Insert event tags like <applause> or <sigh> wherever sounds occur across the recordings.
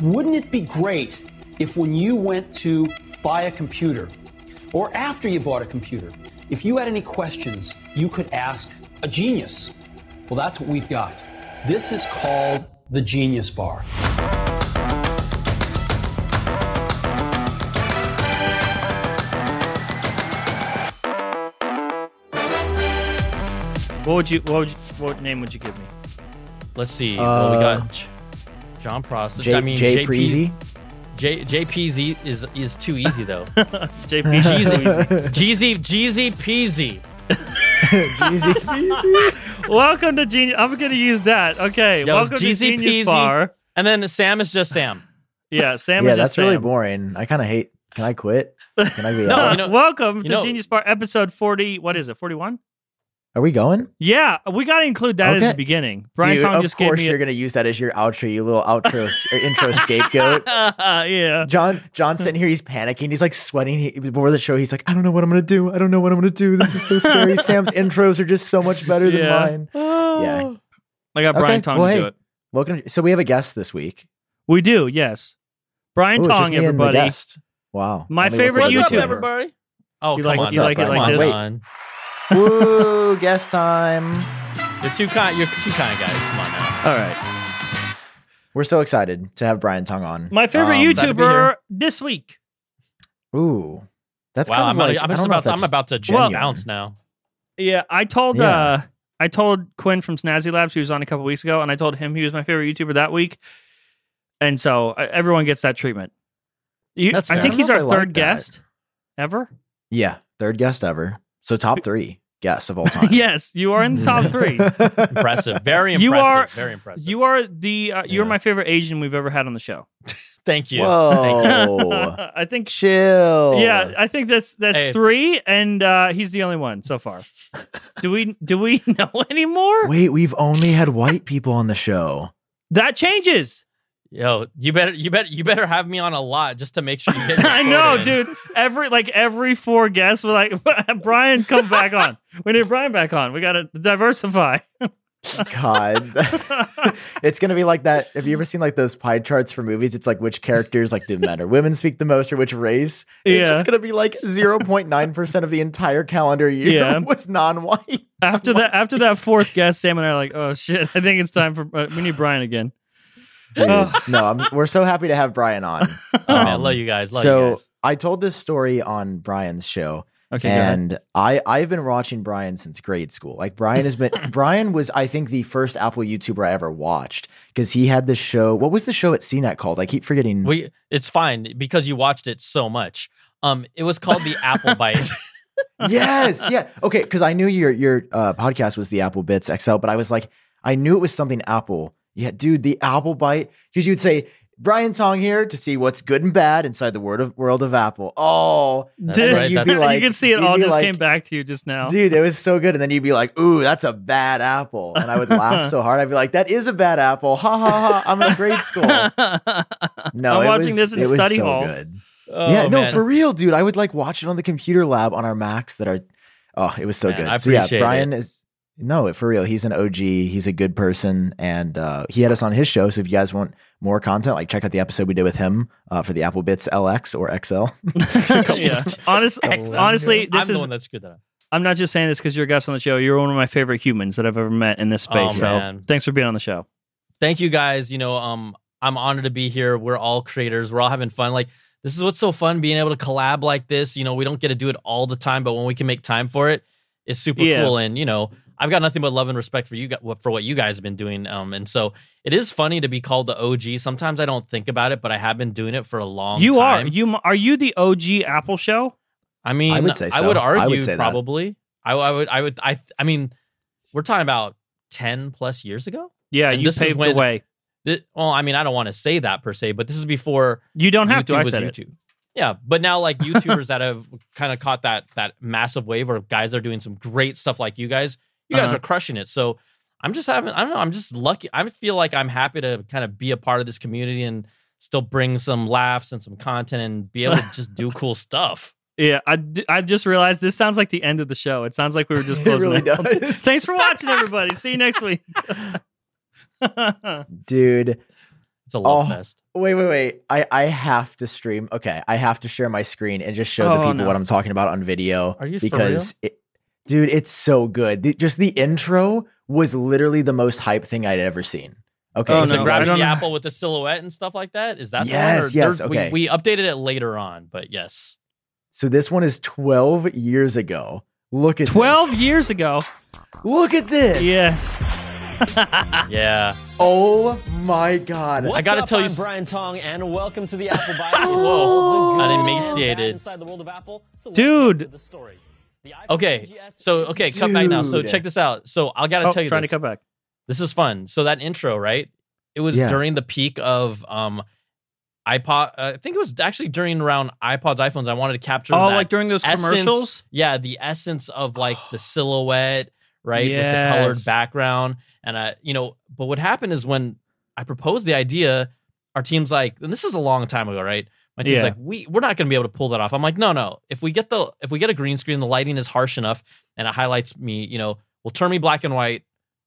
wouldn't it be great if when you went to buy a computer, or after you bought a computer, if you had any questions, you could ask a genius? Well, that's what we've got. This is called the Genius Bar. What would you? What would you, What name would you give me? Let's see. well, we Uh, got J- John Prost. J, I mean, J JP Preezy. J, JPZ is is too easy though. JP. Jeezy Jeezy Peasy. Jeezy Peasy. Welcome to Genius. I'm gonna use that. Okay. Yo, Welcome to Jeezy Genius Peasy. Bar. And then Sam is just Sam. Yeah, Sam yeah, is that's just really boring. I kind of hate. Can I quit? Can I be <laughs> No, you know- Welcome you to know- Genius Bar, episode 40. What is it? 41? Are we going? Yeah, we got to include that as Okay. the beginning. Brian Dude, Tong of just gave course me. you're A, gonna use that as your outro, you little outro or intro <laughs> scapegoat. <laughs> yeah. Jon, Jon's sitting here. He's panicking. He's like sweating. He, before the show, he's like, "I don't know what I'm gonna do. I don't know what I'm gonna do. This is so scary." <laughs> Sam's intros are just so much better than Yeah. mine. <gasps> Yeah. I got Brian Okay, Tong well, to hey. do it. Welcome. So we have a guest this week. We do, yes. Brian Ooh, Tong, me and the everybody. Wow. My Let me look favorite at What's up, YouTuber. everybody? Oh, You come like- on, you now. like it like this? on. Woo! Guest time. You're too kind. You're too kind, guys. Come on now. All right. We're so excited to have Brian Tong on. My favorite Um, excited to be YouTuber this week. Ooh, that's wow, kind I'm, about- like I'm just about. To, I'm about to genuine. bounce now. Yeah, I told Yeah. uh I told Quinn from Snazzy Labs, who was on a couple weeks ago, and I told him he was my favorite YouTuber that week. And so uh, everyone gets that treatment. You, That's I think I he's our if I like third guest ever. Yeah, third guest ever. So top three guests of all time. <laughs> yes, you are in the top three. <laughs> Impressive. Very impressive. You are- very impressive. You are the uh, you're Yeah. my favorite Asian we've ever had on the show. Thank <laughs> you. Thank you. Whoa. I think Chill. yeah, I think that's that's Hey. three, and uh, he's the only one so far. do we do we know anymore? Wait, we've only had white people on the show. That changes. Yo, you better, you better, you better have me on a lot just to make sure you get. <laughs> I know, in. dude. Every like every four guests were like, <laughs> Brian, come back on. We need Brian back on. We got to diversify. <laughs> God. it's gonna be like that. Have you ever seen like those pie charts for movies? It's like which characters like do men or women speak the most or which race? It's Yeah. just gonna be like 0.9% of the entire calendar year Yeah. was non-white. After that, after that fourth guest, Sam and I are like, oh shit, I think it's time for uh, we need Brian again. Dude, no, I'm, we're so happy to have Brian on. Oh <laughs> man, Um, love you guys. Love so you guys. I told this story on Brian's show. Okay, and I I've been watching Brian since grade school. Like Brian has been <laughs> Brian was I think the first Apple YouTuber I ever watched because he had this show. What was the show at CNET called? I keep forgetting. We, it's fine because you watched it so much. Um, it was called the Apple Byte. <laughs> yes, yeah. Okay, because I knew your your uh, podcast was the Apple Bits XL, but I was like, I knew it was something Apple. Yeah, dude, the Apple Byte. Because you'd say Brian Tong here to see what's good and bad inside the world of world of Apple. Oh, Dude, right. you'd be like- you can see it all just like- came back to you just now. dude, it was so good. And then you'd be like, "Ooh, that's a bad apple," and I would laugh <laughs> so hard. I'd be like, "That is a bad apple." Ha ha ha! I'm in grade school. <laughs> No, I'm watching was- this in it was study so hall. Good. oh, yeah, no, man. for real, dude. I would like watch it on the computer lab on our Macs that are. Oh, it was so Man, good. I so yeah, appreciate Brian is no for real. He's an OG. He's a good person, and uh, he had us on his show. So if you guys want more content, like check out the episode we did with him uh, for the Apple Bits LX or XL. <laughs> <laughs> yeah. Honest, Excellent. honestly, I'm this the is. one that's good at it. I'm not just saying this because you're a guest on the show. You're one of my favorite humans that I've ever met in this space. Oh, so man. thanks for being on the show. Thank you guys. You know, um, I'm honored to be here. We're all creators. We're all having fun. Like this is what's so fun being able to collab like this. You know, we don't get to do it all the time, but when we can make time for it, it's super Yeah. cool. And you know, I've got nothing but love and respect for you for what you guys have been doing. Um, and so it is funny to be called the OG. Sometimes I don't think about it, but I have been doing it for a long time. You are you are you the OG Apple show? I mean, I would say I so. would I would argue say that. probably. I, I would. I would. I. I mean, we're talking about ten plus years ago. Yeah, And you this is paved the way. Thi- well, I mean, I don't want to say that per se, but this is before You don't have YouTube to. I was said it. YouTube. Yeah, but now like <laughs> YouTubers that have kind of caught that that massive wave, or guys that are doing some great stuff like you guys. You guys Uh-huh. are crushing it. So I'm just having. I don't know. I'm just lucky. I feel like I'm happy to kind of be a part of this community and still bring some laughs and some content and be able to <laughs> just do cool stuff. Yeah, I, d- I just realized this sounds like the end of the show. It sounds like we were just <laughs> It closing really out. does. Thanks for watching, everybody. See you next week. <laughs> dude. It's a love Oh, fest. Wait, wait, wait. I, I have to stream. Okay. I have to share my screen and just show the Oh, people no. what I'm talking about on video. Are you for because it, dude, it's so good. The- just the intro was literally the most hype thing I'd ever seen. Okay. Oh, With no, the I grabbing the apple with the silhouette and stuff like that. Is that the Yes, one? Yes, okay. We, we updated it later on, but yes. So this one is 12 years ago. Look at 12 this. years ago. Look at this. Yes. <laughs> Yeah. Oh my god. I gotta up? tell you I'm Brian Tong, and welcome to the Apple <laughs> Bite. Whoa. All the Got good, emaciated. Inside the world of Apple. So Dude. the stories. The iPhone Okay. So is okay, cut back now. So check this out. So I gotta Oh, tell you trying this. to cut back. This is fun. So that intro, right? It was Yeah. during the peak of um iPod. Uh, I think it was actually during around iPods, iPhones. I wanted to capture Oh, that like during those essence- commercials? Yeah, the essence of like the <gasps> silhouette, right, with the colored background, and I, you know. But what happened is when I proposed the idea, our team's like, and this is a long time ago, right? My team's Yeah. like, we we're not gonna be able to pull that off. I'm like, no, no. If we get the if we get a green screen, the lighting is harsh enough, and it highlights me, you know, will turn me black and white.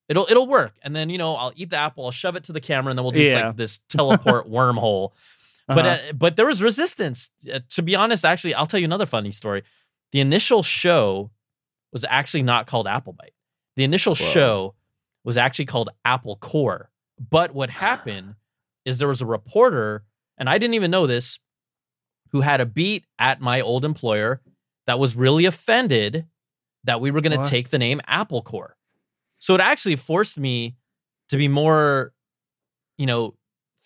It'll it'll work, and then you know I'll eat the apple, I'll shove it to the camera, and then we'll do Yeah. like this <laughs> teleport wormhole. But Uh-huh. uh, but there was resistance. Uh, to be honest, actually, I'll tell you another funny story. The initial show was actually not called Apple Byte. The initial Whoa. show was actually called Apple Core. But what <sighs> happened is there was a reporter, and I didn't even know this, who had a beat at my old employer that was really offended that we were going to take the name Apple Core. So it actually forced me to be more, you know,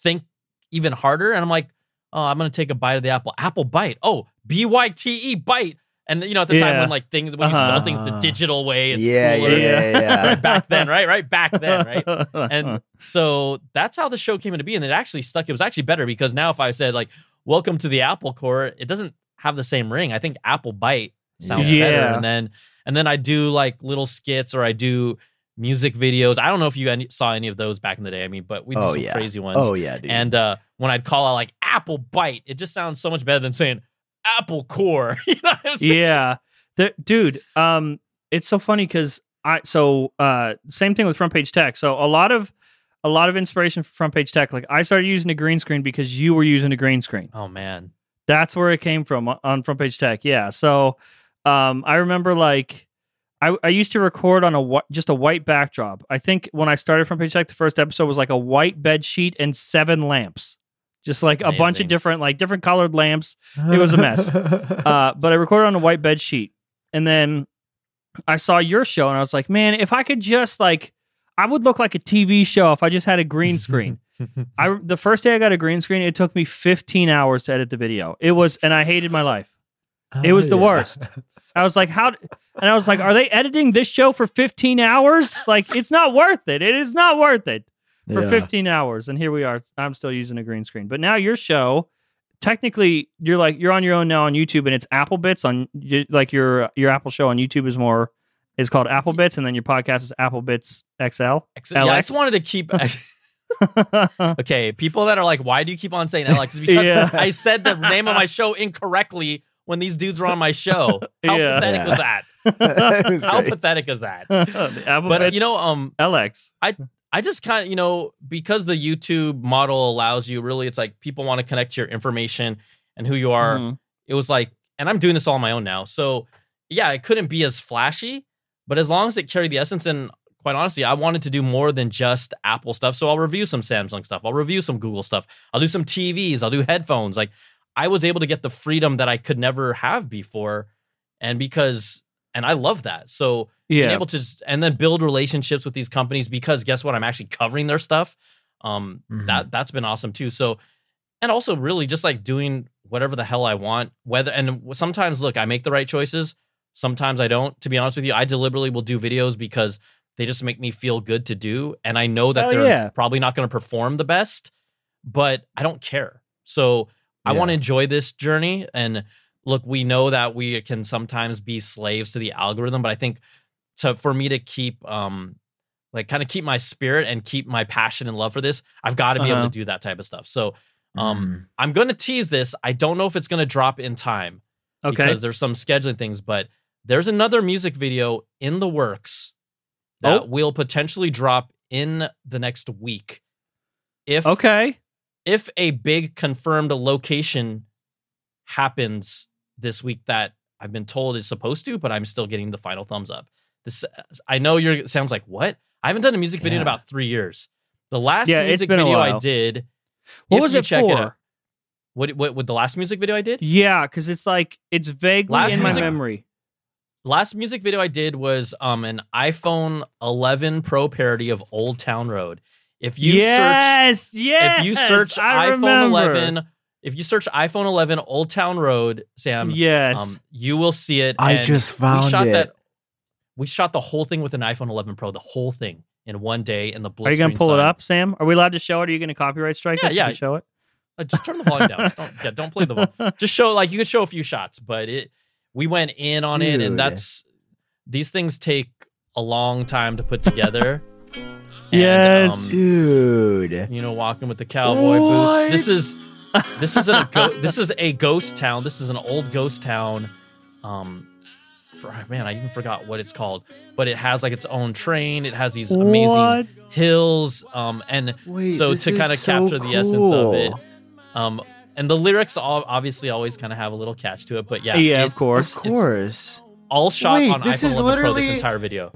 think even harder. And I'm like, oh, I'm going to take a bite of the apple. Apple Byte. Oh, B Y T E Byte. And, you know, at the time when like things, when you Uh-huh. spell things the digital way, it's yeah, cooler. yeah, yeah, yeah. Right <laughs> back then, right? Right back then, right? <laughs> And so that's how the show came into being. And it actually stuck. It was actually better because now if I said like, welcome to the Apple Core, it doesn't have the same ring. I think Apple Byte sounds Yeah. better. And then, and then I do like little skits or I do music videos. I don't know if you any, saw any of those back in the day. I mean, but we did Oh some yeah. crazy ones. Oh yeah, dude. And uh, when I'd call out like Apple Byte, it just sounds so much better than saying Apple Core. <laughs> you know what I'm saying? yeah. The, dude, um, it's so funny because I so uh same thing with front page tech. So a lot of a lot of inspiration for front page tech. Like I started using a green screen because you were using a green screen. Oh man. That's where it came from on- on front page tech. Yeah. So um I remember like I, I used to record on a whi- just a white backdrop. I think when I started front page tech, the first episode was like a white bed sheet and seven lamps, just like a bunch of different like different colored lamps it was a mess. <laughs> uh, but I recorded on a white bed sheet, and then I saw your show, and I was like, man, if I could just like, I would look like a TV show if I just had a green screen. <laughs> I the first day I got a green screen, it took me 15 hours to edit the video. It was, and I hated my life. It was the Oh, yeah. worst. I was like, how? And I was like, are they editing this show for 15 hours? Like, it's not worth it. It is not worth it for Yeah. 15 hours and here we are i'm still using a green screen but now your show technically you're like you're on your own now on youtube and it's apple bits on like your your apple show on youtube is more is called apple bits and then your podcast is apple bits xl Ex- yeah, I just wanted to keep. <laughs> <laughs> okay, people that are like, why do you keep on saying Alex? Is because Yeah. <laughs> I said the name of my show incorrectly when these dudes were on my show. How Yeah. pathetic Yeah. was that? Was How great. pathetic is that? the But uh, you know, um, lx I I just kind of, you know, because the YouTube model allows you really, it's like people want to connect to your information and who you are. Mhm. It was like, and I'm doing this all on my own now. So yeah, it couldn't be as flashy, but as long as it carried the essence and quite honestly, I wanted to do more than just Apple stuff. So I'll review some Samsung stuff. I'll review some Google stuff. I'll do some TVs. I'll do headphones. Like I was able to get the freedom that I could never have before. And because, and I love that. So being able to and then build relationships with these companies because guess what? I'm actually covering their stuff. Um, Mhm. that that's been awesome too. So, and also really just like doing whatever the hell I want. Whether and sometimes look, I make the right choices. Sometimes I don't. To be honest with you, I deliberately will do videos because they just make me feel good to do, and I know that Hell they're yeah. probably not going to perform the best, but I don't care. So I want to enjoy this journey. And look, we know that we can sometimes be slaves to the algorithm, but I think to for me to keep um like kind of keep my spirit and keep my passion and love for this, I've got to be Uh-huh. able to do that type of stuff. So um Mm. I'm going to tease this. I don't know if it's going to drop in time okay because there's some scheduling things, but there's another music video in the works that Oh. will potentially drop in the next week. If okay if a big confirmed location happens this week that I've been told is supposed to, but I'm still getting the final thumbs up. This I know you're sounds like what? I haven't done a music video in about three years. The last Yeah, it's music been a video I did. What was it check for? out- what, what what the last music video I did? Yeah, because it's like it's vaguely Last in my memory. Last music video I did was um an iPhone 11 Pro parody of Old Town Road. If you search yes, yes. if you search I iPhone remember. 11, if you search iPhone 11 Old Town Road, Sam, yes, um, you will see it. I and just we found shot it. That, we shot the whole thing with an iPhone 11 Pro, the whole thing in one day in the are you gonna pull it up, Sam? Are we allowed to show it? Are you gonna copyright strike Yeah, us? if yeah. show it. Uh, just turn the volume down. Just don't, yeah, don't play the volume. <laughs> Just show like you can show a few shots, but it we went in on it, and that's these things take a long time to put <laughs> together. And, Yes. um, Dude. you know, walking with the cowboy What? boots. This is this is a go- this is a ghost town. This is an old ghost town. Um, for, man, I even forgot what it's called, but it has like its own train. It has these amazing What? hills. Um, and Wait, so to kind of so capture the essence of it, um, and the lyrics all obviously always kind of have a little catch to it, but yeah, Yeah, it- of course. Of course. all shot Wait, on this iPhone is 11 Pro. This literally- entire video.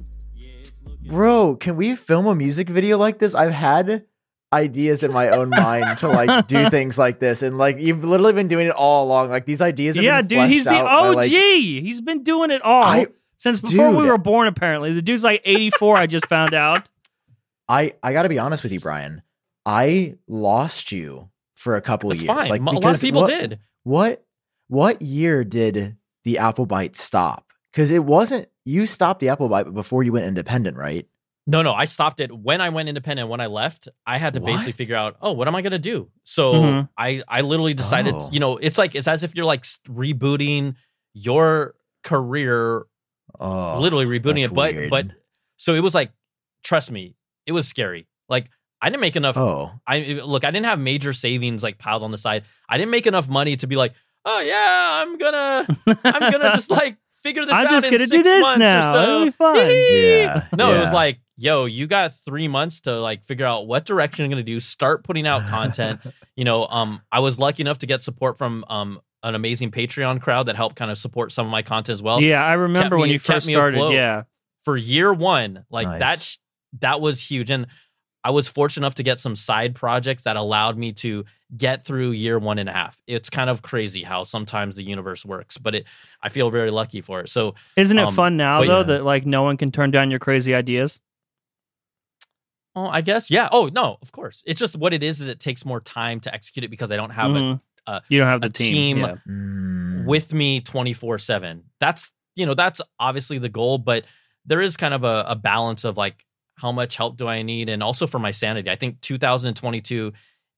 Bro, can we film a music video like this? I've had ideas in my own <laughs> mind to like do things like this, and like you've literally been doing it all along. Like these ideas, have Yeah, been dude, he's the fleshed out by, OG. like- he's been doing it all I- since before we were born. Apparently, the dude's like 84. I just found out. <laughs> I I got to be honest with you, Brian. I lost you for a couple That's of years. fine. Like a lot of because people what, did. What what year did the Apple Byte stop? Because it wasn't you stopped the Apple Byte before you went independent, right? No, no, I stopped it when I went independent. When I left, I had to basically figure out, oh, what am I gonna do? So Mhm. I, I literally decided, Oh. you know, it's like it's as if you're like rebooting your career, Oh, literally rebooting that's it. But, weird. but so it was like, trust me, it was scary. Like I didn't make enough. oh, I look, I didn't have major savings like piled on the side. I didn't make enough money to be like, oh yeah, I'm gonna, I'm gonna <laughs> just like figure this out. I'm just in gonna do this now. So. It'll be fun. yeah. No, it was like, yo, you got three months to like figure out what direction you're gonna do. Start putting out content. <laughs> you know, um, I was lucky enough to get support from um an amazing Patreon crowd that helped kind of support some of my content as well. yeah, I remember kept when you first started. Yeah, For year one, like Nice. that, sh- that was huge, and I was fortunate enough to get some side projects that allowed me to get through year one and a half. It's kind of crazy how sometimes the universe works, but it, I feel very lucky for it. So isn't it Um, fun now though yeah. that like no one can turn down your crazy ideas? Oh, I guess. Yeah. Oh, no, of course. It's just what it is is it takes more time to execute it because I don't have Mhm. a, you don't have the a team. team Yeah. Mm. with me 24/7. That's, you know, that's obviously the goal, but there is kind of a, a balance of like how much help do I need and also for my sanity. I think 2022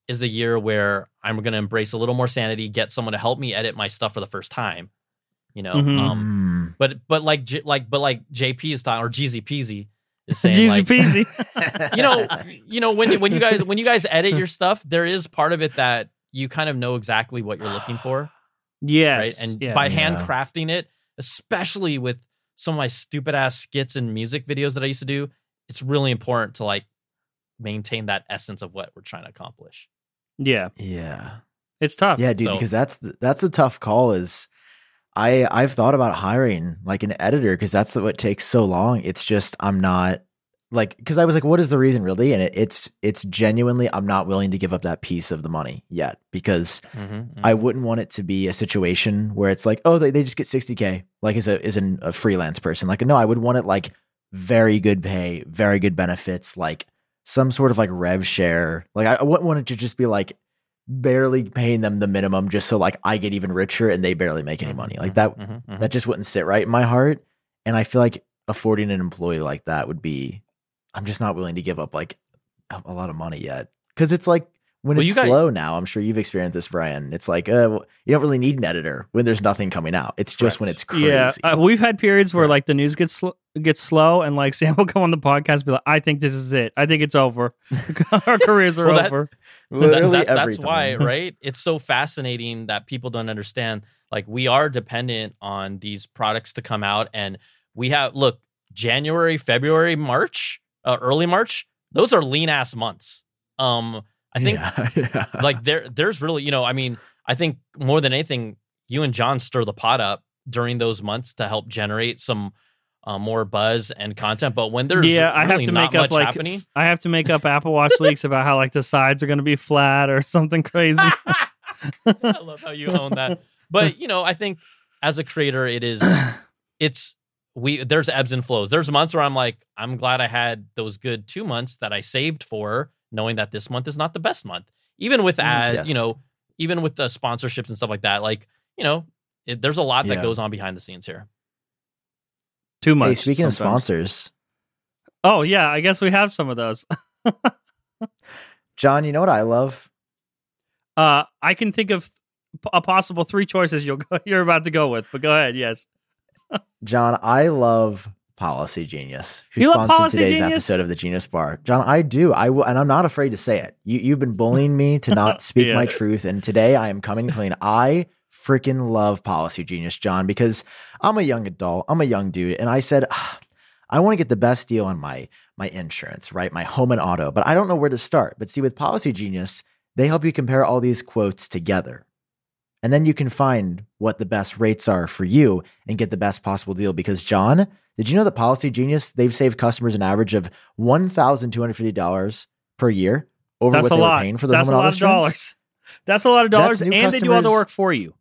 is the year where I'm going to embrace a little more sanity, get someone to help me edit my stuff for the first time. You know, Mhm. um Mm. but but like J- like but like JP is talking or Jeezy Peasy is saying Jeezy <laughs> like peasy. <laughs> you know, <laughs> you know when when you guys when you guys edit your stuff, there is part of it that you kind of know exactly what you're looking for, yes, right? And yeah. by Yeah. handcrafting it, especially with some of my stupid ass skits and music videos that I used to do, it's really important to like maintain that essence of what we're trying to accomplish. yeah, yeah. it's tough. Yeah, dude, So- because that's the, that's a tough call. Is I I've thought about hiring like an editor because that's the, what takes so long. It's just I'm not like because I was like, what is the reason really? And it, it's it's genuinely I'm not willing to give up that piece of the money yet because Mm-hmm, I wouldn't want it to be a situation where it's like, oh, they, they just get 60k like as a as an, a freelance person. Like, no, I would want it like very good pay, very good benefits, like some sort of like rev share. Like, I, I wouldn't want it to just be like barely paying them the minimum just so like I get even richer and they barely make any mm-hmm, money. Like mm-hmm, that mm-hmm, mm-hmm, that just wouldn't sit right in my heart. And I feel like affording an employee like that would be, I'm just not willing to give up like a, a lot of money yet. Cause it's like when Well, it's you got- slow now, I'm sure you've experienced this, Brian. It's like, uh, you don't really need an editor when there's nothing coming out. It's just when it's crazy. Yeah, uh, we've had periods where like the news gets sl- gets slow, and like <laughs> Sam will come on the podcast and be like, "I think this is it. I think it's over. <laughs> <laughs> Our careers are Well, that- over." Literally That- that- every that's why, right? It's so fascinating that people don't understand. Like we are dependent on these products to come out, and we have look January, February, March, uh, early March. Those are lean ass months. Um, I think Yeah, <laughs> yeah. like there there's really you know I mean I think more than anything you and Jon stir the pot up during those months to help generate some uh, more buzz and content. But when there's yeah, I have to not make up like happening, I have to make up Apple Watch <laughs> leaks about how like the sides are going to be flat or something crazy. <laughs> I love how you own that. But you know, I think as a creator, it is <clears throat> it's we there's ebbs and flows. There's months where I'm like, I'm glad I had those good two months that I saved for, knowing that this month is not the best month. Even with ads, yes. you know, even with the sponsorships and stuff like that, like you know, it, there's a lot that Yeah. goes on behind the scenes here. Too much. Hey, speaking of sponsors, Oh yeah, I guess we have some of those. <laughs> Jon, you know what I love? Uh, I can think of a possible three choices you'll go, <laughs> you're about to go with, but go ahead. Yes. <laughs> Jon, I love Policy Genius, who You sponsored today's Genius? episode of the Genius Bar. Jon, I do. I will, and I'm not afraid to say it. You, you've been bullying me to not <laughs> speak Yeah. my truth, and today I am coming clean. I freaking love Policy Genius, Jon, because I'm a young adult. I'm a young dude, and I said, "Ah, I want to get the best deal on my my insurance, right? My home and auto, but I don't know where to start. But see, with Policy Genius, they help you compare all these quotes together. And then you can find what the best rates are for you and get the best possible deal. Because, Jon, did you know that Policy Genius, they've saved customers an average of $1,250 per year over That's what they lot. were paying for their That's a home and lot auto of insurance? dollars. That's a lot of dollars, and they do all the work for you.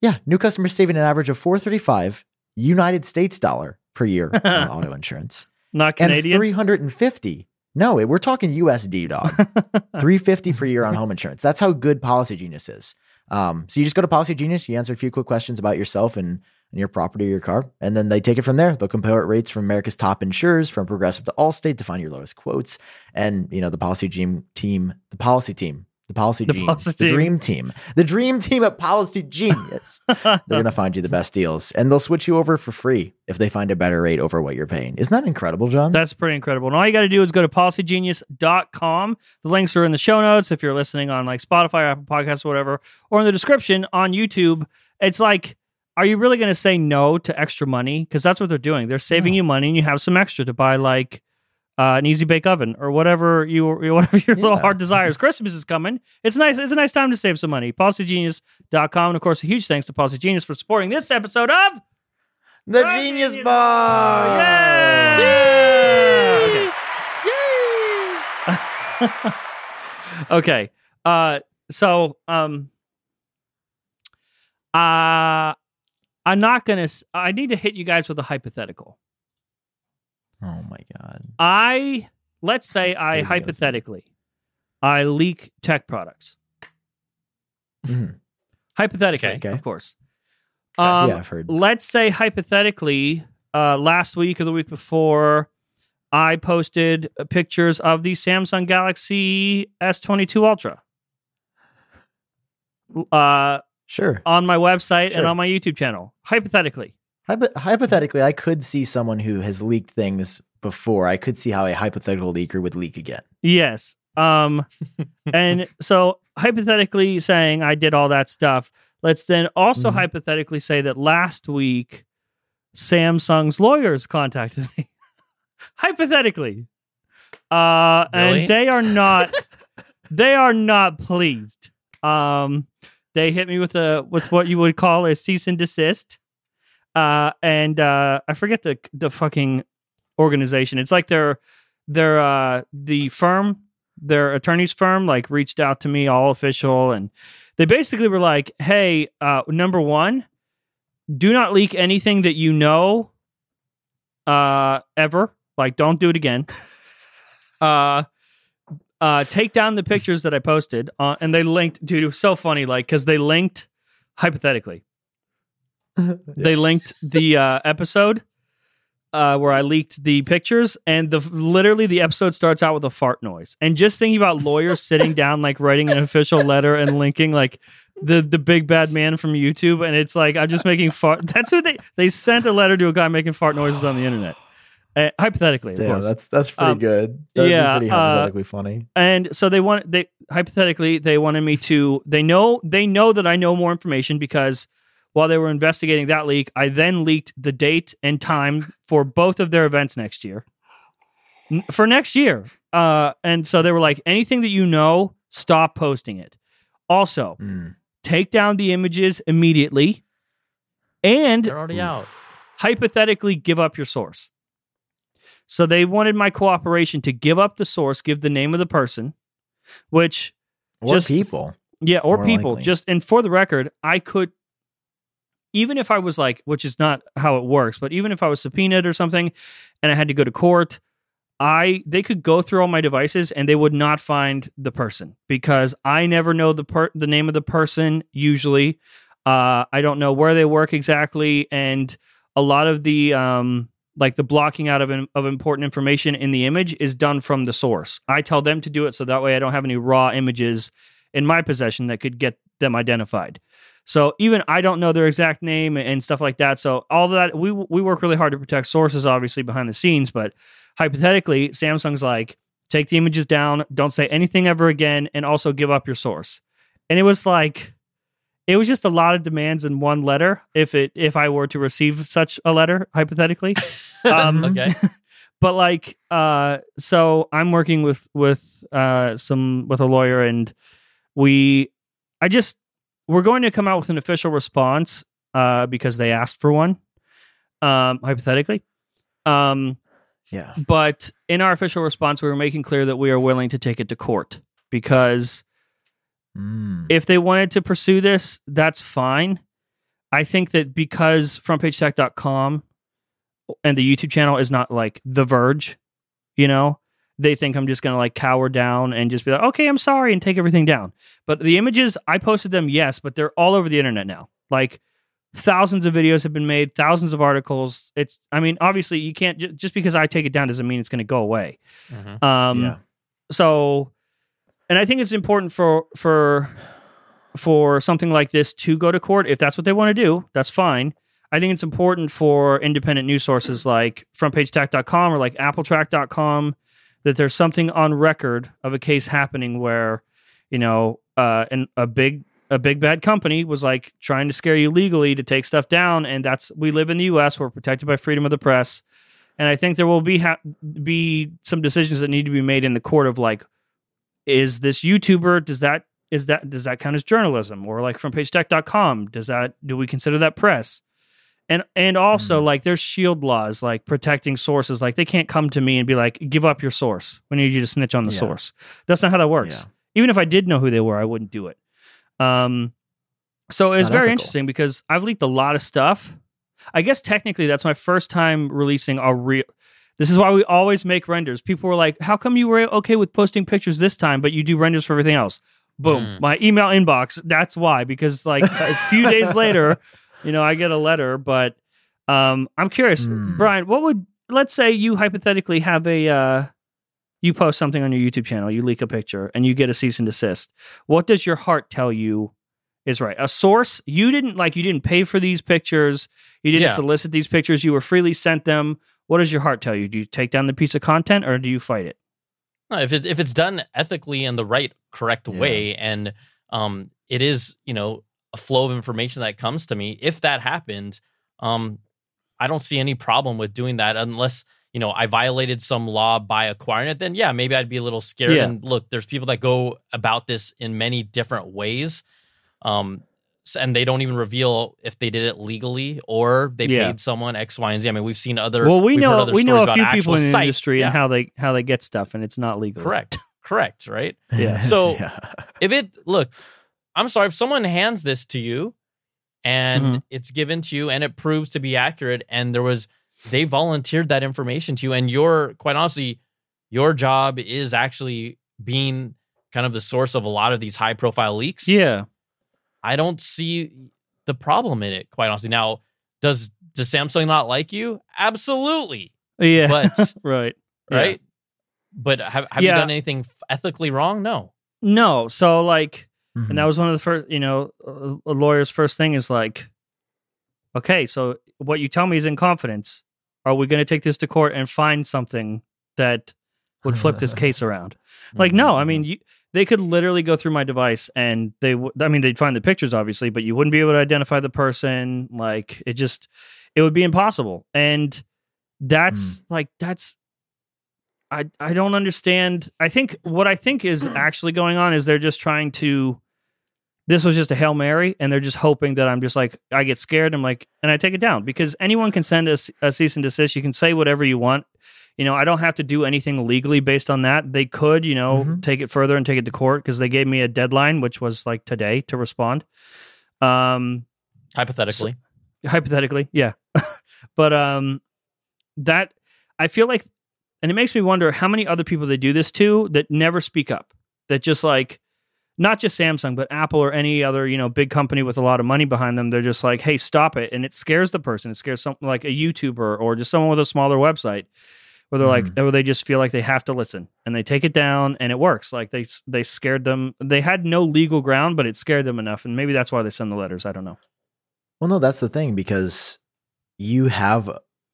Yeah, new customers saving an average of 435 United States dollar per year <laughs> on auto insurance. Not And Canadian. 350. No, we're talking USD, dog. <laughs> 350 per year on home insurance. That's how good Policy Genius is. Um, so you just go to Policy Genius, you answer a few quick questions about yourself and, and your property or your car, and then they take it from there. They'll compare rates from America's top insurers, from Progressive to Allstate, to find your lowest quotes. And you know the Policy Gene team, the Policy team, the Policy The Genius, Policy the team. Dream Team, the Dream Team at Policy Genius. <laughs> They're gonna find you the best deals, and they'll switch you over for free if they find a better rate over what you're paying. Isn't that incredible, Jon? That's pretty incredible. And all you got to do is go to policygenius.com. The links are in the show notes if you're listening on like Spotify or Apple Podcasts or whatever, or in the description on YouTube. It's like, are you really going to say no to extra money? Because that's what they're doing. They're saving Yeah. you money and you have some extra to buy like uh, an easy bake oven or whatever you <laughs> whatever your little heart desires. Christmas is coming. It's nice. It's a nice time to save some money. Policygenius.com. And of course, a huge thanks to Policy Genius for supporting this episode of the Genius Bar. Yeah. Okay. okay. Uh so um uh I'm not going to I need to hit you guys with a hypothetical. Oh my god. I let's say I Crazy, hypothetically I leak tech products. Mhm. Hypothetically, Okay. of course. Um yeah, I've heard. let's say hypothetically, uh, last week or the week before, I posted pictures of the Samsung Galaxy S22 Ultra uh, Sure. on my website and on my YouTube channel. Hypothetically, Hypo- hypothetically, I could see someone who has leaked things before. I could see how a hypothetical leaker would leak again. yes. Um, <laughs> and so hypothetically saying I did all that stuff, let's then also Mhm. hypothetically say that last week Samsung's lawyers contacted me. <laughs> hypothetically. Uh Really? and they are not <laughs> they are not pleased. Um they hit me with a with what you would call a cease and desist. Uh and uh I forget the the fucking organization. It's like they're they're uh the firm their attorney's firm like reached out to me all official and they basically were like hey uh number one do not leak anything that you know uh ever like don't do it again <laughs> uh uh take down the pictures that i posted uh, and they linked dude it was so funny like because they linked hypothetically <laughs> they linked the uh episode uh, where I leaked the pictures, and the literally the episode starts out with a fart noise. And just thinking about lawyers <laughs> sitting down, like writing an official letter and linking like the the big bad man from YouTube, and it's like I'm just making fart. That's what they they sent a letter to a guy making fart noises on the internet. Uh, hypothetically, of Damn, course. that's that's pretty Um, good. That'd yeah, be pretty uh, hypothetically funny. and so they want they hypothetically they wanted me to they know they know that I know more information because while they were investigating that leak, I then leaked the date and time for both of their events next year. N- for next year. Uh, and so they were like, anything that you know, stop posting it. Also, Mm. take down the images immediately, and They're already out. hypothetically give up your source. So they wanted my cooperation to give up the source, give the name of the person, which Or Just- people. yeah, or people. likely. Just and for the record, I could even if I was like, which is not how it works, but even if I was subpoenaed or something and I had to go to court, I they could go through all my devices and they would not find the person because I never know the per- the name of the person usually. Uh, I don't know where they work exactly, and a lot of the um, like the blocking out of of important information in the image is done from the source. I tell them to do it so that way I don't have any raw images in my possession that could get them identified. So even I don't know their exact name and stuff like that. So all that we we work really hard to protect sources, obviously behind the scenes. But hypothetically, Samsung's like take the images down, don't say anything ever again, and also give up your source. And it was like it was just a lot of demands in one letter. If it if I were to receive such a letter, hypothetically, <laughs> um, okay. <laughs> but like uh so i'm working with with uh some with a lawyer and we i just we're going to come out with an official response uh because they asked for one um hypothetically um Yeah. but in our official response we were making clear that we are willing to take it to court because Mm. if they wanted to pursue this, that's fine. I think that because frontpagetech.com and the YouTube channel is not like The Verge, you know, they think I'm just going to like cower down and just be like, okay, I'm sorry, and take everything down. But the images, I posted them, yes, but they're all over the internet now. Like thousands of videos have been made, thousands of articles. It's, I mean, obviously, you can't ju- just because I take it down doesn't mean it's going to go away. Mhm. Um, yeah. so and i think it's important for for for something like this to go to court. If that's what they want to do that's fine. I think it's important for independent news sources like frontpagetech.com or like appletrack.com that there's something on record of a case happening where you know uh and a big a big bad company was like trying to scare you legally to take stuff down and that's we live in the US we're protected by freedom of the press. And i think there will be ha- be some decisions that need to be made in the court of like is this youtuber does that is that does that count as journalism or like frontpagetech.com does that do we consider that press and and also Mm. like there's shield laws like protecting sources like they can't come to me and be like give up your source we need you to snitch on the Yeah. source that's not how that works Yeah. even if i did know who they were i wouldn't do it um so It's it's, very ethical. interesting because i've leaked a lot of stuff i guess technically that's my first time releasing a real this is why we always make renders. People were like, "How come you were okay with posting pictures this time, but you do renders for everything else?" Boom, Mm. my email inbox. That's why. Because like a few days later, <laughs> you know, I get a letter. But um, I'm curious, Hmm. Brian. What would let's say you hypothetically have a uh, you post something on your YouTube channel, you leak a picture, and you get a cease and desist. What does your heart tell you is right? A source you didn't like. You didn't pay for these pictures. You didn't Yeah. solicit these pictures. You were freely sent them. What does your heart tell you? Do you take down the piece of content or do you fight it? If it if it's done ethically in the right, correct Yeah. way, and um, it is you know a flow of information that comes to me. If that happened, um, I don't see any problem with doing that unless you know I violated some law by acquiring it. Then yeah, maybe I'd be a little scared. Yeah. And look, there's people that go about this in many different ways. Um, and they don't even reveal if they did it legally or they Yeah. paid someone X, Y, and Z. I mean, we've seen other. well, we we've know we know a few people in the sites. industry Yeah. and how they how they get stuff, and it's not legal. Correct. Correct. Right. <laughs> Yeah. So- <laughs> yeah. if it look i'm sorry if someone hands this to you and Mhm. it's given to you and it proves to be accurate and there was they volunteered that information to you and your quite honestly your job is actually being kind of the source of a lot of these high profile leaks Yeah. I don't see the problem in it quite honestly now does does samsung not like you absolutely Yeah. But- <laughs> right. Yeah. right but have, have Yeah. you done anything ethically wrong no No. So like Mhm. And that was one of the first, you know, a a lawyer's first thing is like, okay, so what you tell me is in confidence. Are we going to take this to court and find something that would flip this <laughs> case around? Like, no, I mean, you, they could literally go through my device and they, w- I mean, they'd find the pictures, obviously, but you wouldn't be able to identify the person. Like, it just, it would be impossible. And that's hmm. like, that's, I I don't understand. I think what I think is <clears throat> actually going on is they're just trying to. This was just a hail mary, and they're just hoping that I'm just like I get scared. I'm like, and I take it down because anyone can send us a cease and desist. You can say whatever you want. You know, I don't have to do anything legally based on that. They could, you know, Mhm. take it further and take it to court because they gave me a deadline, which was like today to respond. Um, Hypothetically, hypothetically yeah <laughs> but um that i feel like and it makes me wonder how many other people they do this to that never speak up that just like not just samsung but apple or any other you know big company with a lot of money behind them they're just like hey stop it and it scares the person it scares something like a youtuber or just someone with a smaller website where they're like or they just feel like they have to listen and they take it down and it works like they they scared them they had no legal ground but it scared them enough and maybe that's why they send the letters i don't know Well, no, that's the thing because you have,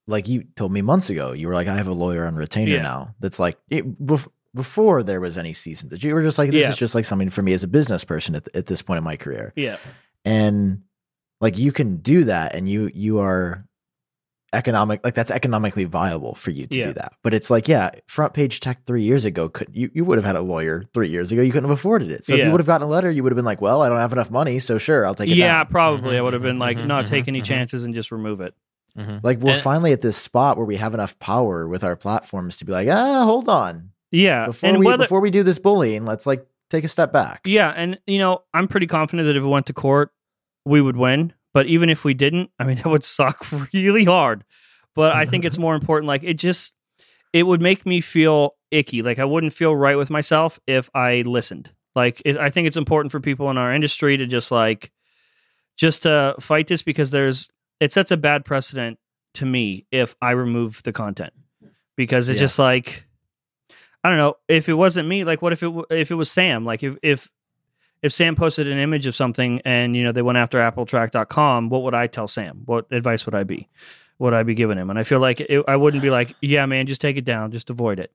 like you told me months ago, you were like, I have a lawyer on retainer Yeah. now. That's like it, bef- before there was any season. That you were just like, this Yeah. is just like something for me as a business person at, at this point in my career, yeah and like you can do that, and you you are economic like that's economically viable for you to Yeah. do that. But it's like, yeah, front page tech three years ago could you you would have had a lawyer three years ago. You couldn't have afforded it. So if you would have gotten a letter, you would have been like, well, I don't have enough money, so sure, I'll take it. yeah, down. probably. I Mhm, would have been like, mhm, not mhm, take any mhm. chances and just remove it. Mhm. Like we're And- finally at this spot where we have enough power with our platforms to be like, ah, hold on. Yeah, Before and we whether before we do this bullying, let's like take a step back. yeah, and you know, I'm pretty confident that if it went to court, we would win. But even if we didn't, I mean, <laughs> that would suck <laughs> really hard. But I think it's <laughs> more important. Like it just, it would make me feel icky. Like I wouldn't feel right with myself if I listened. Like it, I think it's important for people in our industry to just like, just to fight this because there's it sets a bad precedent to me if I remove the content because it's Yeah. just like I don't know if it wasn't me like what if it if it was Sam like if if if Sam posted an image of something and you know they went after appletrack.com what would I tell Sam what advice would I be would I be giving him and I feel like it, I wouldn't be like yeah man just take it down just avoid it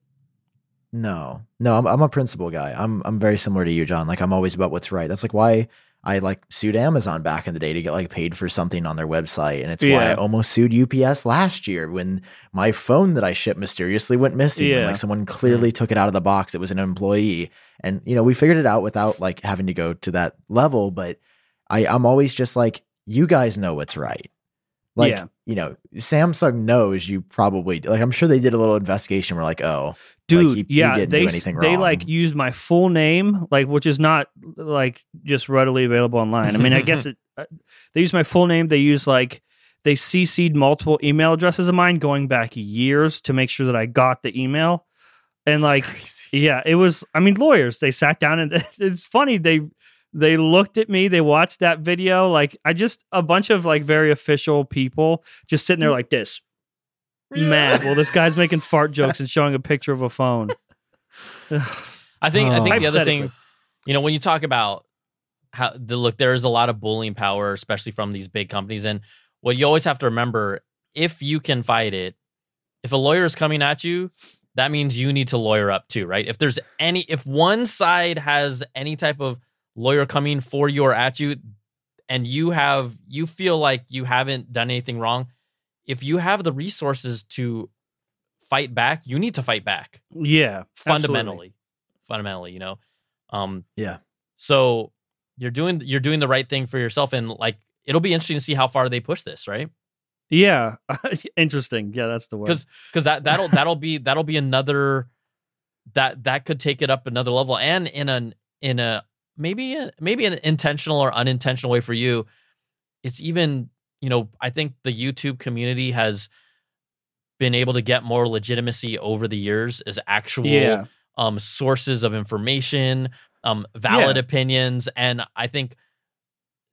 No, no, I'm I'm a principle guy. I'm I'm very similar to you, Jon. Like I'm always about what's right. That's like why I like sued Amazon back in the day to get like paid for something on their website, and it's why I almost sued UPS last year when my phone that I shipped mysteriously went missing. Yeah. like someone clearly mm. took it out of the box. It was an employee, and you know we figured it out without like having to go to that level. But I I'm always just like you guys know what's right. Like Yeah. you know, Samsung knows you probably like. I'm sure they did a little investigation. We're like, oh, dude Like, he- he yeah didn't they do anything they like used my full name like which is not like just readily available online. I mean i <laughs> guess it uh, they use my full name they use like they cc'd multiple email addresses of mine going back years to make sure that i got the email. And like yeah it was i mean lawyers they sat down and <laughs> it's funny they they looked at me they watched that video like i just a bunch of like very official people just sitting there like this mad well this guy's making fart jokes and showing a picture of a phone I think I Oh. think the other thing, you know, when you talk about how the look, there is a lot of bullying power, especially from these big companies. And what you always have to remember, if you can fight it, if a lawyer is coming at you, that means you need to lawyer up too, right? If there's any, if one side has any type of lawyer coming for you or at you, and you have, you feel like you haven't done anything wrong, if you have the resources to fight back, you need to fight back. Yeah fundamentally. fundamentally you know? Um Yeah. so you're doing you're doing the right thing for yourself and like it'll be interesting to see how far they push this right? Yeah, <laughs> interesting. Yeah, that's the word. because because that that'll that'll be that'll be another that that could take it up another level and in an in a maybe a, maybe an intentional or unintentional way for you. It's even you know i think the youtube community has been able to get more legitimacy over the years as actual yeah, um, sources of information, um, valid Yeah. opinions, and I think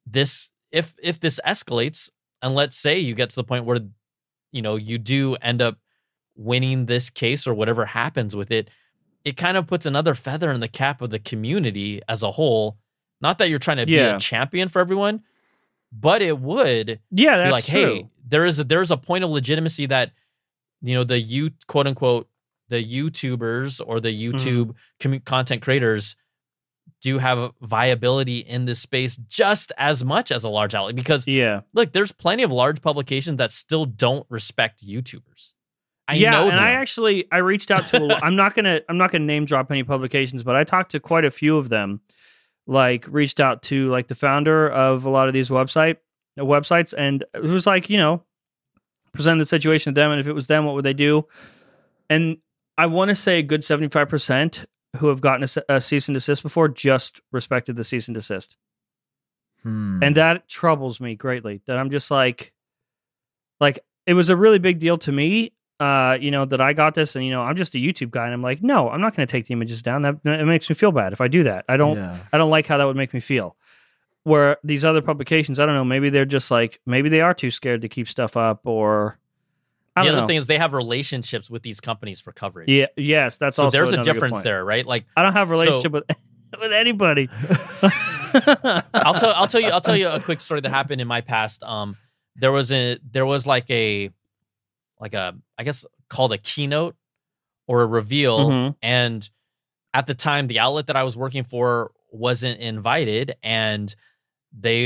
this if if this escalates, and let's say you get to the point where you know you do end up winning this case or whatever happens with it, it kind of puts another feather in the cap of the community as a whole. Not that you're trying to be a champion for everyone, but it would yeah, be that's like, true. hey, there is a there's a point of legitimacy that you know the you quote unquote the YouTubers or the Mm-hmm. YouTube content creators do have viability in this space just as much as a large outlet because yeah, look, there's plenty of large publications that still don't respect YouTubers I yeah, know and. I actually I reached out to. A, lo- <laughs> I'm not gonna I'm not gonna name drop any publications, but I talked to quite a few of them. Like reached out to like the founder of a lot of these website uh, websites, and it was like you know present the situation to them, and if it was them, what would they do? And I want to say a good seventy five percent who have gotten a, a cease and desist before just respected the cease and desist. Hmm. and that troubles me greatly that i'm just like like it was a really big deal to me uh you know that i got this and you know i'm just a youtube guy and i'm like no i'm not going to take the images down that it makes me feel bad if i do that i don't Yeah. i don't like how that would make me feel where these other publications i don't know maybe they're just like maybe they are too scared to keep stuff up or i the other know thing is they have relationships with these companies for coverage. yeah yes that's so also there's a difference there, right? Like i don't have a relationship with <laughs> with anybody <laughs> I'll tell I'll tell you I'll tell you a quick story that happened in my past. Um, there was a there was like a like a I guess called a keynote or a reveal, Mhm. and at the time the outlet that I was working for wasn't invited, and they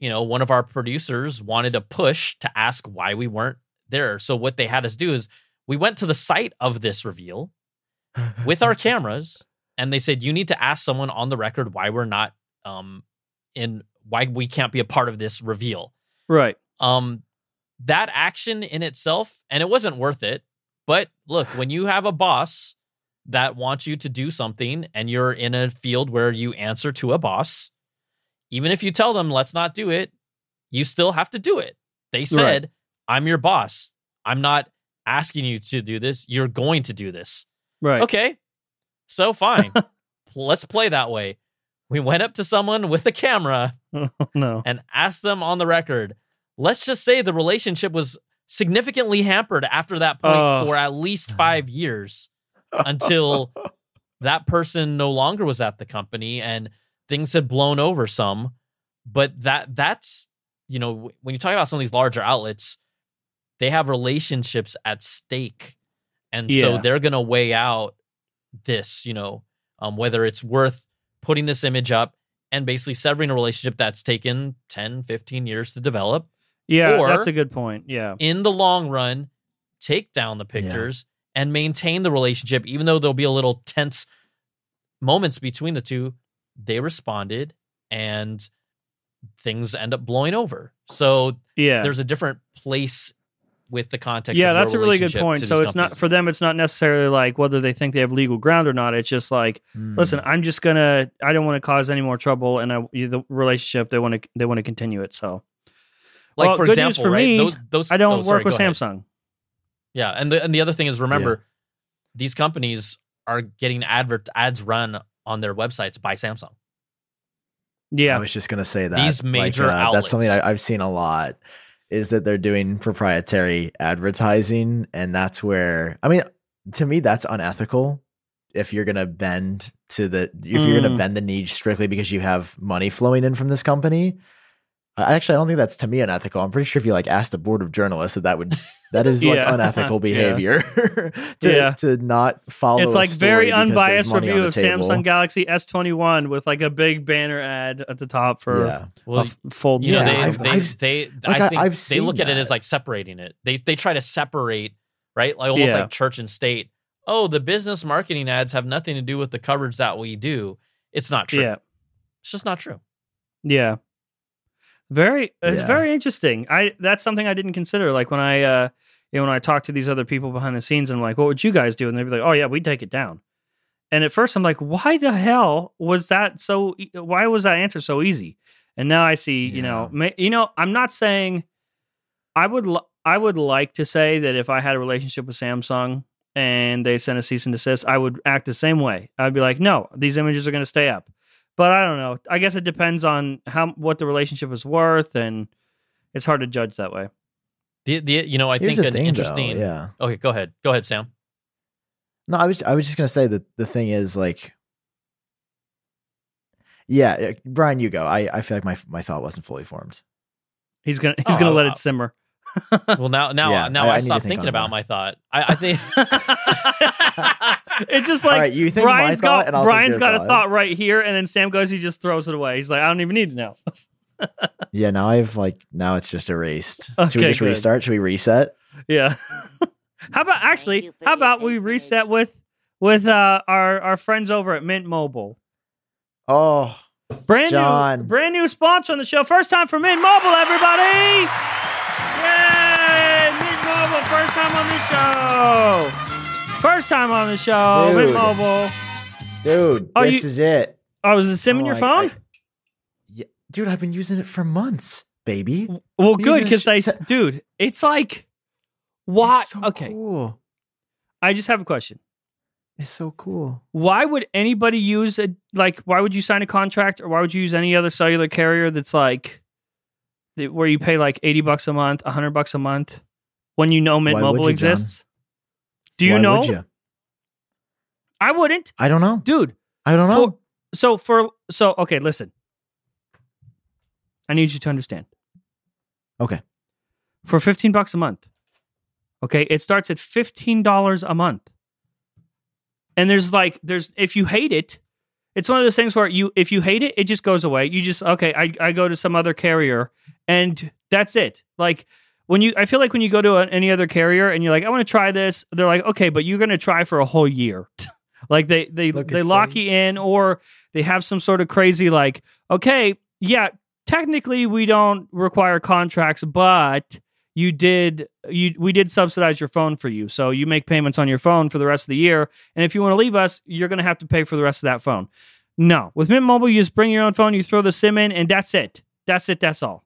you know one of our producers wanted to push to ask why we weren't there. So what they had us do is we went to the site of this reveal with our <laughs> cameras. And they said you need to ask someone on the record why we're not um in why we can't be a part of this reveal. Right. Um that action in itself and it wasn't worth it but look when you have a boss that wants you to do something and you're in a field where you answer to a boss even if you tell them let's not do it you still have to do it they said i'm your boss i'm not asking you to do this you're going to do this right Okay. So fine. <laughs> Let's play that way. We went up to someone with a camera oh, no and asked them on the record. Let's just say the relationship was significantly hampered after that point Oh. for at least <laughs> five years until that person no longer was at the company and things had blown over some. But that that's you know when you talk about some of these larger outlets, they have relationships at stake, and so they're gonna weigh out this, you know, um, whether it's worth putting this image up and basically severing a relationship that's taken 10, 15 years to develop yeah or- that's a good point yeah in the long run, take down the pictures and maintain the relationship, even though there'll be a little tense moments between the two. They responded and things end up blowing over. So yeah there's a different place with the context. yeah of that's a really good point so these it's not for them it's not necessarily like whether they think they have legal ground or not it's just like Hmm. listen i'm just gonna i don't want to cause any more trouble and I, the relationship they want to they want to continue it so like well, for good news example, for right? me, those, those, i don't oh, sorry, work with go ahead. samsung Yeah, and the and the other thing is remember, these companies are getting advert ads run on their websites by Samsung. yeah I was just gonna say that These major uh, That's something. I, I've seen a lot. Is that they're doing proprietary advertising, and that's where I mean, to me, that's unethical. If you're gonna bend to the, if you're gonna Mm. bend the knee strictly because you have money flowing in from this company, I actually I don't think that's to me unethical. I'm pretty sure if you like asked a board of journalists that that would that is like <laughs> unethical <laughs> behavior <laughs> to Yeah. to not follow. it's a like story very unbiased review of table. samsung galaxy s21 with like a big banner ad at the top for Yeah. Well, a f- fold you know, Yeah, they I've- they, I've- they like, I I- think I've they seen look at it as like separating it. They they try to separate, right? Like almost Yeah. like church and state. Oh, the business marketing ads have nothing to do with the coverage that we do. It's not true. yeah It's just not true. Yeah. Very it's Yeah. very interesting. I that's something I didn't consider. Like when I uh you know when I talk to these other people behind the scenes and I'm like, what would you guys do? And they'd be like, Oh yeah, we'd take it down. And at first I'm like, why the hell was that so e- why was that answer so easy? And now I see, you know, ma- you know, I'm not saying I would li- I would like to say that if I had a relationship with Samsung and they sent a cease and desist, I would act the same way. I'd be like, no, these images are going to stay up. But I don't know. I guess it depends on how what the relationship is worth, and it's hard to judge that way. The, the you know I Here's think the an thing, though, interesting. yeah. Okay, go ahead. Go ahead, Sam. No, I was I was just gonna say that the thing is like, yeah, uh, Brian, you go. I I feel like my my thought wasn't fully formed. He's gonna he's Oh, gonna let it simmer. Well, now now Yeah, now I- I, I need to stopped think thinking about that. my thought. I, I think <laughs> <laughs> it's just like right, you think my Brian's thought, got and I'll think Brian's got a thought. thought right here, and then Sam goes, he just throws it away. He's like, I don't even need to know. <laughs> Yeah, now I've like now it's just erased. Should we just good. restart? Should we reset? Yeah. <laughs> How about actually? How about we reset with with uh, our our friends over at Mint Mobile? Oh, Brand Jon. new, brand new sponsor on the show. First time for Mint Mobile, everybody! Yay! Mint Mobile, first time on the show. First time on the show, Mint Dude. Mobile. dude, Oh, this you- is it. Oh, was it sim in Oh, your I- phone? I- yeah, dude, I've been using it for months, baby. well, good because I, sh- dude, it's like, why? It's so okay, cool. I just have a question. It's so cool. Why would anybody use a like? Why would you sign a contract, or why would you use any other cellular carrier that's like, where you pay like eighty bucks a month, hundred bucks a month, when you know Mint Why Mobile you, exists? Do you Why know? Would you? I wouldn't, I don't know. dude. I don't know. For, so for so okay, listen. I need you to understand. Okay. For fifteen bucks a month, okay, it starts at fifteen dollars a month. And there's like there's if you hate it, it's one of those things where you if you hate it, it just goes away. You just okay, I, I go to some other carrier and that's it. Like when you I feel like when you go to a, any other carrier and you're like, I want to try this, they're like, okay, but you're gonna try for a whole year. <laughs> like they they Look, they lock so- you in or they have some sort of crazy like, okay, yeah, technically we don't require contracts, but you did you we did subsidize your phone for you. So you make payments on your phone for the rest of the year. And if you want to leave us, you're gonna have to pay for the rest of that phone. No. With Mint Mobile, you just bring your own phone, you throw the SIM in, and that's it. That's it, that's all.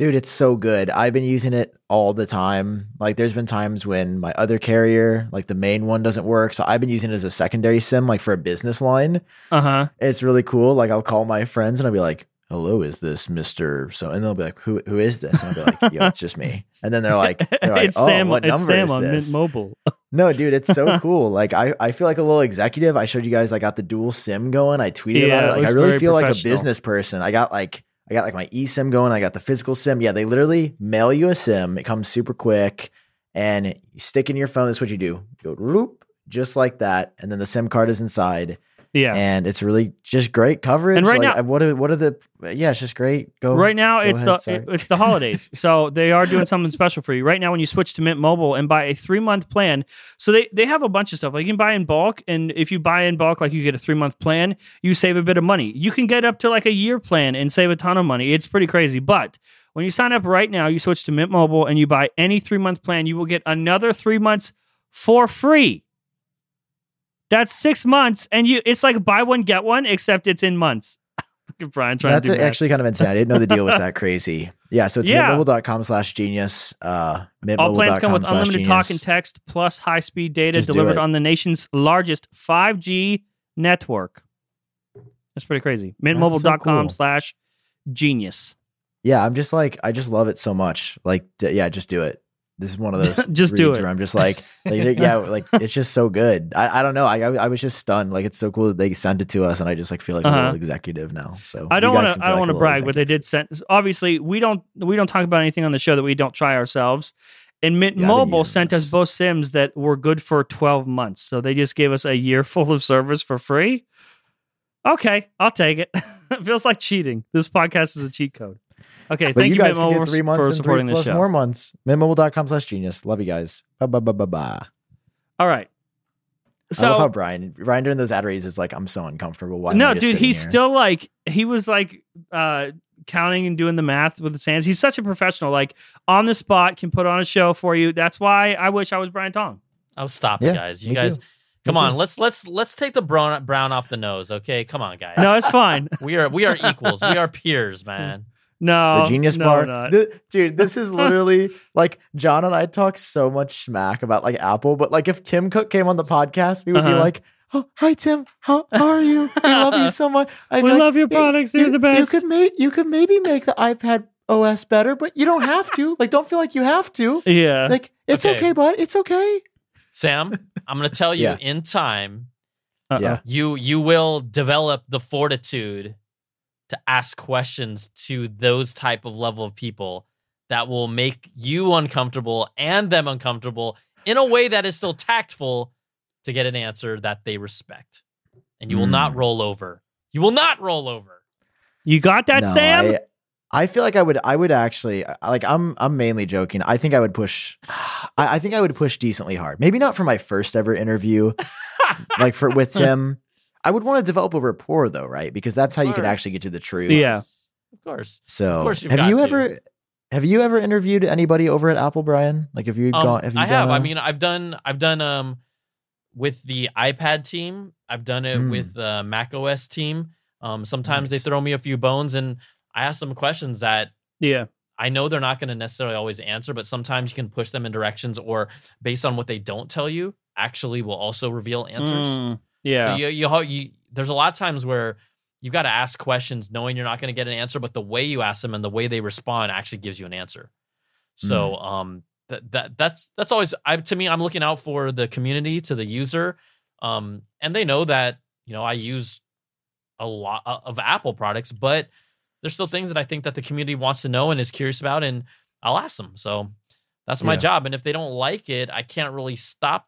Dude, it's so good. I've been using it all the time. Like, there's been times when my other carrier, like the main one, doesn't work. So I've been using it as a secondary SIM, like for a business line. Uh-huh. It's really cool. Like, I'll call my friends and I'll be like, "Hello, is this Mister?" So, and they'll be like, "Who? Who is this?" And I'll be like, "Yo, it's just me." <laughs> And then they're like, they're like it's "Oh, Sam what it's number Sam is on this?" Mint Mobile. <laughs> No, dude, it's so <laughs> cool. Like I, I feel like a little executive. I showed you guys I got the dual SIM going. I tweeted Yeah, about it it. Like I really feel like a business person. I got like I got like my eSIM going. I got the physical SIM. Yeah, they literally mail you a SIM. It comes super quick, and you stick in your phone. That's what you do. You go just like that, and then the SIM card is inside, Yeah. and it's really just great coverage. And right like, now- uh, what are what are the? Yeah, it's just great. Go right now go it's ahead, the it- it's the holidays <laughs> so they are doing something special for you right now when you switch to mint mobile and buy a three month plan so they they have a bunch of stuff like you can buy in bulk and if you buy in bulk like you get a three month plan you save a bit of money you can get up to like a year plan and save a ton of money it's pretty crazy but when you sign up right now you switch to mint mobile and you buy any three month plan you will get another three months for free that's six months and you it's like buy one get one except it's in months <laughs> Brian trying That's to do math. actually kind of insane. I didn't know the deal was that <laughs> crazy. Yeah, so it's Yeah. mintmobile.com slash genius. Uh, All plans come with unlimited talk genius. and text plus high speed data Just delivered on the nation's largest 5G network. That's pretty crazy. Mintmobile.com cool. slash genius. Yeah, I'm just like I just love it so much. Like, d- yeah, just do it. This is one of those <laughs> Just do it. Where I'm just like, <laughs> like yeah, like it's just so good. I, I don't know. I, I I was just stunned. Like it's so cool that they sent it to us, and I just like feel like a Uh-huh. little executive now. So I don't want to. I don't like want to brag, but they did send. Obviously, we don't. We don't talk about anything on the show that we don't try ourselves. And Mint Yeah, Mobile sent us both Sims that were good for 12 months. So they just gave us a year <laughs> full of service for free. Okay, I'll take it. it feels like cheating. This podcast is a cheat code. Okay, But thank you you, guys Mint can Mobile, get three for months and three supporting the plus show. more months. Mintmobile.com slash genius. Love you guys. Ba ba ba ba ba. All right. I love how So Brian Brian during those ad reads is like I'm so uncomfortable. Why? no, am I just dude, he's here? still like he was like uh counting and doing the math with his hands. He's such a professional. Like on the spot, can put on a show for you. That's why I wish I was Brian Tong. Oh, stop Yeah, it, guys! You guys, too. come Me on. too. Let's let's let's take the brown brown off the nose. Okay, come on, guys. No, it's fine. <laughs> we are we are equals. we are peers, man. <laughs> No, the genius no, bar. not. Th- dude, this is <laughs> literally like Jon and I talk so much smack about like Apple, but like if Tim Cook came on the podcast, we would be Uh-huh. like, "Oh, hi Tim, how, how are you? We love you so much. <laughs> I'd We like, love your products. You, You're the best." You could make you could maybe make the iPad OS better, but you don't have to. like, don't feel like you have to. <laughs> yeah. Like, it's Okay. okay, bud. It's okay. Sam, I'm gonna tell you Yeah. in time, Uh-oh. Yeah. you you will develop the fortitude to ask questions to those type of level of people that will make you uncomfortable and them uncomfortable in a way that is still tactful to get an answer that they respect. And you will not Mm. roll over. You will not roll over. You got that, No, Sam? I, I feel like I would I would actually like I'm I'm mainly joking. I think I would push <sighs> I, I think I would push decently hard. Maybe not for my first ever interview, <laughs> like for with Tim. I would want to develop a rapport though, right? Because that's how you can actually get to the truth. Yeah. Of course. So Of course you've have got you to. ever have you ever interviewed anybody over at Apple, Brian? Like have you Um, gone have you I have. done I a- mean, I've done. I've done um with the iPad team. I've done it Hmm. with the Mac OS team. Um, sometimes they throw me a few bones, and I ask them questions that Yeah. I know they're not going to necessarily always answer, but sometimes you can push them in directions, or based on what they don't tell you, actually will also reveal answers. Mm, yeah. So you, you, you, there's a lot of times where you've got to ask questions knowing you're not going to get an answer, but the way you ask them and the way they respond actually gives you an answer. So, um, that, that that's that's always I to me I'm looking out for the community to the user, um, and they know that you know I use a lot of Apple products, but there's still things that I think that the community wants to know and is curious about, and I'll ask them. So that's my Yeah. job, and if they don't like it, I can't really stop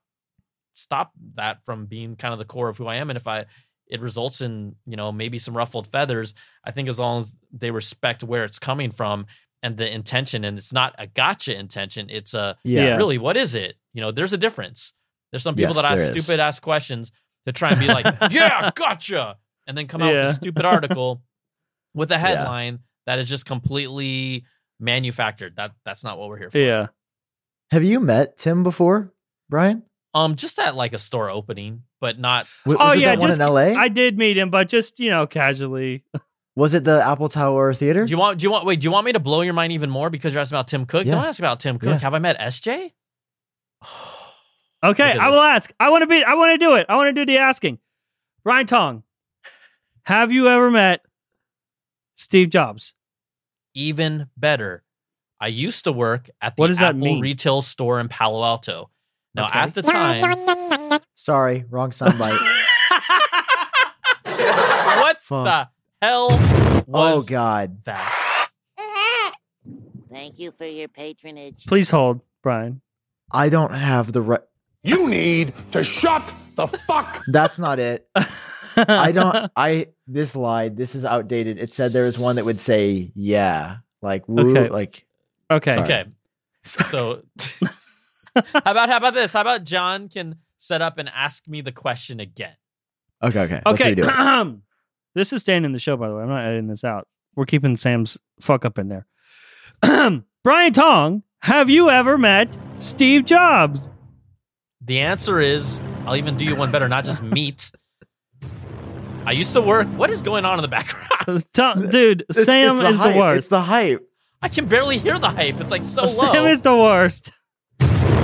stop that from being kind of the core of who I am. And if I it results in you know maybe some ruffled feathers, I think as long as they respect where it's coming from and the intention, and it's not a gotcha intention, it's a yeah. Yeah. really what is it? You know, there's a difference. There's some people Yes, that ask stupid ass questions to try and be like, <laughs> yeah, gotcha, and then come out with a stupid article <laughs> with a headline that is just completely manufactured. That that's not what we're here for. Yeah. Have you met Tim before, Brian? Um, just at like a store opening, but not. W- Oh it yeah, that one just in LA? I did meet him, but just you know, casually. was it the Apple Tower Theater? Do you want? Do you want? Wait, do you want me to blow your mind even more because you're asking about Tim Cook? Yeah. Don't ask about Tim Cook. Yeah. Have I met SJ? <sighs> Okay, I will ask. I want to be. I want to do it. I want to do the asking. Brian Tong, have you ever met Steve Jobs? Even better. I used to work at the What does that Apple mean? retail store in Palo Alto. Now, Okay. at the time, <laughs> Sorry, wrong soundbite. <laughs> what Fuck. the hell oh God. that? Thank you for your patronage. Please hold, Brian. I don't have the right. You need to shut the fuck That's not it. <laughs> I don't. I this lied. This is outdated. It said there was one that would say yeah, like woo, Okay. like. Okay. Sorry. Okay, so how about how about this? How about Jon can set up and ask me the question again? Okay, okay. Let's Okay. redo it. <clears throat> this is staying in the show, by the way. I'm not editing this out. We're keeping Sam's fuck up in there. <clears throat> Brian Tong, have you ever met Steve Jobs? The answer is I'll even do you one better, not just <laughs> meet. I used to work. What is going on in the background? Uh, Tong- Dude, It's- Sam it's is hype. the worst. It's the hype. I can barely hear the hype. It's like so Sam low. is the worst.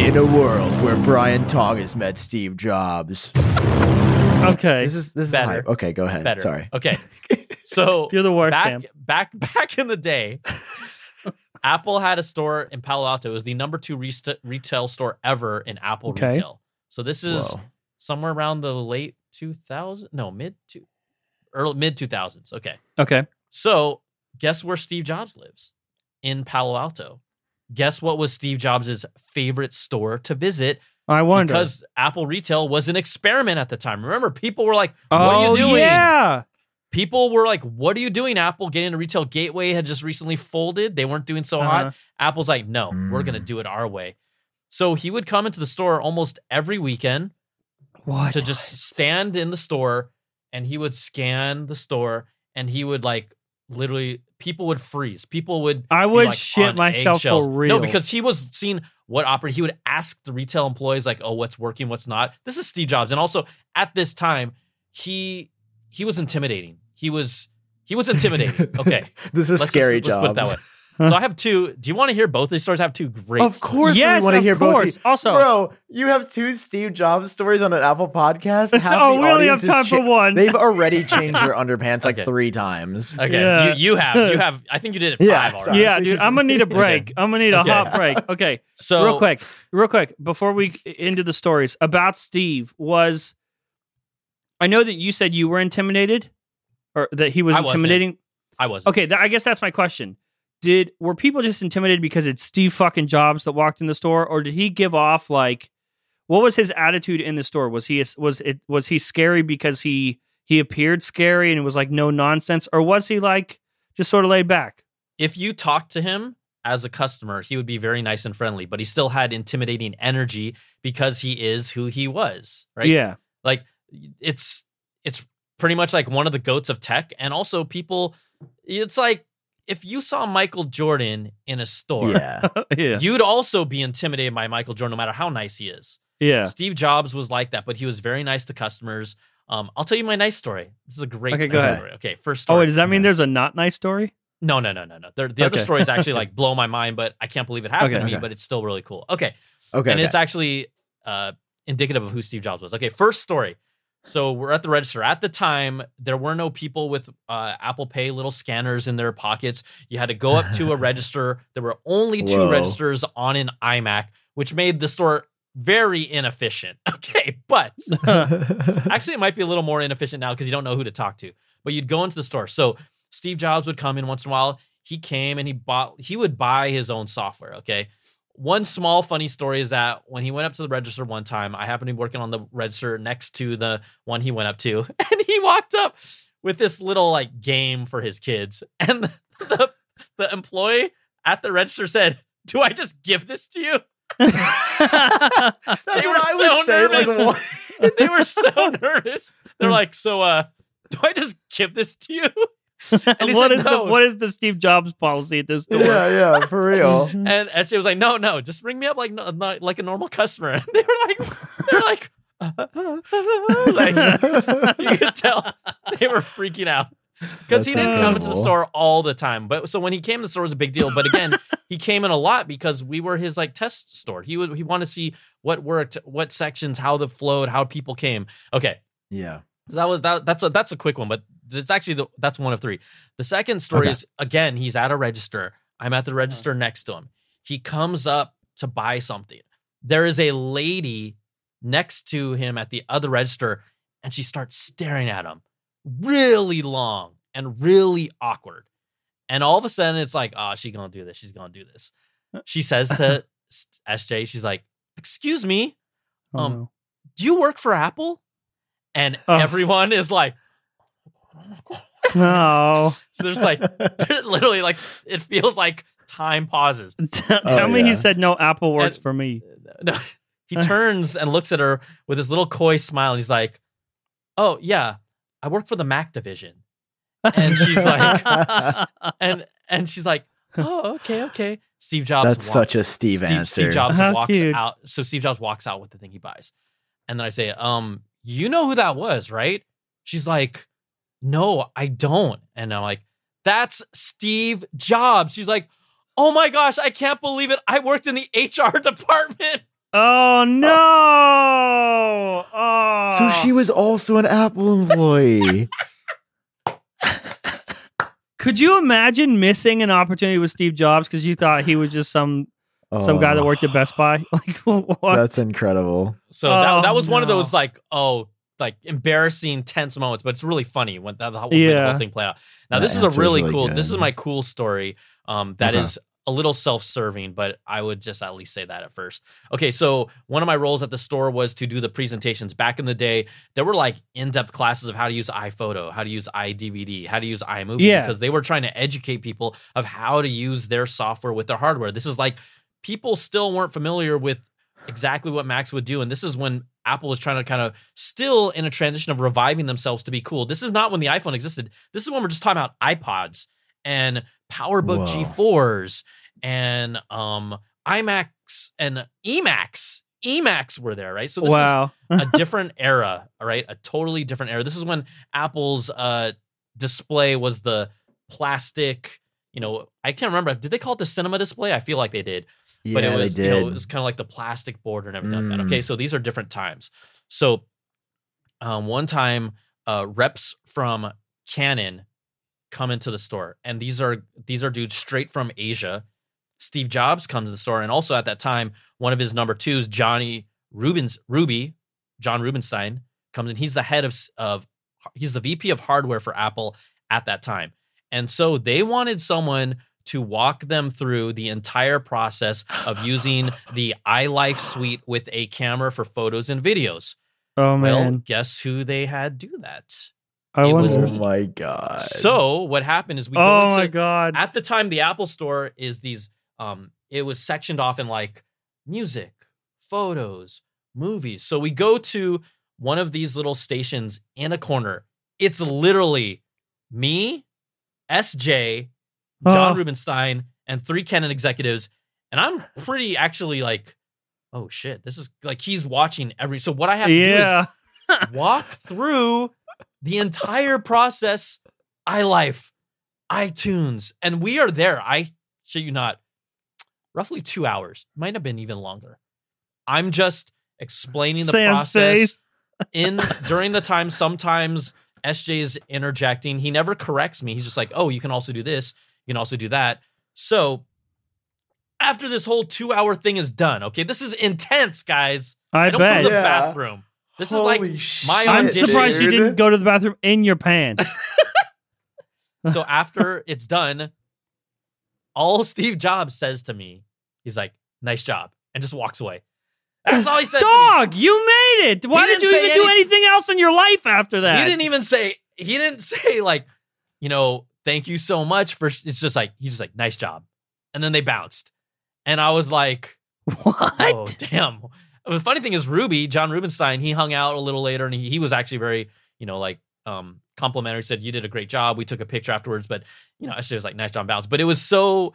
In a world where Brian Tong has met Steve Jobs. Okay. This is this is Better. hype. Okay, go ahead. better. Sorry. Okay. <laughs> So You're the worst, back, Sam. back back in the day, Apple had a store in Palo Alto. It was the number two rest- retail store ever in Apple Okay. retail. So this is Whoa. somewhere around the late 2000s, no mid two early mid 2000s okay Okay. so guess where steve jobs lives in palo alto guess what was steve jobs' favorite store to visit I wonder. because apple retail was an experiment at the time remember people were like what oh, are you doing Yeah. people were like what are you doing apple getting a retail gateway had just recently folded they weren't doing so Uh-huh. hot apple's like no we're gonna Mm. do it our way so he would come into the store almost every weekend What? to just stand in the store and he would scan the store and he would like literally people would freeze. People would I would like, shit myself for real. no because he was seeing what operate he would ask the retail employees like oh what's working what's not? This is steve jobs. And also at this time he he was intimidating. He was he was intimidating. <laughs> Okay. This is let's scary just, let's put it that way so i have two do you want to hear both these stories i have two great Of course, Yes, we want to of hear both. course. these- Also- bro, you have two Steve Jobs stories on an Apple podcast. Half oh, we only have time is for one. They've already changed their <laughs> underpants like Okay. three times. okay Yeah. you, you have you <laughs> have i think you did it five Yeah, already yeah, dude, I'm gonna need a <laughs> break. I'm gonna need a Okay. hot break. Okay, so real quick, real quick, before we into the stories about Steve was, I know that you said you were intimidated, or that he was I wasn't. intimidating. i was Okay, th- I guess that's my question. Did were people just intimidated because it's Steve fucking Jobs that walked in the store, or did he give off like, what was his attitude in the store? Was he was it was he scary because he he appeared scary and it was like no nonsense, or was he like just sort of laid back? if you talk to him as a customer, he would be very nice and friendly, but he still had intimidating energy because he is who he was, right? Yeah. Like it's it's pretty much like one of the goats of tech and also people it's like if you saw Michael Jordan in a store, Yeah. <laughs> yeah. you'd also be intimidated by Michael Jordan no matter how nice he is. Yeah. Steve Jobs was like that, but he was very nice to customers. Um, I'll tell you my nice story. This is a great Okay, go nice ahead. story. Okay, first Oh, story. wait, does that mean there's a not nice story? No, no, no, no, no. They're, the other Okay. stories actually <laughs> like blow my mind, but I can't believe it happened Okay. to me. Okay. But it's still really cool. Okay, Okay. and okay. it's actually uh, indicative of who Steve Jobs was. Okay, first story. So we're at the register. At the time, there were no people with uh, Apple Pay little scanners in their pockets. You had to go up to a <laughs> register. There were only two Whoa. registers on an iMac, which made the store very inefficient. <laughs> Okay, but <laughs> actually it might be a little more inefficient now because you don't know who to talk to but you'd go into the store so steve jobs would come in once in a while he came and he bought he would buy his own software okay one small funny story is that when he went up to the register one time i happened to be working on the register next to the one he went up to <laughs> and he walked up with this little like game for his kids <laughs> and the, the, the employee at the register said do i just give this to you <laughs> That's they what were I so would say. Like, nervous. what? they were so nervous. They're like, so uh do I just give this to you? And he what said is no. the what is the Steve Jobs policy at this store? yeah, yeah, for real. <laughs> And and she was like, no, no, just ring me up like no, not like a normal customer. <laughs> And they were like, they're like, <laughs> like you could tell they were freaking out because he didn't come into the store all the time. But so when he came to the store it was a big deal. But again, he came in a lot because we were his like test store. He would he wanted to see what worked, what sections, how the flowed, how people came. Okay, Yeah. So that was that. That's a that's a quick one, but it's actually the, that's one of three. The second story Okay. is again he's at a register. I'm at the register next to him. He comes up to buy something. There is a lady next to him at the other register, and she starts staring at him really long and really awkward. And all of a sudden, it's like, oh, she's gonna do this. She's gonna do this. She says to <laughs> SJ, she's like, "Excuse me, Oh, Um, no. do you work for Apple?" And Oh. everyone is like, No. <laughs> so there's like, <laughs> literally, like it feels like time pauses. <laughs> Tell Oh, me yeah. he said no Apple works And- for me. No, he turns and looks at her with his little coy smile, and he's like, "Oh yeah, I work for the Mac division." And she's like, and and she's like, "Oh okay, okay." Steve Jobs. That's such a walks- Steve answer. Steve Jobs How walks cute. out. So Steve Jobs walks out with the thing he buys, and then I say, "Um, you know who that was, right?" She's like, "No, I don't." And I'm like, "That's Steve Jobs." She's like, "Oh my gosh, I can't believe it! I worked in the HR <laughs> department." Oh no! Oh. So she was also an Apple employee. <laughs> Could you imagine missing an opportunity with Steve Jobs because you thought he was just some some guy that Oh, worked at Best Buy? <laughs> Like what? That's incredible. So Oh, that that was one of oh, those like oh like embarrassing tense moments, but it's really funny when that the whole, way the whole thing played out. Now That this is a really, really cool. This is my cool story. Um, that Okay. is a little self-serving, but I would just at least say that at first. Okay, so one of my roles at the store was to do the presentations. Back in the day, there were like in-depth classes of how to use iPhoto, how to use iDVD, how to use iMovie, Yeah. because they were trying to educate people of how to use their software with their hardware. This is like people still weren't familiar with exactly what Macs would do. And this is when Apple was trying to kind of still in a transition of reviving themselves to be cool. This is not when the iPhone existed. This is when we're just talking about iPods and PowerBook Whoa. G4s and um iMacs and eMacs. eMacs were there, right? So this wow. is <laughs> a different era, all right? A totally different era. This is when Apple's uh display was the plastic, you know, I can't remember. Did they call it the cinema display? I feel like they did Yeah, but it was they you did. know it was kind of like the plastic border and everything like that. Mm. Okay, so these are different times. So um, one time, uh, reps from Canon come into the store, and these are these are dudes straight from Asia. Steve Jobs comes to the store, and also at that time, one of his number twos, Johnny Rubens Ruby, Jon Rubinstein, comes in. He's the head of of he's the VP of hardware for Apple at that time, and so they wanted someone to walk them through the entire process of using <laughs> the iLife suite with a camera for photos and videos. Oh Well, man. guess who they had do that? I it was Oh me. my god. So what happened is we go oh into my god. at the time the apple store is these um it was sectioned off in like music photos movies so we go to one of these little stations in a corner it's literally me sj jon Oh. rubinstein and three canon executives and i'm pretty actually like oh shit this is like he's watching every so what i have to yeah. do is <laughs> walk through the entire process iLife, iTunes, and we are there. I shit you not, roughly two hours, might have been even longer. I'm just explaining the Sam process says. in <laughs> during the time. Sometimes SJ is interjecting. He never corrects me. He's just like, "Oh, you can also do this. You can also do that." So after this whole two hour thing is done, okay, this is intense, guys. I, I don't bet. go to the Yeah. bathroom. This is like Holy my shit, I'm audition. surprised you didn't go to the bathroom in your pants. <laughs> So after it's done, all Steve Jobs says to me, he's like, "Nice job," and just walks away. That's all he said. to me. Dog, you made it. Why did you say even do anything else in your life after that? He didn't even say. He didn't <laughs> say like, you know, thank you so much for. It's just like he's just like, nice job, and then they bounced, and I was like, what? oh <laughs> damn. The funny thing is, Ruby Jon Rubinstein, he hung out a little later, and he, he was actually very, you know, like um complimentary. Said you did a great job. We took a picture afterwards, but you know, SJ was like, nice job, bounce. But it was so.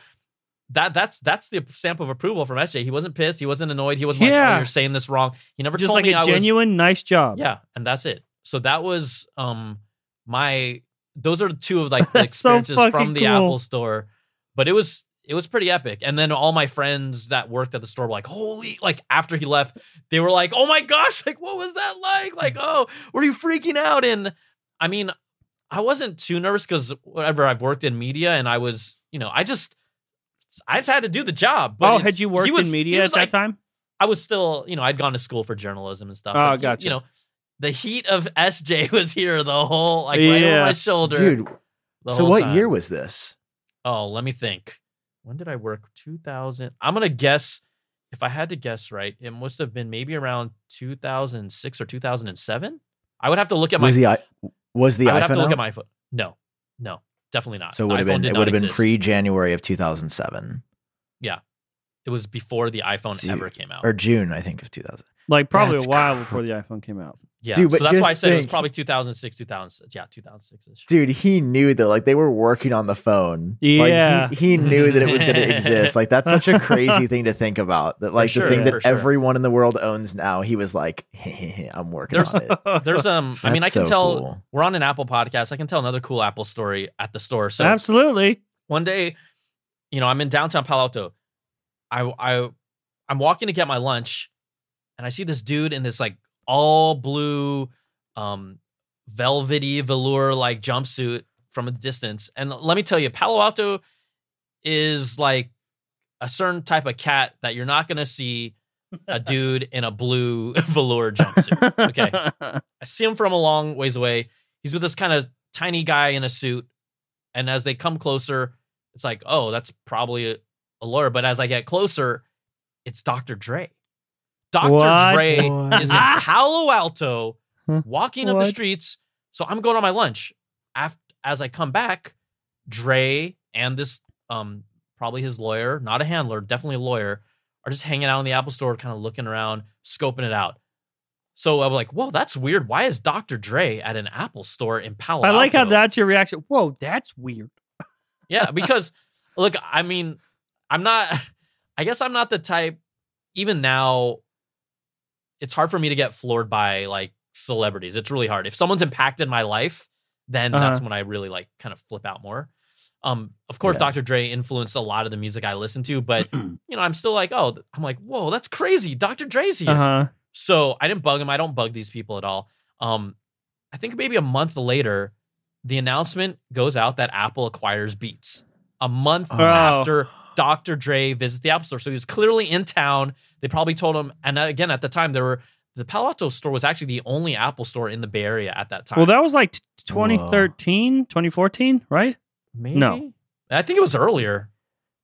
That that's that's the stamp of approval from SJ. He wasn't pissed. He wasn't annoyed. He wasn't like, "Oh, you're saying this wrong." He never Just told like me a I was genuine nice job. yeah, and that's it. So that was um my those are the two of like <laughs> the That's so experiences from the cool. Apple store. But it was it was pretty epic. And then all my friends that worked at the store were like, holy like after he left, they were like, Oh my gosh, like what was that like? Like, oh, were you freaking out? And I mean, I wasn't too nervous because whatever I've worked in media and I was, you know, I just I just had to do the job. But oh, had you worked was- in media at was that time? I was still, you know, I'd gone to school for journalism and stuff. Oh, but, gotcha. You know, the heat of SJ <laughs> was here the whole, like right over my shoulder. dude. So what time. year was this? Oh, let me think. When did I work? 2000. I'm going to guess, if I had to guess right, it must have been maybe around 2006 or 2007. I would have to look at my, Was the was the iPhone? I would iPhone have to look out? at my phone. No, no, definitely not. So it would have been it would have been pre January of 2007 Yeah. It was before the iPhone Dude, ever came out. or June I think of 2000. Like probably That's a while cr- before the iPhone came out. Yeah. Dude, but so that's why I just said it was probably 2006, 2006. Yeah, 2006 ish. Dude, he knew that like they were working on the phone. Yeah. Like, he, he knew that it was going <laughs> to exist. Like that's such a crazy thing to think about. That like sure, the thing for that sure. everyone in the world owns now. He was like, <laughs> I'm working There's- on it. <laughs> There's um, I mean, I can so tell cool. we're on an Apple podcast. I can tell another cool Apple story at the store. So Absolutely. one day, you know, I'm in downtown Palo Alto. I I I'm walking to get my lunch, and I see this dude in this like all blue, um, velvety velour like jumpsuit from a distance. And let me tell you, Palo Alto is like a certain type of cat that you're not gonna see a <laughs> dude in a blue <laughs> velour jumpsuit. Okay. <laughs> I see him from a long ways away. He's with this kind of tiny guy in a suit. And as they come closer, it's like, oh, that's probably a, a lawyer. But as I get closer, it's Dr. Dre. Dr. What? Dre What? <laughs> is in Palo Alto walking up the streets. So I'm going on my lunch. After, as I come back, Dre and this um probably his lawyer, not a handler, definitely a lawyer, are just hanging out in the Apple store, kind of looking around, scoping it out. So I'm like, whoa, that's weird. Why is Dr. Dre at an Apple store in Palo I Alto? like how that's your reaction. Whoa, that's weird. <laughs> Yeah, because look, I mean, I'm not. <laughs> I guess I'm not the type. Even now, it's hard for me to get floored by like celebrities. It's really hard. If someone's impacted my life, then that's Uh-huh. when I really like kind of flip out more. Um, of course, Yeah. Dr. Dre influenced a lot of the music I listen to, but <clears throat> you know, I'm still like, oh, I'm like, whoa, that's crazy. Dr. Dre's here. Uh huh. So I didn't bug him. I don't bug these people at all. Um, I think maybe a month later, the announcement goes out that Apple acquires Beats. A month Oh. after Dr. Dre visits the Apple Store, so he was clearly in town. They probably told him, and uh, again at the time, there were the Palo Alto store was actually the only Apple store in the Bay Area at that time. Well, that was like t- 2013, 2014, right? Maybe? no. I think it was earlier.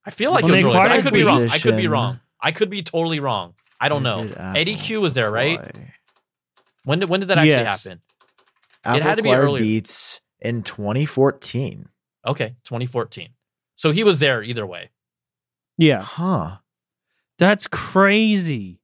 I feel like When it was earlier. I could be wrong. I could be wrong. I could be totally wrong. I don't know. Eddie Apple Q was there, right? acquire- When did when did that actually Yes. happen? Apple had to be acquired earlier. Beats in 2014. Okay, 2014. So he was there either way. Yeah, Huh. That's crazy.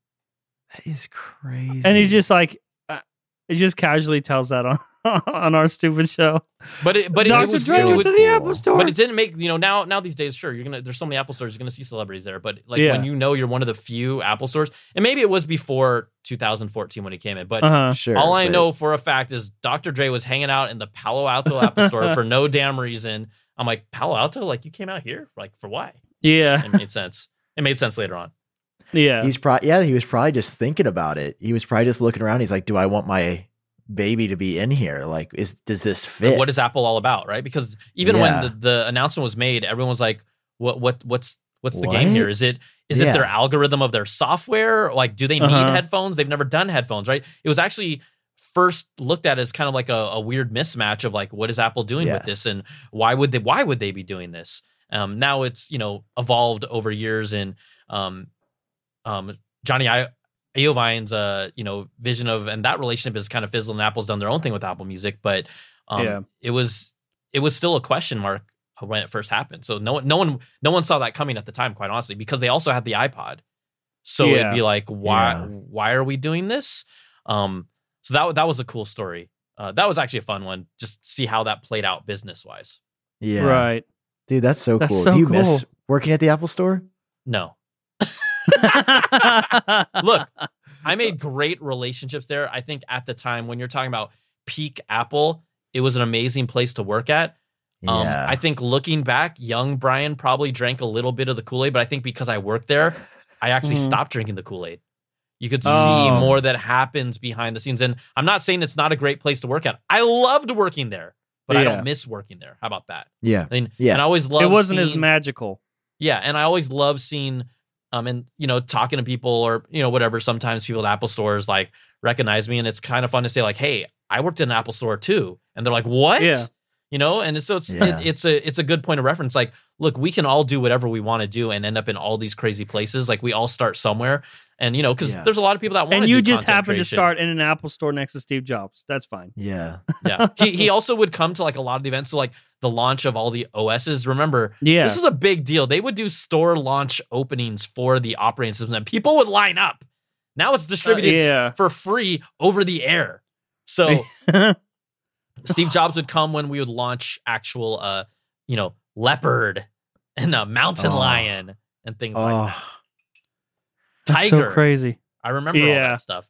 That is crazy. And he just like, uh, it just casually tells that on <laughs> on our stupid show. But it, but it, it Dr. was, Dre it was was in the Apple Store. but it didn't make you know now now these days sure you're gonna there's so many Apple stores you're gonna see celebrities there but like Yeah. when you know you're one of the few Apple stores and maybe it was before 2014 when he came in but uh-huh. sure. all I but- know for a fact is Dr. Dre was hanging out in the Palo Alto Apple <laughs> Store for no damn reason. I'm like Palo Alto, like you came out here, like for why? Yeah, It made sense. It made sense later on. Yeah. He's probably yeah, he was probably just thinking about it. He was probably just looking around. He's like, "Do I want my baby to be in here? Like, is does this fit?" What is Apple all about, right? Because even Yeah. when the, the announcement was made, everyone was like, "What? What? What's what's the What? game here? Is it is Yeah. it their algorithm of their software? Like, do they need Uh-huh. headphones? They've never done headphones, right? It was actually first looked at as kind of like a, a weird mismatch of like, what is Apple doing with this, and why would they why would they be doing this? Um, now it's you know evolved over years, and um, um, Jimmy I. Iovine's uh, you know, vision of and that relationship is kind of fizzled and Apple's done their own thing with Apple Music, but um Yeah. it was it was still a question mark when it first happened. So no one no one no one saw that coming at the time, quite honestly, because they also had the iPod. So Yeah. it'd be like, why Yeah. why are we doing this? Um so that that was a cool story. Uh, that was actually a fun one, just to see how that played out business wise. yeah, Right. dude, that's so That's cool. so Do you cool. miss working at the Apple Store? No. <laughs> Look, I made great relationships there. I think at the time when you're talking about peak Apple, it was an amazing place to work at. Um, yeah, I think looking back, young Brian probably drank a little bit of the Kool Aid, but I think because I worked there, I actually Mhm. stopped drinking the Kool Aid. You could see Oh. more that happens behind the scenes. And I'm not saying it's not a great place to work at. I loved working there, but I don't miss working there. How about that? yeah, I mean, Yeah. and I always loved it wasn't as magical. yeah, and I always love seeing um and you know talking to people or you know whatever sometimes people at Apple stores like recognize me and it's kind of fun to say like hey, I worked in an Apple store too. And they're like, "What?" Yeah. You know, and so it's Yeah. it, it's a it's a good point of reference like look, we can all do whatever we want to do and end up in all these crazy places. Like we all start somewhere. And you know, cuz Yeah. there's a lot of people that want And you do just happen happened to start in an Apple store next to Steve Jobs. That's fine. yeah, Yeah. he he <laughs> also would come to like a lot of the events so like the launch of all the OSs. Remember, Yeah. this is a big deal. They would do store launch openings for the operating system, and people would line up. Now it's distributed Uh, yeah. for free over the air. So <laughs> Steve Jobs would come when we would launch actual, uh, you know, leopard and a mountain Oh. lion and things like oh, that. That's Tiger. so crazy. I remember all that stuff.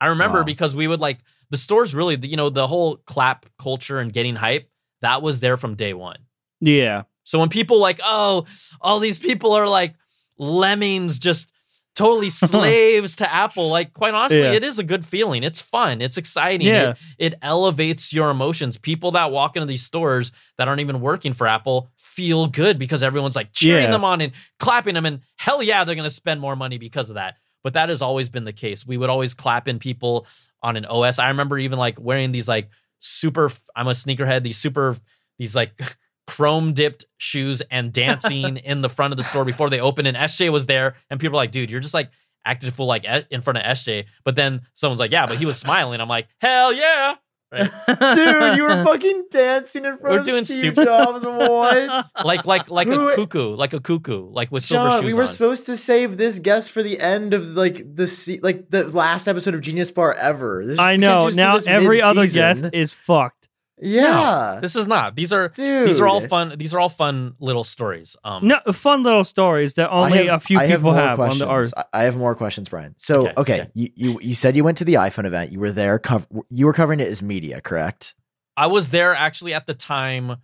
I remember Wow. because we would like the stores really, you know, the whole clap culture and getting hype that was there from day one. Yeah. So when people like, oh, all these people are like lemmings, just totally <laughs> slaves to Apple, like quite honestly, Yeah. it is a good feeling. It's fun. It's exciting. Yeah. It, it elevates your emotions. People that walk into these stores that aren't even working for Apple feel good because everyone's like cheering Yeah. them on and clapping them. And hell yeah, they're going to spend more money because of that. But that has always been the case. We would always clap in people on an OS. I remember even like wearing these like super, I'm a sneakerhead, these super, these like <laughs> chrome dipped shoes and dancing <laughs> in the front of the store before they opened. And SJ was there, and people were like, dude, you're just like acting full like in front of SJ. But then someone's like, yeah, but he was smiling. I'm like, hell yeah. Right? <laughs> dude, you were fucking dancing in front We're of doing Steve stupid- Jobs. What? <laughs> Like like like Who- a cuckoo, like a cuckoo, like with silver shoes we were on. supposed to save this guest for the end of like the like the last episode of Genius Bar ever. This- I know. Now every other mid-season. guest is fucked. Yeah, This is not. These are dude. these are all fun. These are all fun little stories. Um, No, fun little stories that only have- a few I people more have, on the earth. I- I have more questions, Brian. So, Okay, okay, okay. You, you you said you went to the iPhone event. You were there. Cov- you were covering it as media, correct? I was there actually at the time.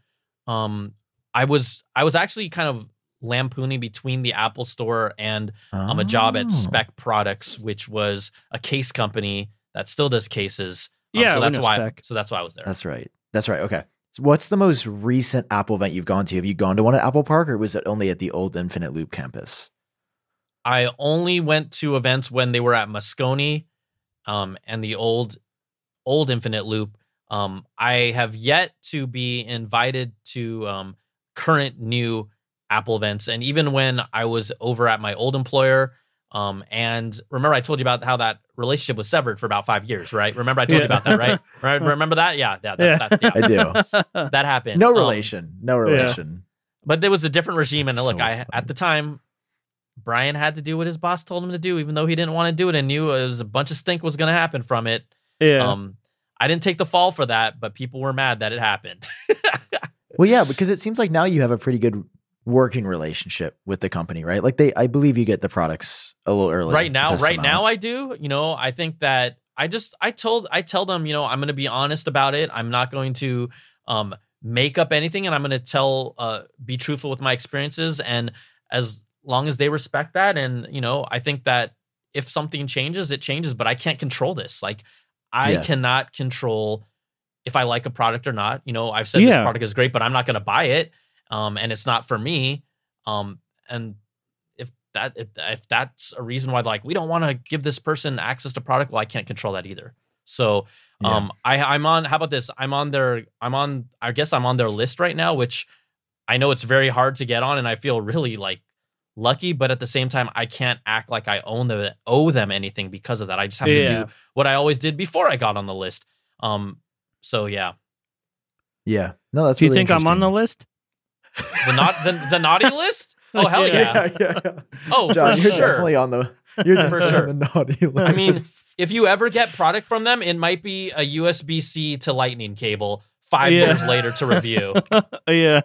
Um, I was I was actually kind of lampooning between the Apple Store and um, a job at Oh. Speck Products, which was a case company that still does cases. Um, Yeah, so we that's know why. Speck. So that's why I was there. That's right. That's right. Okay. So what's the most recent Apple event you've gone to? Have you gone to one at Apple Park, or was it only at the old Infinite Loop campus? I only went to events when they were at Moscone, um, and the old, old Infinite Loop. Um, I have yet to be invited to um, current new Apple events, and even when I was over at my old employer, Um, and remember, I told you about how that relationship was severed for about five years, right? Remember, I told you about that, right? <laughs> Right? Remember that? Yeah, yeah, that, Yeah. That, yeah. I do. <laughs> that happened. No Um, relation. No relation. but there was a different regime, and That's look, so I funny. at the time, Brian had to do what his boss told him to do, even though he didn't want to do it and knew it was a bunch of stink was going to happen from it. Yeah. Um, I didn't take the fall for that, but people were mad that it happened. <laughs> Well, yeah, because it seems like now you have a pretty good working relationship with the company, right? Like they, I believe you get the products a little early. right now right now i do. You know i think that i just i told i tell them you know i'm going to be honest about it. I'm not going to um make up anything and i'm going to tell uh be truthful with my experiences. And as long as they respect that and you know i think that if something changes it changes but i can't control this. Like i Yeah. cannot control if i like a product or not. You know i've said this product is great but i'm not going to buy it um and it's not for me um and if that if, if that's a reason why like we don't want to give this person access to product well i can't control that either. So um i i'm on how about this? I'm on their i'm on i guess i'm on their list right now which i know it's very hard to get on and i feel really like lucky but at the same time i can't act like i own the owe them anything because of that. I just have to do what i always did before i got on the list. Um so yeah. Yeah. No, that's Do you really think I'm on the list? The not the, the naughty <laughs> list oh hell yeah, yeah, yeah, yeah. oh Jon, for you're sure definitely on the. You're <laughs> definitely sure. on the naughty list. I mean, if you ever get product from them, it might be a USB C to Lightning cable five years later to review. <laughs> yeah.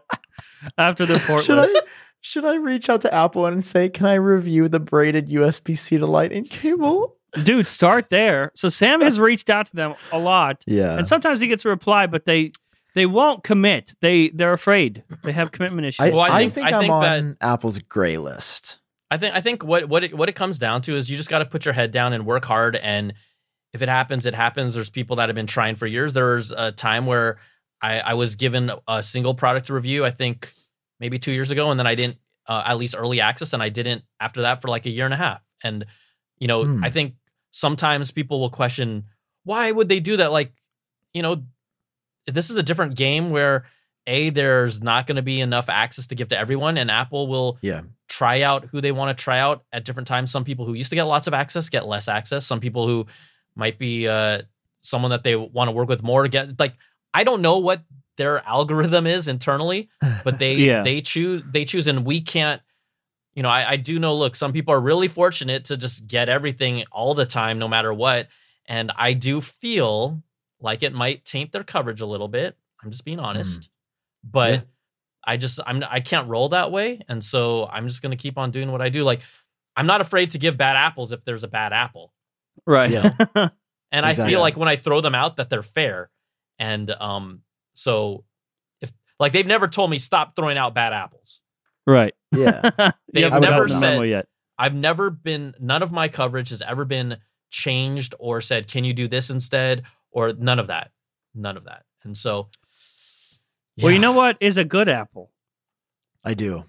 After the port should list. I should I reach out to Apple and say, can I review the braided USB C to Lightning cable? Dude, start there. So Sam has reached out to them a lot, Yeah. and sometimes he gets a reply, but they they won't commit. They they're afraid. They have commitment issues. I, Well, I I think- think, I I'm think that- on Apple's gray list. I think I think what what it, what it comes down to is you just got to put your head down and work hard. And if it happens, it happens. There's people that have been trying for years. There was a time where I, I was given a single product to review. I think maybe two years ago, and then I didn't uh, at least early access, and I didn't after that for like a year and a half. And you know, Hmm. I think sometimes people will question why would they do that. Like, you know, this is a different game where a there's not going to be enough access to give to everyone, and Apple will Yeah. try out who they want to try out at different times. Some people who used to get lots of access get less access. Some people who might be uh, someone that they want to work with more to get like I don't know what their algorithm is internally, but they <laughs> Yeah. they choose they choose, and we can't. You know, I, I do know. Look, some people are really fortunate to just get everything all the time, no matter what. And I do feel like it might taint their coverage a little bit. I'm just being honest, but Yeah. I just I'm I can't roll that way, and so I'm just gonna keep on doing what I do. Like I'm not afraid to give bad apples if there's a bad apple, right. Yeah. <laughs> and I feel like when I throw them out that they're fair, and um so if like they've never told me stop throwing out bad apples. right. Yeah. <laughs> they have haven't never said- yet. I've never been none of my coverage has ever been changed or said, "Can you do this instead?" Or none of that, none of that. And so, Well, you know what is a good apple? I do.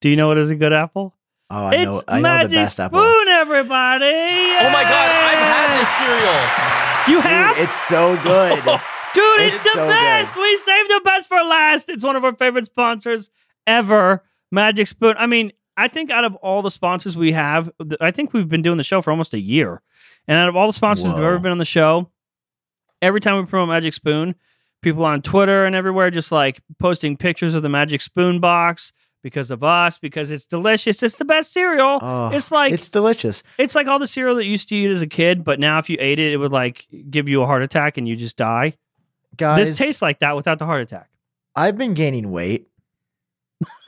Do you know what is a good apple? Oh, I know. it's I know Magic the best Spoon, apple. everybody. oh my god, I've had this cereal. You have? Dude, it's so good. <laughs> Dude, it's, It's the so best. good. We saved the best for last. It's one of our favorite sponsors ever, Magic Spoon. I mean, I think out of all the sponsors we have, I think we've been doing the show for almost a year. And out of all the sponsors that have ever been on the show, every time we promote Magic Spoon, people on Twitter and everywhere just like posting pictures of the Magic Spoon box because of us, because it's delicious. It's the best cereal. Oh, it's like it's delicious. it's like all the cereal that you used to eat as a kid, but now if you ate it, it would like give you a heart attack and you just die. Guys, This tastes like that without the heart attack. I've been gaining weight.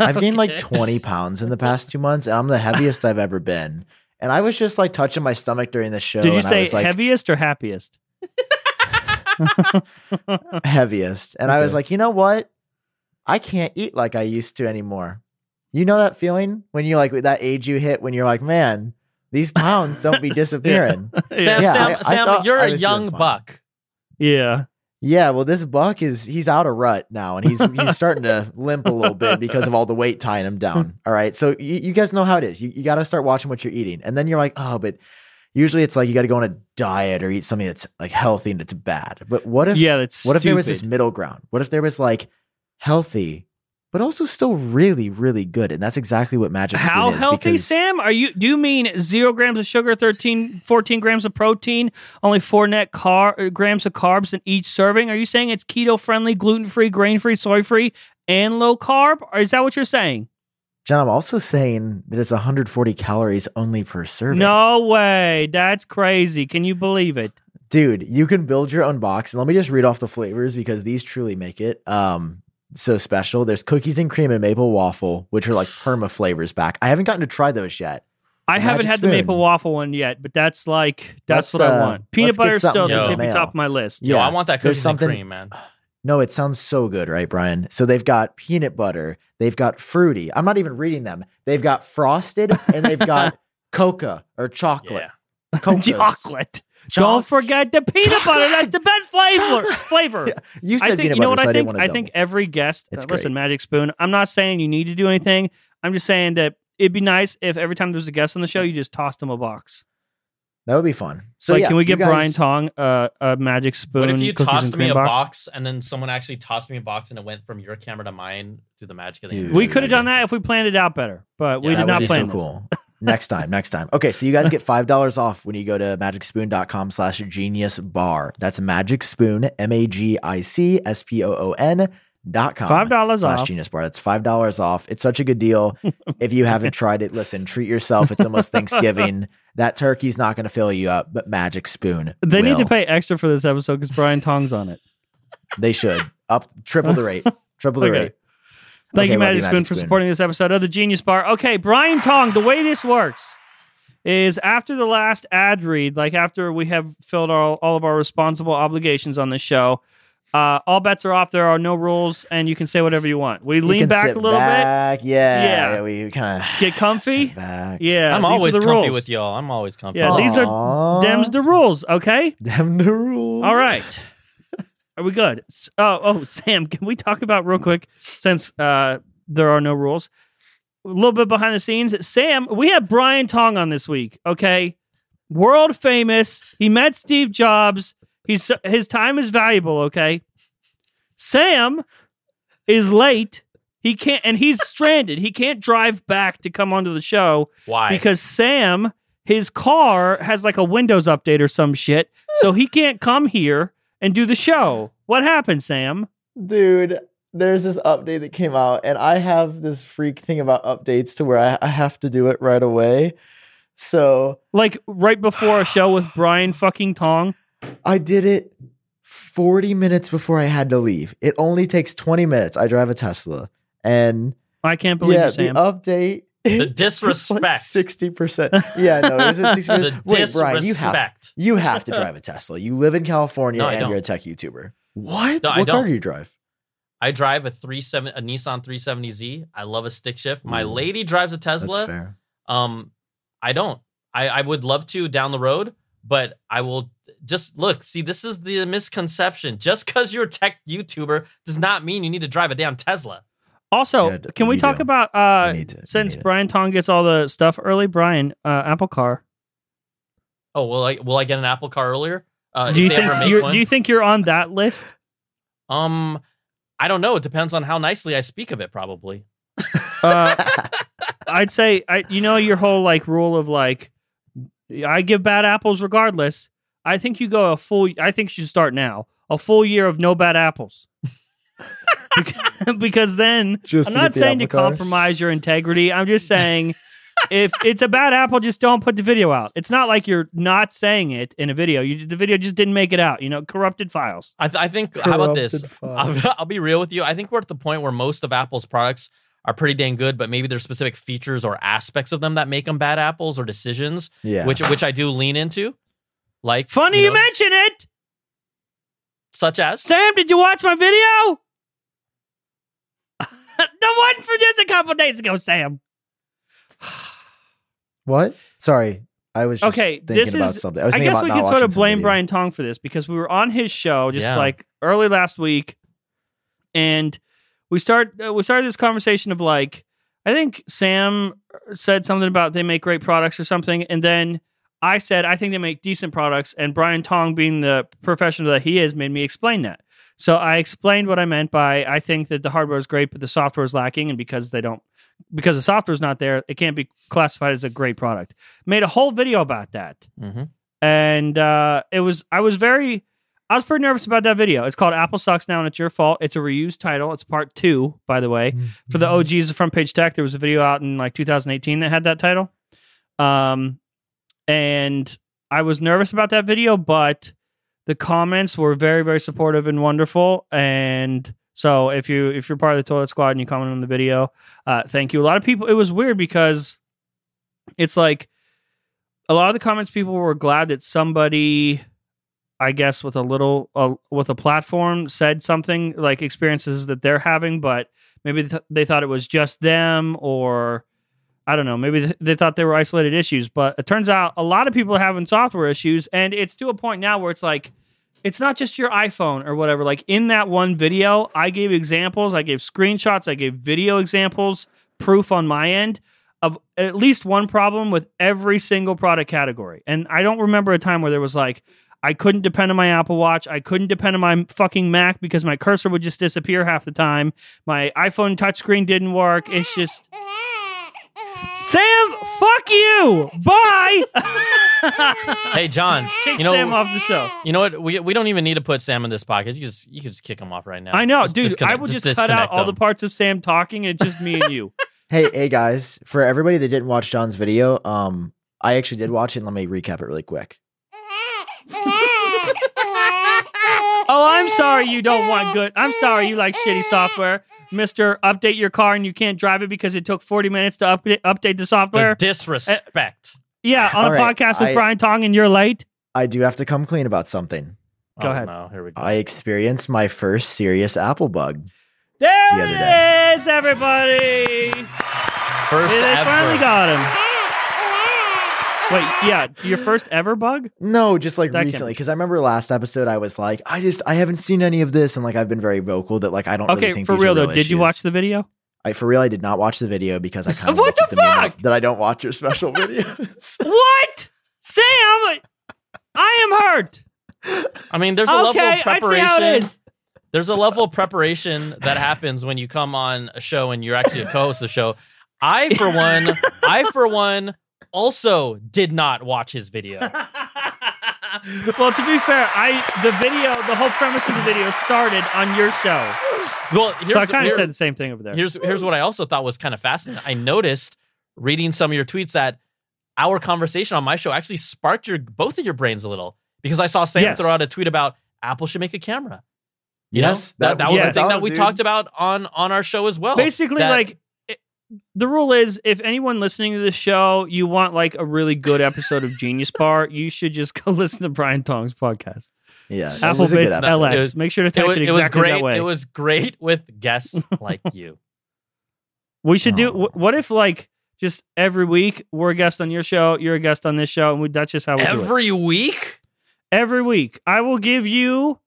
I've gained like 20 pounds in the past two months, and I'm the heaviest I've ever been. And I was just like touching my stomach during the show. Did you and I say was like heaviest or happiest? <laughs> <laughs> heaviest? And I was like, you know what? I can't eat like I used to anymore. You know that feeling when you like that age you hit when you're like, man, these pounds don't be <laughs> disappearing. <laughs> Sam, Yeah, Sam, I- I Sam, thought you're I a was doing young buck. Yeah. Yeah, well, this buck is he's out of rut now, and he's he's starting to limp a little bit because of all the weight tying him down. All right, so you, you guys know how it is. You you got to start watching what you're eating, and then you're like, oh, but usually it's like you got to go on a diet or eat something that's like healthy and it's bad. But what if Yeah, that's what if there was this middle ground? What if there was like healthy but also still really, really good. And that's exactly what Magic Spoon How is. healthy, Sam? Are you? Do you mean zero grams of sugar, 13, 14 grams of protein, only four net car grams of carbs in each serving? Are you saying it's keto friendly, gluten free, grain free, soy free, and low carb? Or is that what you're saying? Jon, I'm also saying that it's 140 calories only per serving. No way. That's crazy. Can you believe it? Dude, you can build your own box. And let me just read off the flavors because these truly make it um so special. There's cookies and cream and maple waffle, which are like perma flavors back. I haven't gotten to try those yet. I It's a haven't Magic had the maple waffle one yet, but that's like that's Let's, what I uh, want. Peanut let's butter is still something the tippy top of my list. Yo, Yeah, I want that cookies something- and cream, man. No, it sounds so good, right, Brian? So they've got peanut butter, they've got fruity. I'm not even reading them. They've got frosted and they've got <laughs> coca or chocolate. Yeah. <laughs> Chocolate. Choc- Don't forget the peanut butter. That's the best flavor. <laughs> Flavor. Yeah, You said I think peanut you know butter, what so I I think. to I think every guest. It's uh, listen. Magic Spoon. I'm not saying you need to do anything. I'm just saying that it'd be nice if every time there was a guest on the show, you just tossed them a box. That would be fun. So like, yeah, can we get guys- Brian Tong uh, a Magic Spoon? What if you tossed me a box? box? and then someone actually tossed me a box and it went from your camera to mine through the magic of the Dude. We could have done that if we planned it out better, but we did that not would be plan so this. cool. <laughs> next time, next time. Okay, so you guys get five dollars off when you go to magicspoon.com slash genius bar. That's magic spoon, M-A-G-I-C-S-P-O-O-N dot com. $5 off. genius bar. That's five dollars off. It's such a good deal. <laughs> if you haven't tried it, listen, treat yourself. It's almost <laughs> Thanksgiving. That turkey's not gonna fill you up, but Magic Spoon. They need to pay extra for this episode because Brian Tong's on it. <laughs> They should. Up triple the rate. Triple the Okay. rate. Thank Okay, you, Magic Spoon, Magic for Spoon. supporting this episode of the Genius Bar. Okay, Brian Tong, the way this works is after the last ad read, like after we have filled all, all of our responsible obligations on the show, uh, all bets are off. There are no rules, and you can say whatever you want. We lean can back sit a little back. Yeah. Yeah. yeah we kind of Get comfy? Sit back. Yeah, I'm always the comfy rules. with y'all. I'm always comfy. Yeah, these are Aw. Dems the rules. Okay, Them the rules. all right. Are we good? Oh, oh, <laughs> Sam, can we talk about real quick since uh, there are no rules? A little bit behind the scenes. Sam, we have Brian Tong on this week. Okay, world famous. He met Steve Jobs. He's his time is valuable. Okay, Sam is late. He can't, and he's <laughs> stranded. He can't drive back to come onto the show Why? because Sam, his car has like a Windows update or some shit, so he <laughs> can't come here and do the show. What happened, Sam? Dude, there's this update that came out, and I have this freak thing about updates to where I, I have to do it right away. So Like right before a show with Brian fucking Tong. I did it 40 minutes before I had to leave. It only takes 20 minutes. I drive a Tesla. And I can't believe yeah, you, Sam. the update. the <laughs> disrespect. Sixty percent. Yeah, no, it isn't <laughs> sixty the percent. Wait, Brian, you have disrespect. you have to drive a Tesla. You live in California No, and you're a tech YouTuber. What? No, I what car don't. do you drive? I drive a three seven a Nissan 370Z. I love a stick shift. My Ooh. lady drives a That's Tesla. fair. Um, I don't. I, I would love to down the road, but I will just look. See, this is the misconception. Just because you're a tech YouTuber does not mean you need to drive a damn Tesla. Also, Yeah, can we talk do. about uh to- since need it. Brian Tong gets all the stuff early, Brian, uh Apple Car. Oh, will I will I get an Apple car earlier? Uh, do you think you're one. do you think you're on that list? um, I don't know. It depends on how nicely I speak of it. Probably. Uh <laughs> I'd say I you know your whole like rule of like I give bad apples regardless. I think you go a full I think you start now. A full year of no bad apples. <laughs> because, because then Just I'm not get saying to compromise your integrity. I'm just saying if it's a bad apple, just don't put the video out. It's not like you're not saying it in a video. You the video just didn't make it out. You know, corrupted files. I, th- I think. How about this? I'll, I'll be real with you. I think we're at the point where most of Apple's products are pretty dang good, but maybe there's specific features or aspects of them that make them bad apples or decisions, Yeah. which which I do lean into. Like Funny you, know, mention it. such as Sam, did you watch my video? <laughs> the one for just a couple days ago, Sam. <sighs> what? Sorry. I was just Okay, thinking this about is- something. I was I guess about we not could sort of blame. Brian Tong for this because we were on his show just Yeah. like early last week, and we start uh, we started this conversation of like I think Sam said something about they make great products or something, and then I said I think they make decent products, and Brian Tong, being the professional that he is, made me explain that. So I explained what I meant by I think that the hardware is great, but the software is lacking, and because they don't, because the software is not there, it can't be classified as a great product. Made a whole video about that, hmm and uh, it was I was very I was pretty nervous about that video. It's called Apple Sucks Now and It's Your Fault. It's a reused title. It's part two, by the way. For the OGs of Front Page Tech, there was a video out in like 2018 that had that title. Um, and I was nervous about that video, but the comments were very, very supportive and wonderful. And so if you if you're part of the Toilet Squad and you comment on the video, uh, thank you. A lot of people. It was weird because it's like a lot of the comments people were glad that somebody I guess with a little uh, with a platform said something like experiences that they're having, but maybe th- they thought it was just them, or I don't know, maybe th- they thought they were isolated issues. But it turns out a lot of people are having software issues, and it's to a point now where it's like it's not just your iPhone or whatever. Like in that one video, I gave examples, I gave screenshots, I gave video examples, proof on my end of at least one problem with every single product category. And I don't remember a time where there was like, I couldn't depend on my Apple Watch. I couldn't depend on my fucking Mac because my cursor would just disappear half the time. My iPhone touchscreen didn't work. It's just. <laughs> Sam, fuck you. Bye. <laughs> Hey, Jon. Take you know, Sam off the show. You know what? We, we don't even need to put Sam in this podcast. You just you can just kick him off right now. I know, Just dude. I will just, cut disconnect out all the parts of Sam talking. and It's just me and you. <laughs> Hey, hey guys! For everybody that didn't watch Jon's video, um, I actually did watch it. and Let me recap it really quick. <laughs> Oh, I'm sorry you don't want good. I'm sorry you like shitty software. Mister, update your car and you can't drive it because it took 40 minutes to update, update the The software. disrespect. Uh, yeah, on All a right, podcast with I- Brian Tong and you're late. I do have to come clean about something. Go oh, ahead. No, here we go. I experienced my first serious Apple bug. There The other it day. is, everybody. First they ever. finally got him. Wait, yeah, your first ever bug? No, just like That recently, because I remember last episode I was like, I just I haven't seen any of this, and like I've been very vocal that like I don't Okay, really think for these are real though, did you watch the video? I for real I did not watch the video because I <laughs> kind of What the the fuck? that I don't watch your special <laughs> videos. What? Sam, I am hurt. I mean, there's a level okay, of I see preparation. how it is. There's a level of preparation that happens when you come on a show and you're actually a co-host of the show. I, for one, I for one, also did not watch his video. <laughs> well, to be fair, I the video, the whole premise of the video started on your show, Well, here's, so I kind of said the same thing over there. here's here's what I also thought was kind of fascinating. I noticed reading some of your tweets that our conversation on my show actually sparked your both of your brains a little because I saw Sam Yes. throw out a tweet about Apple should make a camera. You know? yes, that, that was was yes. the thing that we dude. talked about on on our show as well. Basically, That- like it, the rule is, if anyone listening to this show, you want like a really good episode of Genius <laughs> Bar, you should just go <laughs> listen to Brian Tong's podcast, Yeah, it Apple was a Bits. LX. It was- Make sure to it was, it, it was exactly great. that way. It was great with guests <laughs> like you. we should do. Oh. wh- What if like just every week we're a guest on your show, you're a guest on this show, and we, that's just how we do it. Every week? Every week, I will give you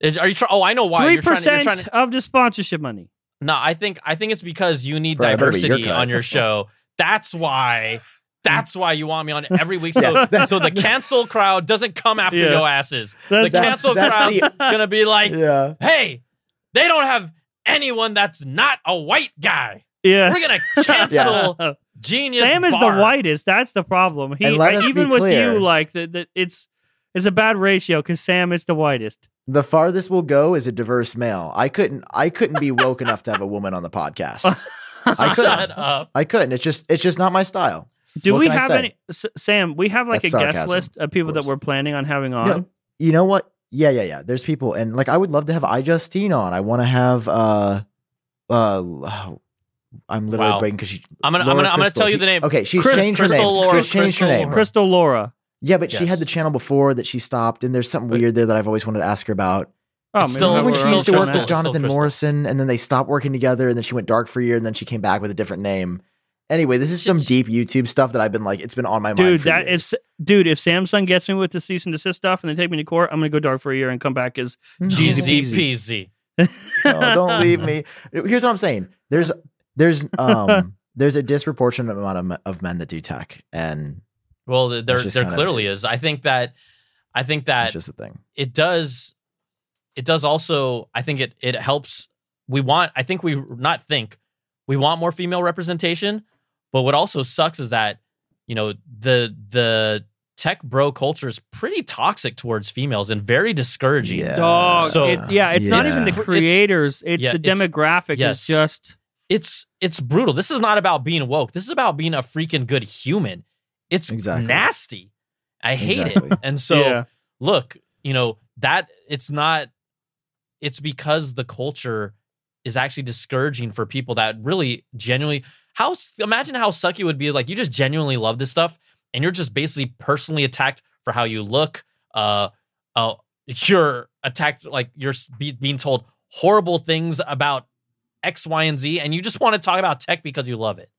Is- Are you trying? Oh, I know why. three You're trying, to- you're percent trying to, of the sponsorship money. No, I think I think it's because you need Bro, I your diversity on your show. <laughs> That's why. That's why you want me on every week. So, Yeah, <laughs> that- so the cancel crowd doesn't come after Yeah. your asses. That's- the cancel that's crowd's the- <laughs> gonna be like, Yeah, "Hey, they don't have anyone that's not a white guy. Yeah. We're gonna cancel Genius." Sam is Bar." the whitest. That's the problem. He And let us even be with clear. you, like that, that it's it's a bad ratio because Sam is the whitest. the farthest we'll go is a diverse male. I couldn't I couldn't be woke enough to have a woman on the podcast. I <laughs> couldn't. Shut up. I couldn't. It's just it's just not my style. Do What we have any S- Sam? We have like That's a guest list of people that we're planning on having on. No, you know what? Yeah, yeah, yeah. There's people, and like I would love to have iJustine on. I want to have. uh uh I'm literally Wow. breaking because she. I'm gonna- I'm gonna- I'm gonna Crystal. tell you the name. Okay, she's Chris- changed her name. Laura- She's changed her Crystal name. Laura. Crystal Laura. Yeah, but she had the channel before that she stopped, and there's something But- weird there that I've always wanted to ask her about. Oh, It's still- when she used to work with Jonathan Morrison, and then they stopped working together, and then she went dark for a year, and then she came back with a different name. Anyway, this is some Shit. deep YouTube stuff that I've been like, it's been on my mind. Dude, that years. if dude, if Samsung gets me with the cease and desist stuff and they take me to court, I'm gonna go dark for a year and come back as Easy peasy. peasy. No, don't leave me. Here's what I'm saying. There's there's um <laughs> there's a disproportionate amount of, of men that do tech, and Well, there there kind of- clearly is. I think that I think that that's just a thing. it does it does also. I think it it helps. We want. I think we not think we want more female representation, but what also sucks is that you know the the tech bro culture is pretty toxic towards females and very discouraging. Yeah. Dog. So- it- yeah, it's not even the creators. It's, yeah, the it's- demographic. yes. It's just it's it's brutal. This is not about being woke. This is about being a freaking good human. It's Exactly. nasty. I hate Exactly. it. And so yeah. look, you know, that it's not it's because the culture is actually discouraging for people that really genuinely how imagine how sucky it would be like you just genuinely love this stuff and you're just basically personally attacked for how you look uh uh you're attacked like you're be, being told horrible things about x y and z and you just want to talk about tech because you love it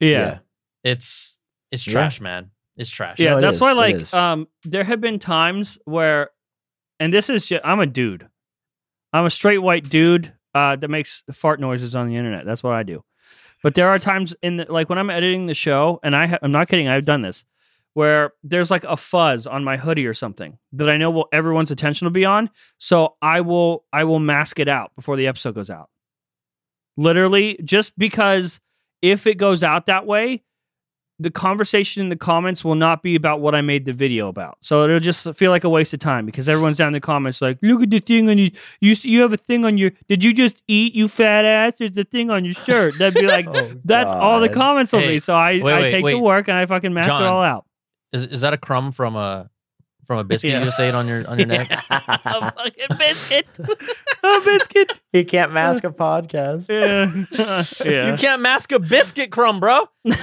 yeah. it's it's Yeah. trash man it's trash Yeah, No, it that's is. why like um there have been times where and this is just, I'm a dude. I'm a straight white dude uh that makes fart noises on the internet. That's what I do. But there are times in the, like when I'm editing the show and I ha- I'm not kidding, I've done this where there's like a fuzz on my hoodie or something that I know will everyone's attention will be on, so I will I will mask it out before the episode goes out. Literally just because if it goes out that way, the conversation in the comments will not be about what I made the video about. So it'll just feel like a waste of time because everyone's down in the comments like, look at the thing on you. You you have a thing on your. Did you just eat? You fat ass. There's the thing on your shirt. That'd be <laughs> like, Oh, that's all the comments will Hey, be. So I wait, I wait, take wait. the work and I fucking mask Jon. it all out. is, is that a crumb from a from a biscuit Yeah. you just ate on your on your neck <laughs> a fucking biscuit. <laughs> a biscuit. You can't mask a podcast. Yeah. <laughs> yeah. You can't mask a biscuit crumb, bro. but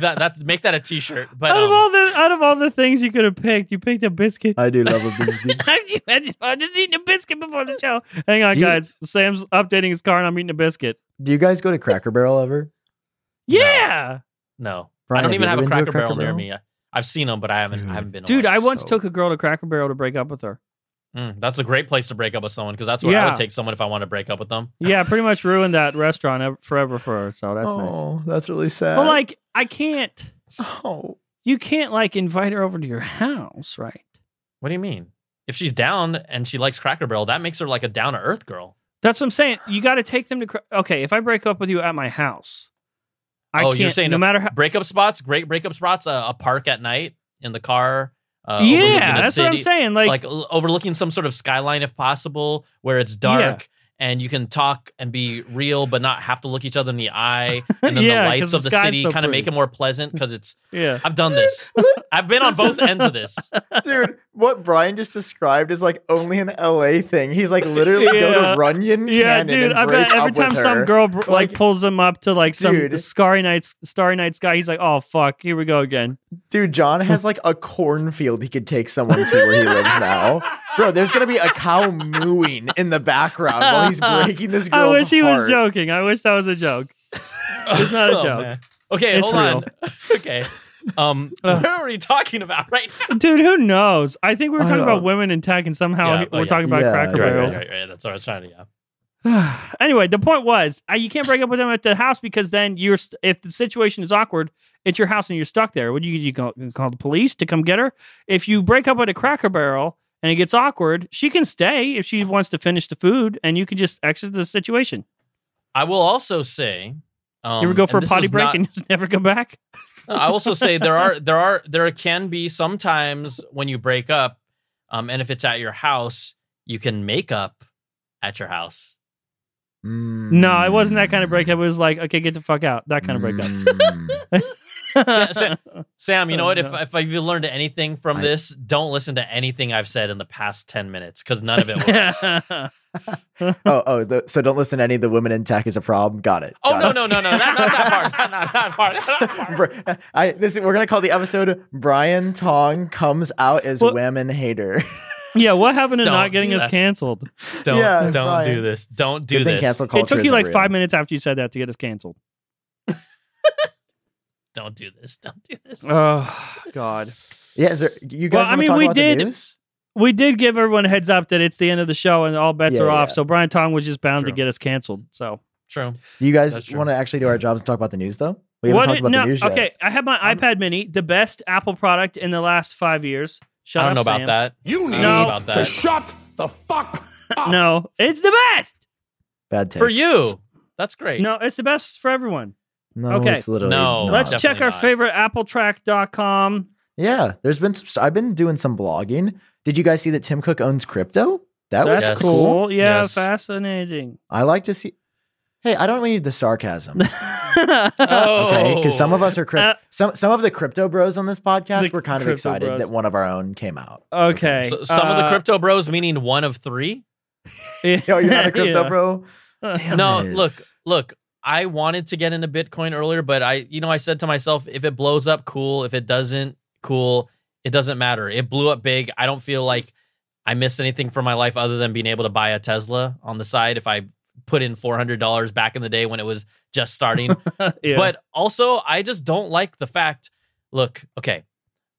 that that make that a t-shirt. But out of um, all the out of all the things you could have picked, you picked a biscuit. I do love a biscuit. I just, I just, I just eating a biscuit before the show. Hang on, Do you- guys. Sam's updating his car, and I'm eating a biscuit. do you guys go to Cracker Barrel ever? Yeah, no, Brian, I don't even you have a been to a Cracker, Barrel, Cracker near me. I- I've seen them, but I haven't. Dude. I haven't been. dude, I once so- took a girl to Cracker Barrel to break up with her. Mm, that's a great place to break up with someone because that's where I would take someone if I want to break up with them. Yeah, pretty much ruined that restaurant forever for her. So that's nice. oh, that's really sad. But like, I can't. oh, You can't like invite her over to your house, right? What do you mean? If she's down and she likes Cracker Barrel, that makes her like a down to earth girl. That's what I'm saying. You got to take them to. Cra- Okay, if I break up with you at my house, I oh, you're saying no matter how. breakup spots, great breakup spots, uh, a park at night in the car. Uh, yeah, that's what I'm saying. Like, like, overlooking some sort of skyline if possible where it's dark and you can talk and be real but not have to look each other in the eye <laughs> and then Yeah, the 'cause lights of the sky's city so kind of make it more pleasant because it's <laughs> yeah. i've done this <laughs> i've been on both ends of this dude, what Brian just described is like only an LA thing. He's like literally go to Runyon Yeah, Canyon dude. and I break bet every time some her. girl br- like, Like, pulls him up to like some dude. Starry Nights, Starry nights guy he's like, "Oh fuck, here we go again." Dude, Jon has like a cornfield he could take someone to where he lives now. Bro, there's gonna be a cow mooing in the background while he's breaking this <laughs> I wish he was heart. joking. I wish that was a joke. It's not a <laughs> Oh, joke. man. okay It's hold real. on <laughs> okay um Uh. what are we talking about right now Dude, who knows? I think we were I talking know. about women in tech, and somehow Yeah, he- oh, we're yeah. talking about Yeah, Cracker You're right, Barrels. right, right, right. that's what i was trying to yeah <sighs> anyway, the point was uh, you can't break up with them at the house because then you're st- if the situation is awkward, it's your house and you're stuck there. Would you you call, call the police to come get her? If you break up with a Cracker Barrel and it gets awkward, she can stay if she wants to finish the food, and you can just exit the situation. i will also say um, you ever go for a and potty break not- and <laughs> just never come back? I also say there are there are there can be sometimes when you break up, um, and if it's at your house, you can make up at your house. No, it wasn't that kind of breakup. It was like, okay, get the fuck out. That kind of breakup. <laughs> Mm. Sa- <laughs> Sam, you know what? If No. if you've learned anything from I- this, don't listen to anything I've said in the past ten minutes because none of it works. <laughs> oh, oh, the, so don't listen to any of the women in tech is a problem. Got it. oh Got no it. no no no not, not that part not, not that part. Not that part. I this we're gonna call the episode Brian Tong comes out as What- women hater. <laughs> yeah, what happened to Don't not getting us canceled? Don't Yeah, don't Brian. do this. Don't do Good this. cancel culture It took you like real. five minutes after you said that to get us canceled. Don't do this. Don't do this. Oh God. Yeah, is there, you Well, guys I mean, talk we did- We did give everyone a heads up that it's the end of the show and all bets Yeah, are off. So Brian Tong was just bound to get us canceled. So True. Do you guys That's want to actually do our jobs and talk about the news though? We haven't What talked it- about no, the news yet. okay, I have my I'm- iPad Mini, the best Apple product in the last five years. Shut I don't know up, about Sam. that. You need know about that. to that. shut the fuck up. No, it's the best. Bad take. For you, that's great. No, it's the best for everyone. No, Okay. it's literally No. not. Let's check our not. favorite appletrack.com. Yeah, there's been. Some, I've been doing some blogging. Did you guys see that Tim Cook owns crypto? That was That's Yes. cool. cool. Yeah, Yes. fascinating. I like to see. Hey, I don't need the sarcasm. Oh, <laughs> Okay, because some of us are Uh, crypto. some some of the crypto bros on this podcast The were kind of excited bros. that one of our own came out. okay. So, some of the uh, crypto bros, meaning one of three. <laughs> Yo, you're not a crypto <laughs> Yeah. bro. Damn no, it. look, look. I wanted to get into Bitcoin earlier, but I, you know, I said to myself, if it blows up, cool. If it doesn't, cool. It doesn't matter. It blew up big. I don't feel like I missed anything from my life other than being able to buy a Tesla on the side if I put in four hundred dollars back in the day when it was just starting. <laughs> Yeah. But also, I just don't like the fact. Look, okay,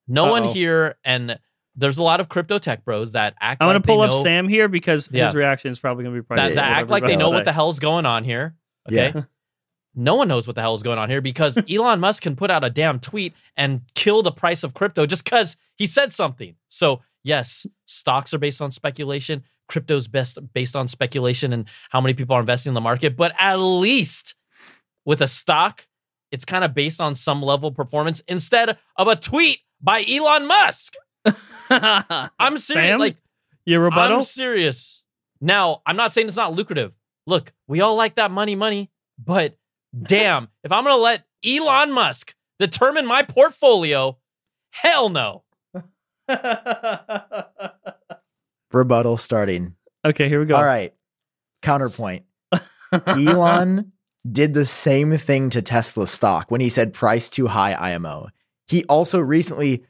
no one Uh-oh. here, and there's a lot of crypto tech bros that act. I'm like to pull they up know, Sam here because Yeah. his reaction is probably to be that, priceless. that act like they know what the hell's going on here. Okay. Yeah. No one knows what the hell is going on here because <laughs> Elon Musk can put out a damn tweet and kill the price of crypto just because he said something. So, yes, stocks are based on speculation. Crypto's best based on speculation and how many people are investing in the market. But at least with a stock, it's kind of based on some level of performance instead of a tweet by Elon Musk. <laughs> I'm serious. Sam? Like, Your rebuttal? I'm serious. Now, I'm not saying it's not lucrative. Look, we all like that money, money, but damn, if I'm going to let Elon Musk determine my portfolio, hell no. <laughs> Rebuttal starting. okay, here we go. All right. Counterpoint. Elon did the same thing to Tesla stock when he said price too high IMO. He also recently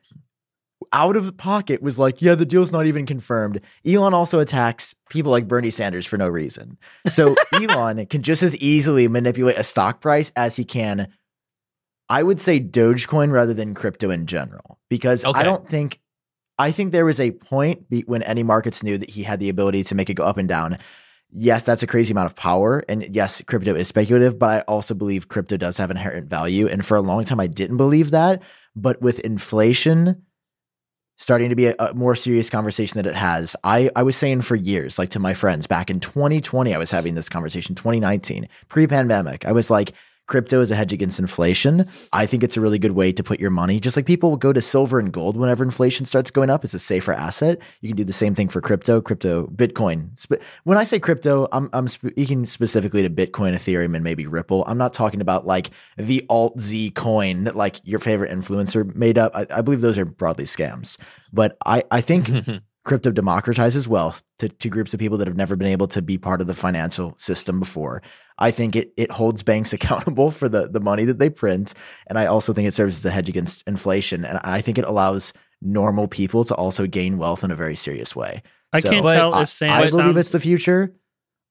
out of the pocket was like, yeah, the deal's not even confirmed. Elon also attacks people like Bernie Sanders for no reason. So <laughs> Elon can just as easily manipulate a stock price as he can I would say Dogecoin rather than crypto in general because Okay. I don't think I think there was a point be- when any markets knew that he had the ability to make it go up and down. Yes, that's a crazy amount of power. And yes, crypto is speculative, but I also believe crypto does have inherent value. And for a long time, I didn't believe that. But with inflation starting to be a, a more serious conversation that it has, I, I was saying for years, like to my friends back in 2020, I was having this conversation, 2019, pre pandemic. I was like, crypto is a hedge against inflation. I think it's a really good way to put your money. Just like people will go to silver and gold whenever inflation starts going up, it's a safer asset. You can do the same thing for crypto, crypto, Bitcoin. When I say crypto, I'm, I'm speaking specifically to Bitcoin, Ethereum, and maybe Ripple. I'm not talking about like the alt Z coin that like your favorite influencer made up. I, I believe those are broadly scams. But I, I think <laughs> crypto democratizes wealth to, to groups of people that have never been able to be part of the financial system before. I think it it holds banks <laughs> accountable for the the money that they print, and I also think it serves as a hedge against inflation. And I think it allows normal people to also gain wealth in a very serious way. I So can't tell I, if Sam I believe sounds, it's the future.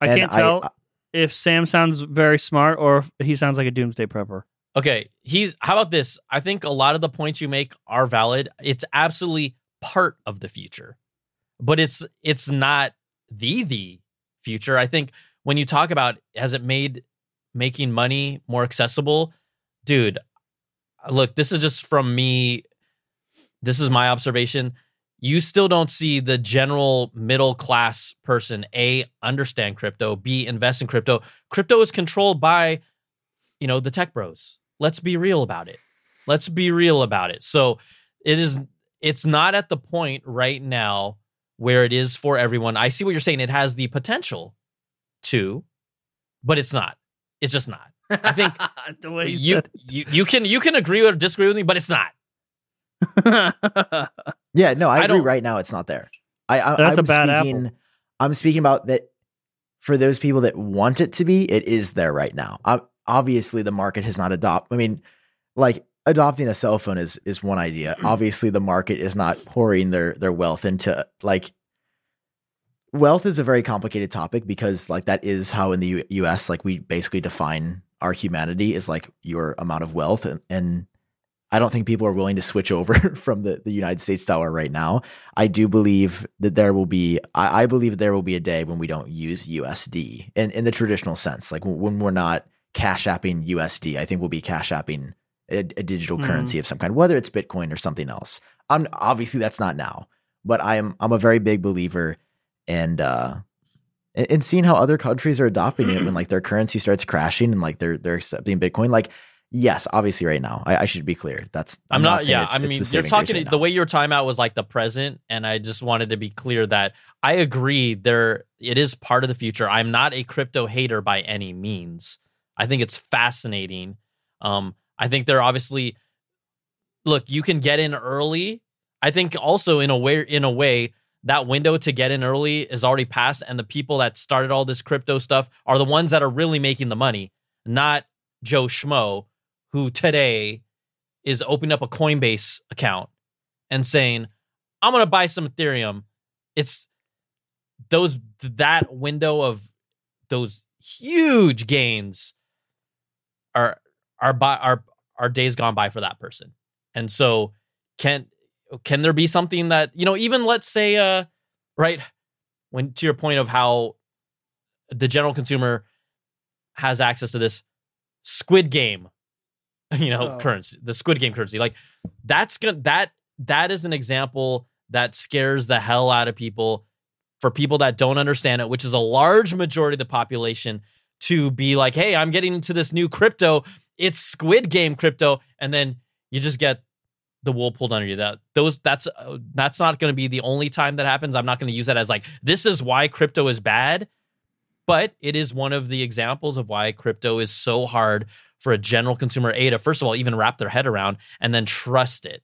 I can't tell I- if Sam sounds very smart or if he sounds like a doomsday prepper. Okay, he's how about this? I think a lot of the points you make are valid. It's absolutely part of the future. But it's it's not the the future. I think when you talk about has it made making money more accessible? Dude, look, this is just from me. This is my observation. You still don't see the general middle class person A understand crypto, B invest in crypto. Crypto is controlled by you know the tech bros let's be real about it let's be real about it so it is it's not at the point right now where it is for everyone i see what you're saying it has the potential to but it's not it's just not i think <laughs> the way you, you you can you can agree or disagree with me but it's not <laughs> Yeah, no, I, I agree. don't- Right now, it's not there. I, I That's I'm a bad speaking, I'm speaking about that for those people that want it to be. It is there right now. Uh, obviously, the market has not adopt. I mean, like adopting a cell phone is is one idea. <clears throat> obviously, the market is not pouring their their wealth into like. Wealth is a very complicated topic because, like, that is how in the U- U.S. like we basically define our humanity is like your amount of wealth, and, and I don't think people are willing to switch <laughs> over from the, the United States dollar right now. I do believe that there will be, I, I believe there will be a day when we don't use USD in, in the traditional sense, like when, when we're not cash apping USD. I think we'll be cash apping a, a digital Mhm. currency of some kind, whether it's Bitcoin or something else. I'm obviously that's not now, but I'm I'm a very big believer and uh in in seeing how other countries are adopting it when like their currency starts crashing and like they're they're accepting Bitcoin. Like, yes, obviously, right now, I, I should be clear. That's I'm, not, saying yeah. it's- I it's mean, you're talking right the way your timeout was like the present, and I just wanted to be clear that I agree. There, it is part of the future. I'm not a crypto hater by any means. I think it's fascinating. Um, I think they're obviously look. You can get in early. I think also in a way, in a way, that window to get in early is already passed, and the people that started all this crypto stuff are the ones that are really making the money, not Joe Schmo, who today is opening up a Coinbase account and saying, "I'm going to buy some Ethereum." It's those that window of those huge gains are are by are are days gone by for that person. And so can can there be something that, you know, even let's say uh right when to your point of how the general consumer has access to this squid game <laughs> you know Oh. currency the squid game currency like that's gonna that that is an example that scares the hell out of people for people that don't understand it which is a large majority of the population to be like hey i'm getting into this new crypto it's squid game crypto and then you just get the wool pulled under you. That those that's uh, that's not going to be the only time that happens. I'm not going to use that as like this is why crypto is bad but it is one of the examples of why crypto is so hard for a general consumer a to first of all even wrap their head around and then trust it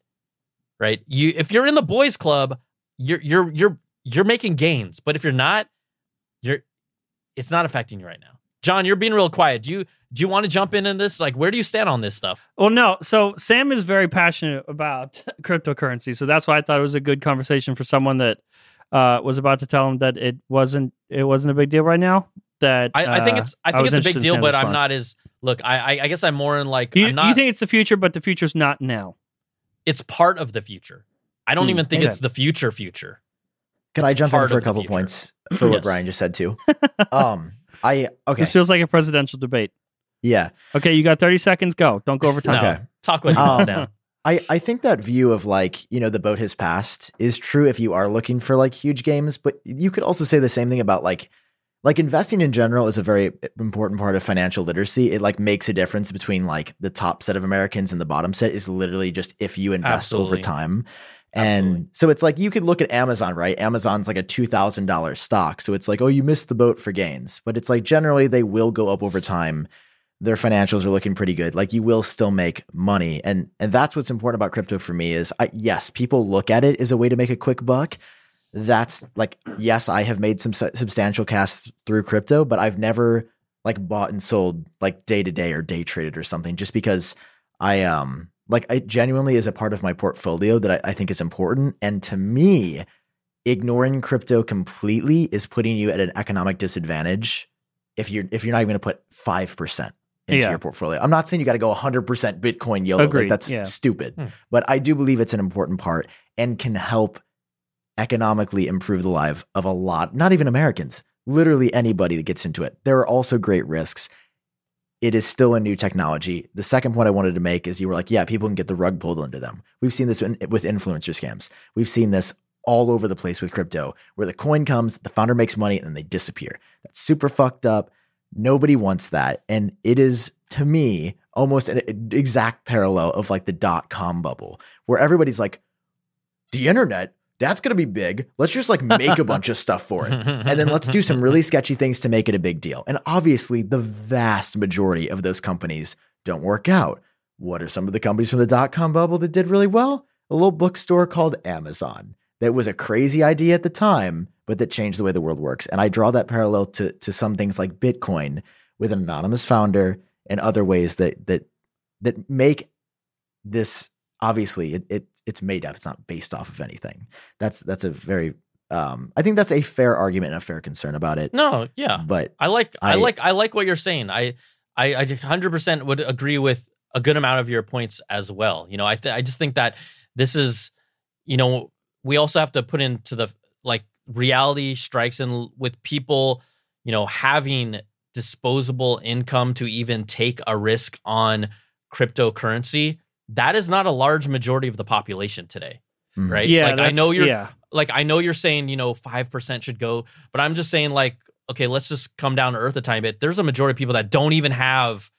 right? You if you're in the boys club you're you're you're you're making gains but if you're not you're it's not affecting you right now. Jon you're being real quiet. Do you do you want to jump in in this like where do you stand on this stuff Well, no. So Sam is very passionate about <laughs> cryptocurrency, so that's why I thought it was a good conversation for someone that uh, was about to tell him that it wasn't it wasn't a big deal right now. That i, I think uh, it's i think was it's a big deal Sam's but i'm not as look I, I i guess i'm more in like You, i'm not you think it's the future, but the future's not now. it's part of the future i don't Hmm, even think okay. it's the future future Can I jump in for a couple points for what <clears throat> Yes. Brian just said too? <laughs> um, I okay, This feels like a presidential debate. Yeah. Okay, you got thirty seconds. Go. Don't go over time. No. Okay. talk what you Um, want sam I, I think that view of like, you know, the boat has passed is true if you are looking for like huge games, but you could also say the same thing about like like investing in general is a very important part of financial literacy. It like makes a difference between like the top set of Americans and the bottom set is literally just if you invest over Absolutely. time. And Absolutely. so it's like you could look at Amazon, right? Amazon's like a $2,000 stock. So it's like, oh, you missed the boat for gains. But it's like generally they will go up over time their financials are looking pretty good. Like you will still make money, and and that's what's important about crypto for me is I, yes, people look at it as a way to make a quick buck. That's like yes, I have made some su- substantial cash through crypto, but I've never like bought and sold like day to day or day traded or something just because I um like it genuinely is a part of my portfolio that I, I think is important. And to me, ignoring crypto completely is putting you at an economic disadvantage if you're if you're not even going to put five percent into Yeah. your portfolio. I'm not saying you got to go 100 percent Bitcoin YOLO. Like, that's yeah. stupid. Hmm. But I do believe it's an important part and can help economically improve the life of a lot, not even Americans, literally anybody that gets into it. There are also great risks. It is still a new technology. The second point I wanted to make is you were like, yeah, people can get the rug pulled under them. We've seen this with influencer scams. We've seen this all over the place with crypto, where the coin comes, the founder makes money, and then they disappear. That's super fucked up. Nobody wants that. And it is, to me, almost an exact parallel of like the dot com bubble, where everybody's like, the internet, that's going to be big. Let's just like make a <laughs> bunch of stuff for it. And then let's do some really sketchy things to make it a big deal. And obviously, the vast majority of those companies don't work out. What are some of the companies from the dot com bubble that did really well? A little bookstore called Amazon that was a crazy idea at the time, but that changed the way the world works. And I draw that parallel to, to some things like Bitcoin with an anonymous founder and other ways that that that make this obviously it, it it's made up. It's not based off of anything. That's that's a very um I think that's a fair argument and a fair concern about it. no yeah But I like I, I- like I like what you're saying. I I I 100% would agree with a good amount of your points as well. You know, I th- I just think that this is you know, we also have to put into the reality strikes in with people, you know, having disposable income to even take a risk on cryptocurrency. That is not a large majority of the population today. Mhm. right? Yeah, like I know you're Yeah, like I know you're saying, you know, 5% should go, but I'm just saying like okay, let's just come down to earth a tiny bit. There's a majority of people that don't even have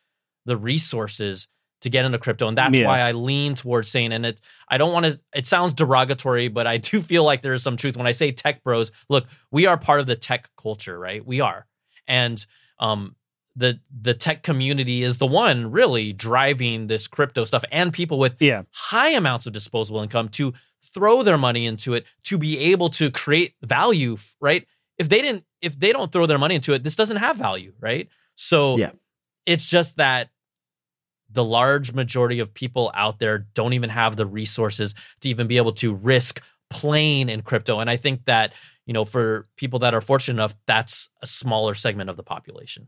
the resources to get into crypto and that's Yeah. why I lean towards saying and it I don't want to it sounds derogatory, but I do feel like there's some truth when I say tech bros. Look, we are part of the tech culture, right? We are. And um the the tech community is the one really driving this crypto stuff and people with yeah, high amounts of disposable income to throw their money into it to be able to create value right if they didn't if they don't throw their money into it this doesn't have value right so Yeah. it's just that the large majority of people out there don't even have the resources to even be able to risk playing in crypto and i think that you know for people that are fortunate enough that's a smaller segment of the population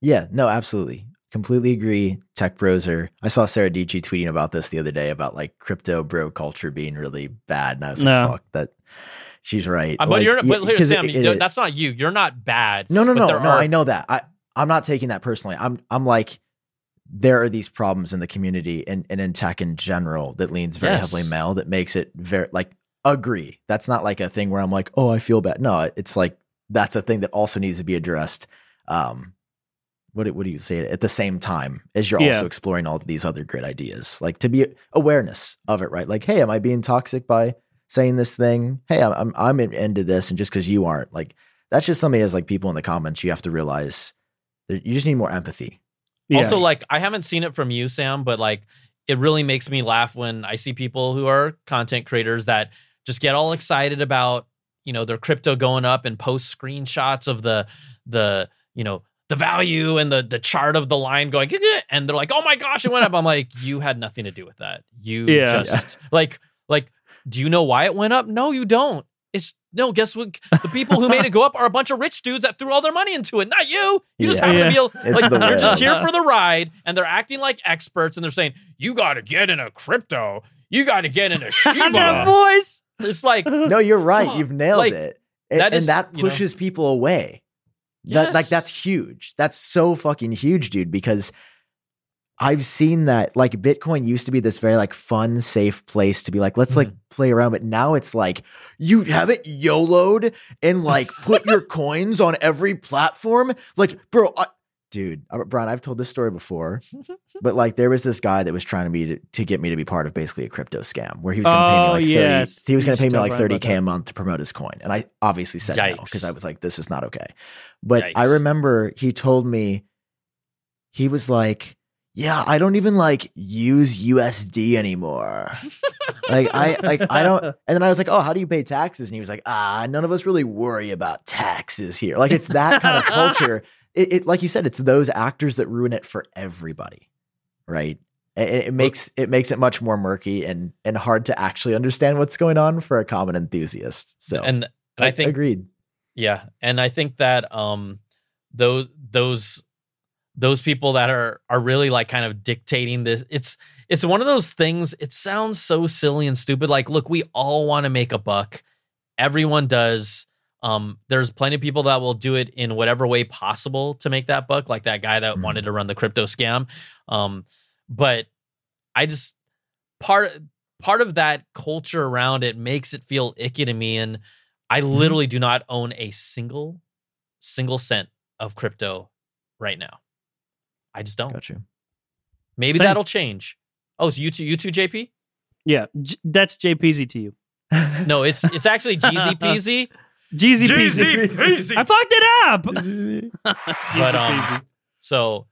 Yeah, no, absolutely. Completely agree. Tech bros are. I saw Sarah Dietschy tweeting about this the other day about like crypto bro culture being really bad, and I was like, "Fuck that." She's right. Uh, but Like, you're yeah, but here 'cause Sam it- it- that's not you you're not bad no, no, but no, no. are- I know that. I I'm not taking that personally. I'm I'm like there are these problems in the community and, and in tech in general that leans very Yes. heavily male that makes it very like agree. That's not like a thing where I'm like, oh, I feel bad. No, it's like that's a thing that also needs to be addressed. Um, what do- what do you say at the same time as you're Yeah. also exploring all of these other great ideas, like to be awareness of it, right? Like, hey, am I being toxic by saying this thing? Hey, I'm I'm, I'm into this, and just because you aren't, like, that's just something as like people in the comments, you have to realize that you just need more empathy. Yeah. Also, like I haven't seen it from you, Sam, but like it really makes me laugh when I see people who are content creators that just get all excited about you know their crypto going up and post screenshots of the the you know the value and the the chart of the line going <laughs> and they're like oh my gosh it went up i'm like you had nothing to do with that you Yeah. just like like do you know why it went up no you don't it's no guess what the people who made it go up are a bunch of rich dudes that threw all their money into it not you you just Yeah. happen to be like the you're just here for the ride and they're acting like experts and they're saying you got to get in a crypto you got to get in a <laughs> shiba voice. it's like No, you're right. Fuck. You've nailed Like, it. And that and is, that you know- pushes people away. That like that's huge. That's so fucking huge, dude, because I've seen that like Bitcoin used to be this very like fun, safe place to be like, let's like Mm-hmm. play around. But now it's like you have it YOLO'd and like put your <laughs> coins on every platform. Like, bro, I, dude, uh, Brian, I've told this story before, <laughs> but like there was this guy that was trying to be to, to get me to be part of basically a crypto scam where he was going to pay me Oh, like 30, yes. he was going to pay me like 30k about a month to promote his coin. And I obviously said no because I was like, this is not okay. But I remember he told me, he was like, yeah, I don't even like use USD anymore. like I like I don't <laughs> and then I was like, "Oh, how do you pay taxes?" And he was like, "Ah, none of us really worry about taxes here." Like it's that kind of culture. <laughs> It, it like you said, it's those actors that ruin it for everybody. Right? It, it makes it makes it much more murky and and hard to actually understand what's going on for a common enthusiast. So and and I think agreed. Yeah, and I think that um those those those people that are are really like kind of dictating this it's it's one of those things it sounds so silly and stupid like look we all want to make a buck everyone does um there's plenty of people that will do it in whatever way possible to make that buck like that guy that Mhm. wanted to run the crypto scam um but i just part part of that culture around it makes it feel icky to me and I literally do not own a single single cent of crypto right now. I just don't. Got you. Maybe Same. that'll change. Oh, so you too, you too, JP? Yeah, J- that's JPZ to you. <laughs> No, it's it's actually Jeezy Peasy. Jeezy peasy. I fucked it up. <laughs> But um, so,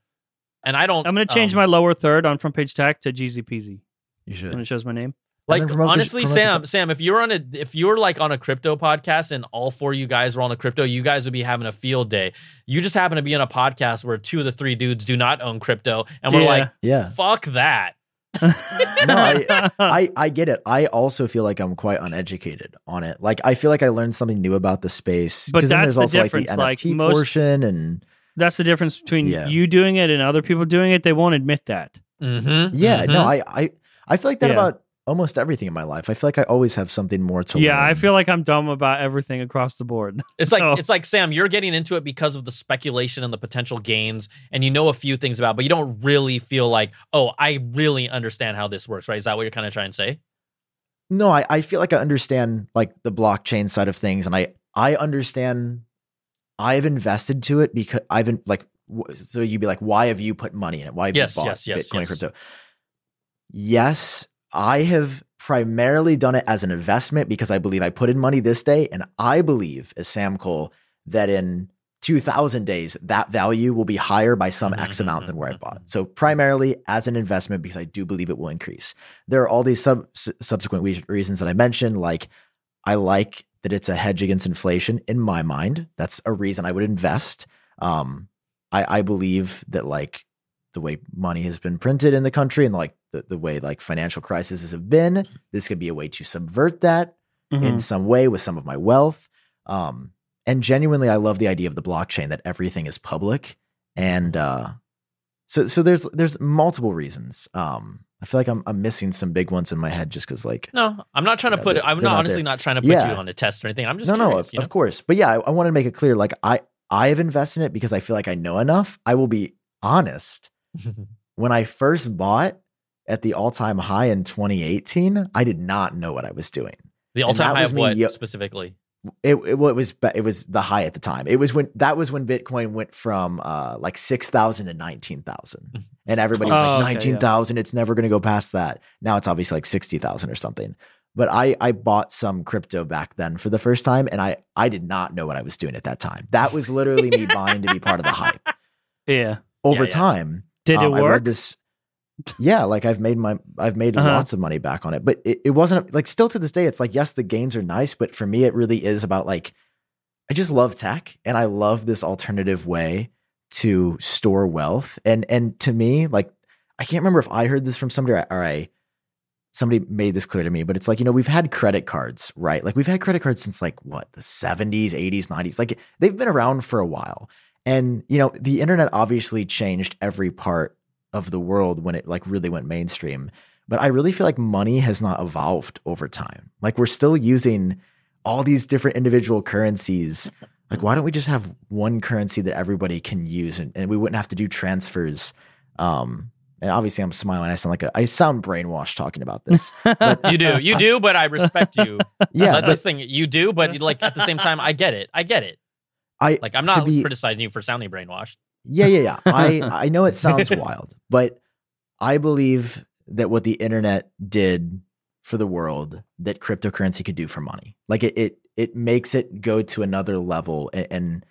and I don't. I'm gonna change um, my lower third on front page tech to Jeezy peasy You should. when it shows my name. And like then promote the- honestly, promote the- Sam. Sam, if you're on a if you're like on a crypto podcast and all four of you guys were on a crypto, you guys would be having a field day. You just happen to be on a podcast where two of the three dudes do not own crypto, and we're Yeah. like, Yeah. fuck that. <laughs> No, I, <laughs> I I get it. I also feel like I'm quite uneducated on it. Like I feel like I learned something new about the space. But 'Cause then that's there's the also difference, like the like, NFT most- portion and That's the difference between Yeah. you doing it and other people doing it. They won't admit that. Mm-hmm. yeah, no, I I I feel like that Yeah. about almost everything in my life. I feel like I always have something more to yeah, learn. I feel like I'm dumb about everything across the board. <laughs> It's like it's like Sam, you're getting into it because of the speculation and the potential gains, and you know a few things about, it, but you don't really feel like, oh, I really understand how this works, right? Is that what you're kind of trying to say? no, I, I feel like I understand like the blockchain side of things, and I I understand. I've invested to it because I've been like, so you'd be like, why have you put money in it? Why have Yes, you bought yes, yes, Bitcoin yes. crypto? Yes, I have primarily done it as an investment because I believe I put in money this day, and I believe, as Sam Kohl, that in 2000 days, that value will be higher by some X amount than where I bought. So primarily as an investment because I do believe it will increase. There are all these sub, subsequent reasons that I mentioned, like I like that it's a hedge against inflation in my mind. That's a reason I would invest. Um, I, I believe that like the way money has been printed in the country and like the, the way like financial crises have been, this could be a way to subvert that Mhm. in some way with some of my wealth. Um, and genuinely, I love the idea of the blockchain that everything is public. And uh, so, so there's there's multiple reasons. Um, I feel like I'm I'm missing some big ones in my head just because like No, I'm not trying to Yeah, put it. I'm not honestly there. not trying to put Yeah. you on a test or anything. I'm just no, no, of, you know? of course. But yeah, I, I want to make it clear. Like I, I have invested in it because I feel like I know enough. I will be honest. <laughs> when I first bought at the all-time high in 2018, I did not know what I was doing. the all-time high was of me, what yo- specifically? It, it, well, it was it was the high at the time. It was when that was when Bitcoin went from uh like six thousand to nineteen thousand, <laughs> and everybody was Oh, like okay, yeah. nineteen thousand. It's never going to go past that. Now it's obviously like sixty thousand or something. But I I bought some crypto back then for the first time, and I I did not know what I was doing at that time. That was literally me <laughs> buying to be part of the hype. yeah. Over Yeah, yeah. time, Did it um, I read work? this. Yeah, like I've made my I've made Uh-huh. lots of money back on it, but it, it wasn't like still to this day. It's like yes, the gains are nice, but for me, it really is about like I just love tech and I love this alternative way to store wealth. And and to me, like I can't remember if I heard this from somebody or, or I somebody made this clear to me, but it's like you know we've had credit cards, right? Like we've had credit cards since like what the seventies, eighties, nineties. Like they've been around for a while. And you know, the internet obviously changed every part of the world when it like really went mainstream. But I really feel like money has not evolved over time. Like we're still using all these different individual currencies. Like why don't we just have one currency that everybody can use and, and we wouldn't have to do transfers? Um and obviously I'm smiling. I sound like a I sound brainwashed talking about this. <laughs> You do, you do, but I respect you. Yeah, but thing. You do, but like at the same time, I get it. I get it. I Like I'm not be- criticizing you for sounding brainwashed. Yeah, yeah, yeah. I <laughs> I know it sounds <laughs> wild, but I believe that what the internet did for the world that cryptocurrency could do for money. Like it it it makes it go to another level and, and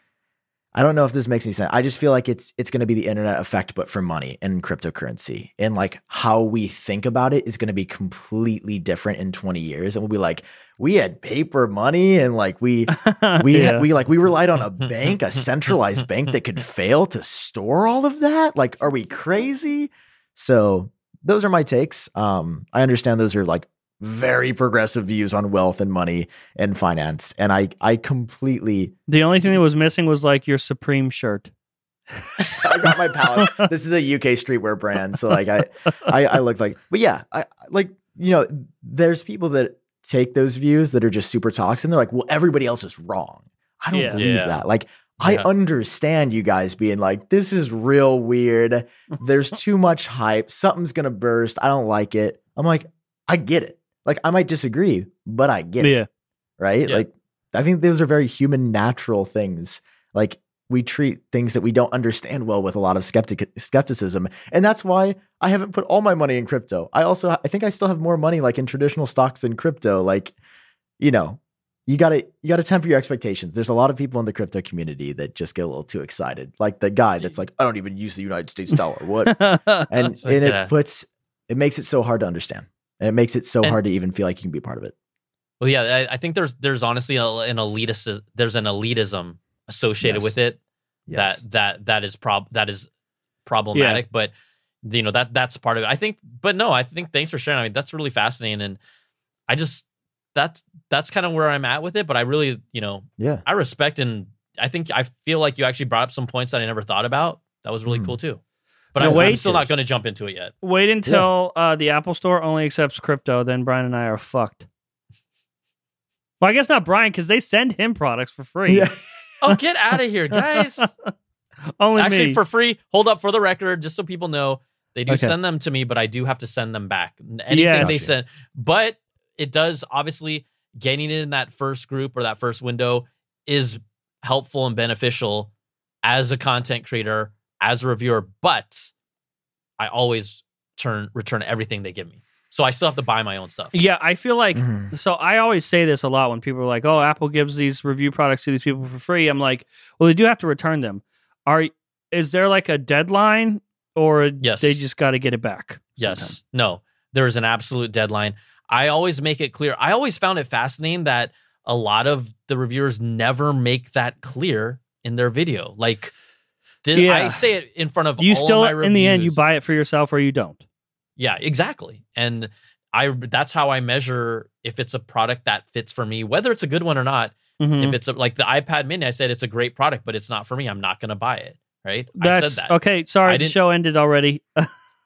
I don't know if this makes any sense. I just feel like it's it's going to be the internet effect but for money and cryptocurrency. And like how we think about it is going to be completely different in 20 years and we'll be like we had paper money and like we <laughs> we Yeah. we like we relied on a <laughs> bank, a centralized bank that could fail to store all of that. Like, are we crazy? So those are my takes. Um, I understand those are like very progressive views on wealth and money and finance, and I I completely the only thing that was missing was like your Supreme shirt. <laughs> I got my palace. this is a UK streetwear brand, so like I I, I looked like, but yeah, I like you know, there's people that take those views that are just super toxic. They're like, well, everybody else is wrong. I don't Yeah. believe Yeah. that. Like, I understand you guys being like, this is real weird. There's <laughs> too much hype. Something's gonna burst. I don't like it. I'm like, I get it. Like, I might disagree, but I get it Yeah. right? Yeah. Like I think those are very human, natural things. Like we treat things that we don't understand well with a lot of skeptic skepticism, and that's why I haven't put all my money in crypto. I also I think I still have more money like in traditional stocks than crypto. Like, you know, you gotta you gotta temper your expectations. There's a lot of people in the crypto community that just get a little too excited, like the guy that's like, I don't even use the United States dollar. What? <laughs> and and yeah. it puts it makes it so hard to understand, and it makes it so And- hard to even feel like you can be part of it. Well, yeah, I, I think there's there's honestly a, an elitist there's an elitism associated Yes. with it Yes. that that that is prob that is problematic. But you know that that's part of it. I think, but no, I think thanks for sharing. I mean, that's really fascinating, and I just that's that's kind of where I'm at with it. But I really, you know, yeah. I respect and I think I feel like you actually brought up some points that I never thought about. That was really Mhm. cool too. But Now I, I'm still not going to jump into it yet. Wait until uh, the Apple Store only accepts crypto, then Brian and I are fucked. Well, I guess not Brian because they send him products for free. Yeah. <laughs> Oh, get out of here, guys! <laughs> Only Actually, me. for free. Hold up for the record, just so people know, they do Okay. send them to me, but I do have to send them back. Anything Yes. they send, but it does obviously getting it in that first group or that first window is helpful and beneficial as a content creator, as a reviewer, but I always turn return everything they give me. So I still have to buy my own stuff. Yeah, I feel like Mhm. so I always say this a lot when people are like, "Oh, Apple gives these review products to these people for free." I'm like, "Well, they do have to return them. Are is there like a deadline or Yes. they just got to get it back?" Yes. No, there is an absolute deadline. I always make it clear. I always found it fascinating that a lot of the reviewers never make that clear in their video. Like, the, Yeah. I say it in front of You all still of my in the end you buy it for yourself or you don't. Yeah, exactly. And I that's how I measure if it's a product that fits for me, whether it's a good one or not. Mhm. If it's a, like the iPad Mini, I said it's a great product, but it's not for me. I'm not going to buy it. Right? I said that. okay. Sorry, the show ended already.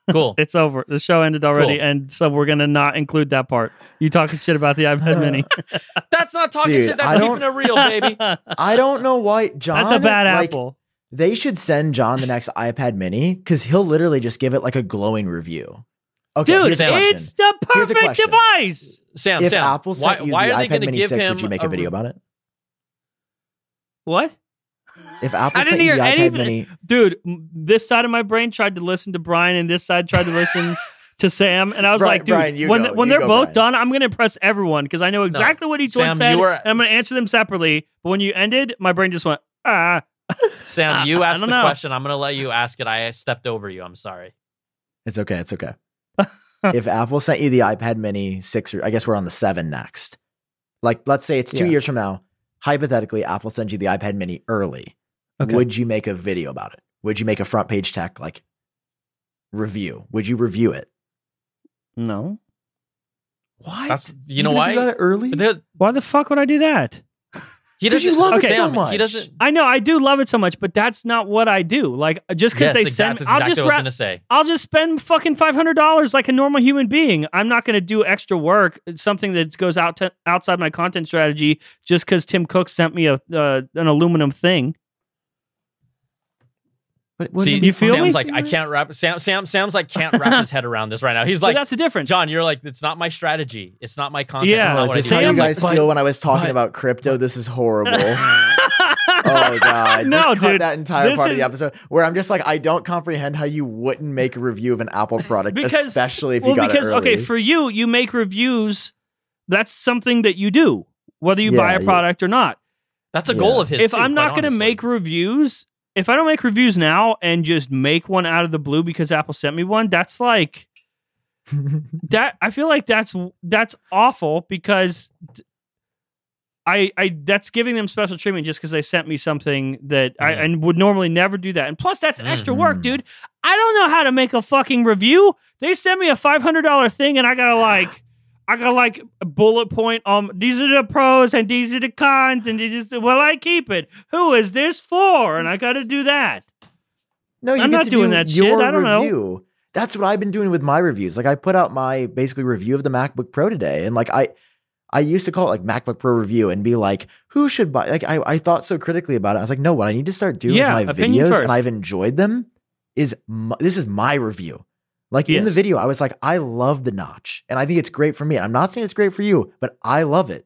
Cool. <laughs> it's over. The show ended already, Cool. and so we're gonna not include that part. You talking shit about the <laughs> iPad Mini? <laughs> That's not talking Dude, shit. That's I keeping don't- it real, baby. I don't know why Jon. That's a bad like, apple. They should send Jon the next iPad Mini because he'll literally just give it like a glowing review. Okay, Dude, here's it's the Here's a perfect device. Sam, if Sam, Apple why, sent you why the are they iPad going to Mini give 6, him would you make a video about it? What? If <laughs> Apple I sent didn't you hear the iPad anything. Mini, Dude, this side of my brain tried to listen to Brian, and this side tried to listen <laughs> to Sam, and I was Brian- like, dude, Brian, you when go. when You they're go, both Brian. done, I'm going to impress everyone because I know exactly what each Sam, one said, you were- and I'm going to answer them separately. But when you ended, my brain just went, ah. <laughs> Sam, you asked the know. question. I'm going to let you ask it. I stepped over you. I'm sorry. it's okay. It's okay. <laughs> if Apple sent you the iPad Mini 6, or I guess we're on the 7 next. Like, let's say it's two Yeah. years from now. Hypothetically, Apple sends you the iPad Mini early. Okay. Would you make a video about it? Would you make a front page tech like review? Would you review it? No. Why? That's you know Even if why you got it early. There- Why the fuck would I do that? He 'Cause you doesn't love it so Sam, He much. doesn't. I know I do love it so much, but that's not what I do. Like just because Yes, they exactly. send, That's I'll exactly just what I was ra- going to say. I'll just spend fucking five hundred dollars like a normal human being. I'm not going to do extra work, something that goes out to, outside my content strategy, just because Tim Cook sent me a uh, an aluminum thing. But See, wouldn't you feel? Sam's me? like I can't wrap. Sam, Sam, Sam's like can't wrap his head around this right now. He's But like, that's the difference. Jon, you're like, it's not my strategy. It's not my content. Yeah. It's not is what I this do. how you guys But- feel when I was talking but- about crypto? This is horrible. <laughs> oh god, <laughs> No, just cut dude, that entire this part of the episode where I'm just like, I don't comprehend how you wouldn't make a review of an Apple product, <laughs> Because- especially if well, you got because it early. okay, for you, you make reviews. That's something that you do, whether you buy a you- product or not. That's a Yeah. goal of his. if too, I'm not going to make reviews, if I don't make reviews now and just make one out of the blue because Apple sent me one, that's like <laughs> that. I feel like that's that's awful because I I that's giving them special treatment just because they sent me something that I Yeah. and would normally never do that. And plus, that's extra work, Mhm. dude. I don't know how to make a fucking review. They sent me a five hundred dollar thing, and I gotta like. I got like a bullet point. Um, these are the pros and these are the cons, and just will I keep it? Who is this for? And I got to do that. no, you I'm not to doing do that shit. I don't know. That's what I've been doing with my reviews. Like I put out my basically review of the MacBook Pro today, and like I, I used to call it like MacBook Pro review and be like, who should buy? Like I, I thought so critically about it. I was like, no, what I need to start doing Yeah, with my videos, first. and I've enjoyed them. Is my, this is my review? Like in the video, I was like, I love the notch, and I think it's great for me. I'm not saying it's great for you, but I love it.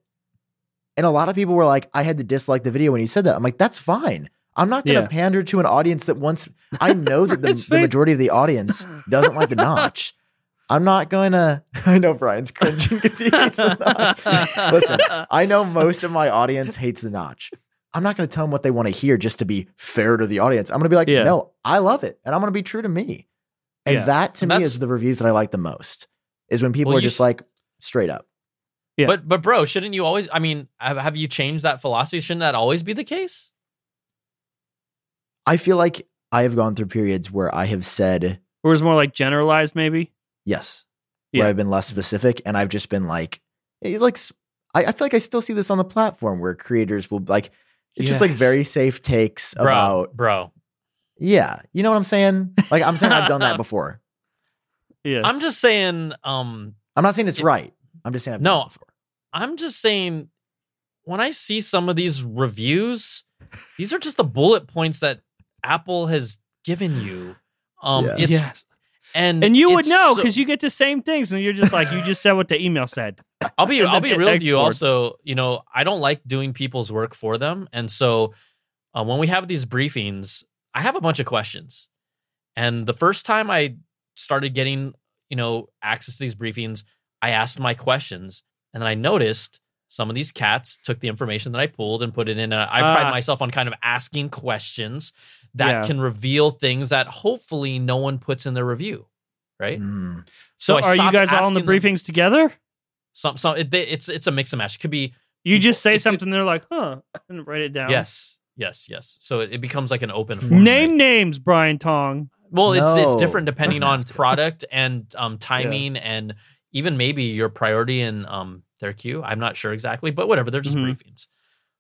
And a lot of people were like, I had to dislike the video when you said that. I'm like, that's fine. I'm not going to Yeah. pander to an audience that wants. <laughs> I know that the, the majority of the audience doesn't like the <laughs> notch. I'm not going <laughs> to. I know Brian's cringing because he hates the notch. Listen, I know most of my audience hates the notch. I'm not going to tell them what they want to hear just to be fair to the audience. I'm going to be like, Yeah. no, I love it, and I'm going to be true to me. And Yeah. that to And me is the reviews that I like the most. Is when people Well, are just s- like straight up. Yeah. But but bro, shouldn't you always? I mean, have, have you changed that philosophy? Shouldn't that always be the case? I feel like I have gone through periods where I have said Or is it more like generalized, maybe? yes, Yeah. where I've been less specific, and I've just been like, it's like I feel like I still see this on the platform where creators will like. It's just like very safe takes Bro, about bro. Yeah, you know what I'm saying? Like I'm saying I've done that <laughs> before. Yes. I'm just saying. Um, I'm not saying it's It- right. I'm just saying I've No. done it before. I'm just saying. When I see some of these reviews, these are just the bullet points that Apple has given you. Um, Yeah. it's Yes. and And you would it's know so- because you get the same things, and you're just like, you just said what the email said. I'll be <laughs> I'll be real with you. Also, you know, I don't like doing people's work for them, and so uh, when we have these briefings, I have a bunch of questions. And the first time I started getting, you know, access to these briefings, I asked my questions, and then I noticed some of these cats took the information that I pulled and put it in. A, I pride Ah. myself on kind of asking questions that Yeah. can reveal things that hopefully no one puts in their review, right? Mm. So, I are you guys all in the asking them- briefings together? Some, some, it, it's it's a mix and match. It could be You People- just say it could- something, they're like, huh, and write it down. Yes, yes, yes. So it, it becomes like an open forum. Name names, Brian Tong. Well, it's it's different depending on <laughs> product and um, timing and even maybe your priority in um, their queue. I'm not sure exactly, but whatever. They're just Mhm. briefings.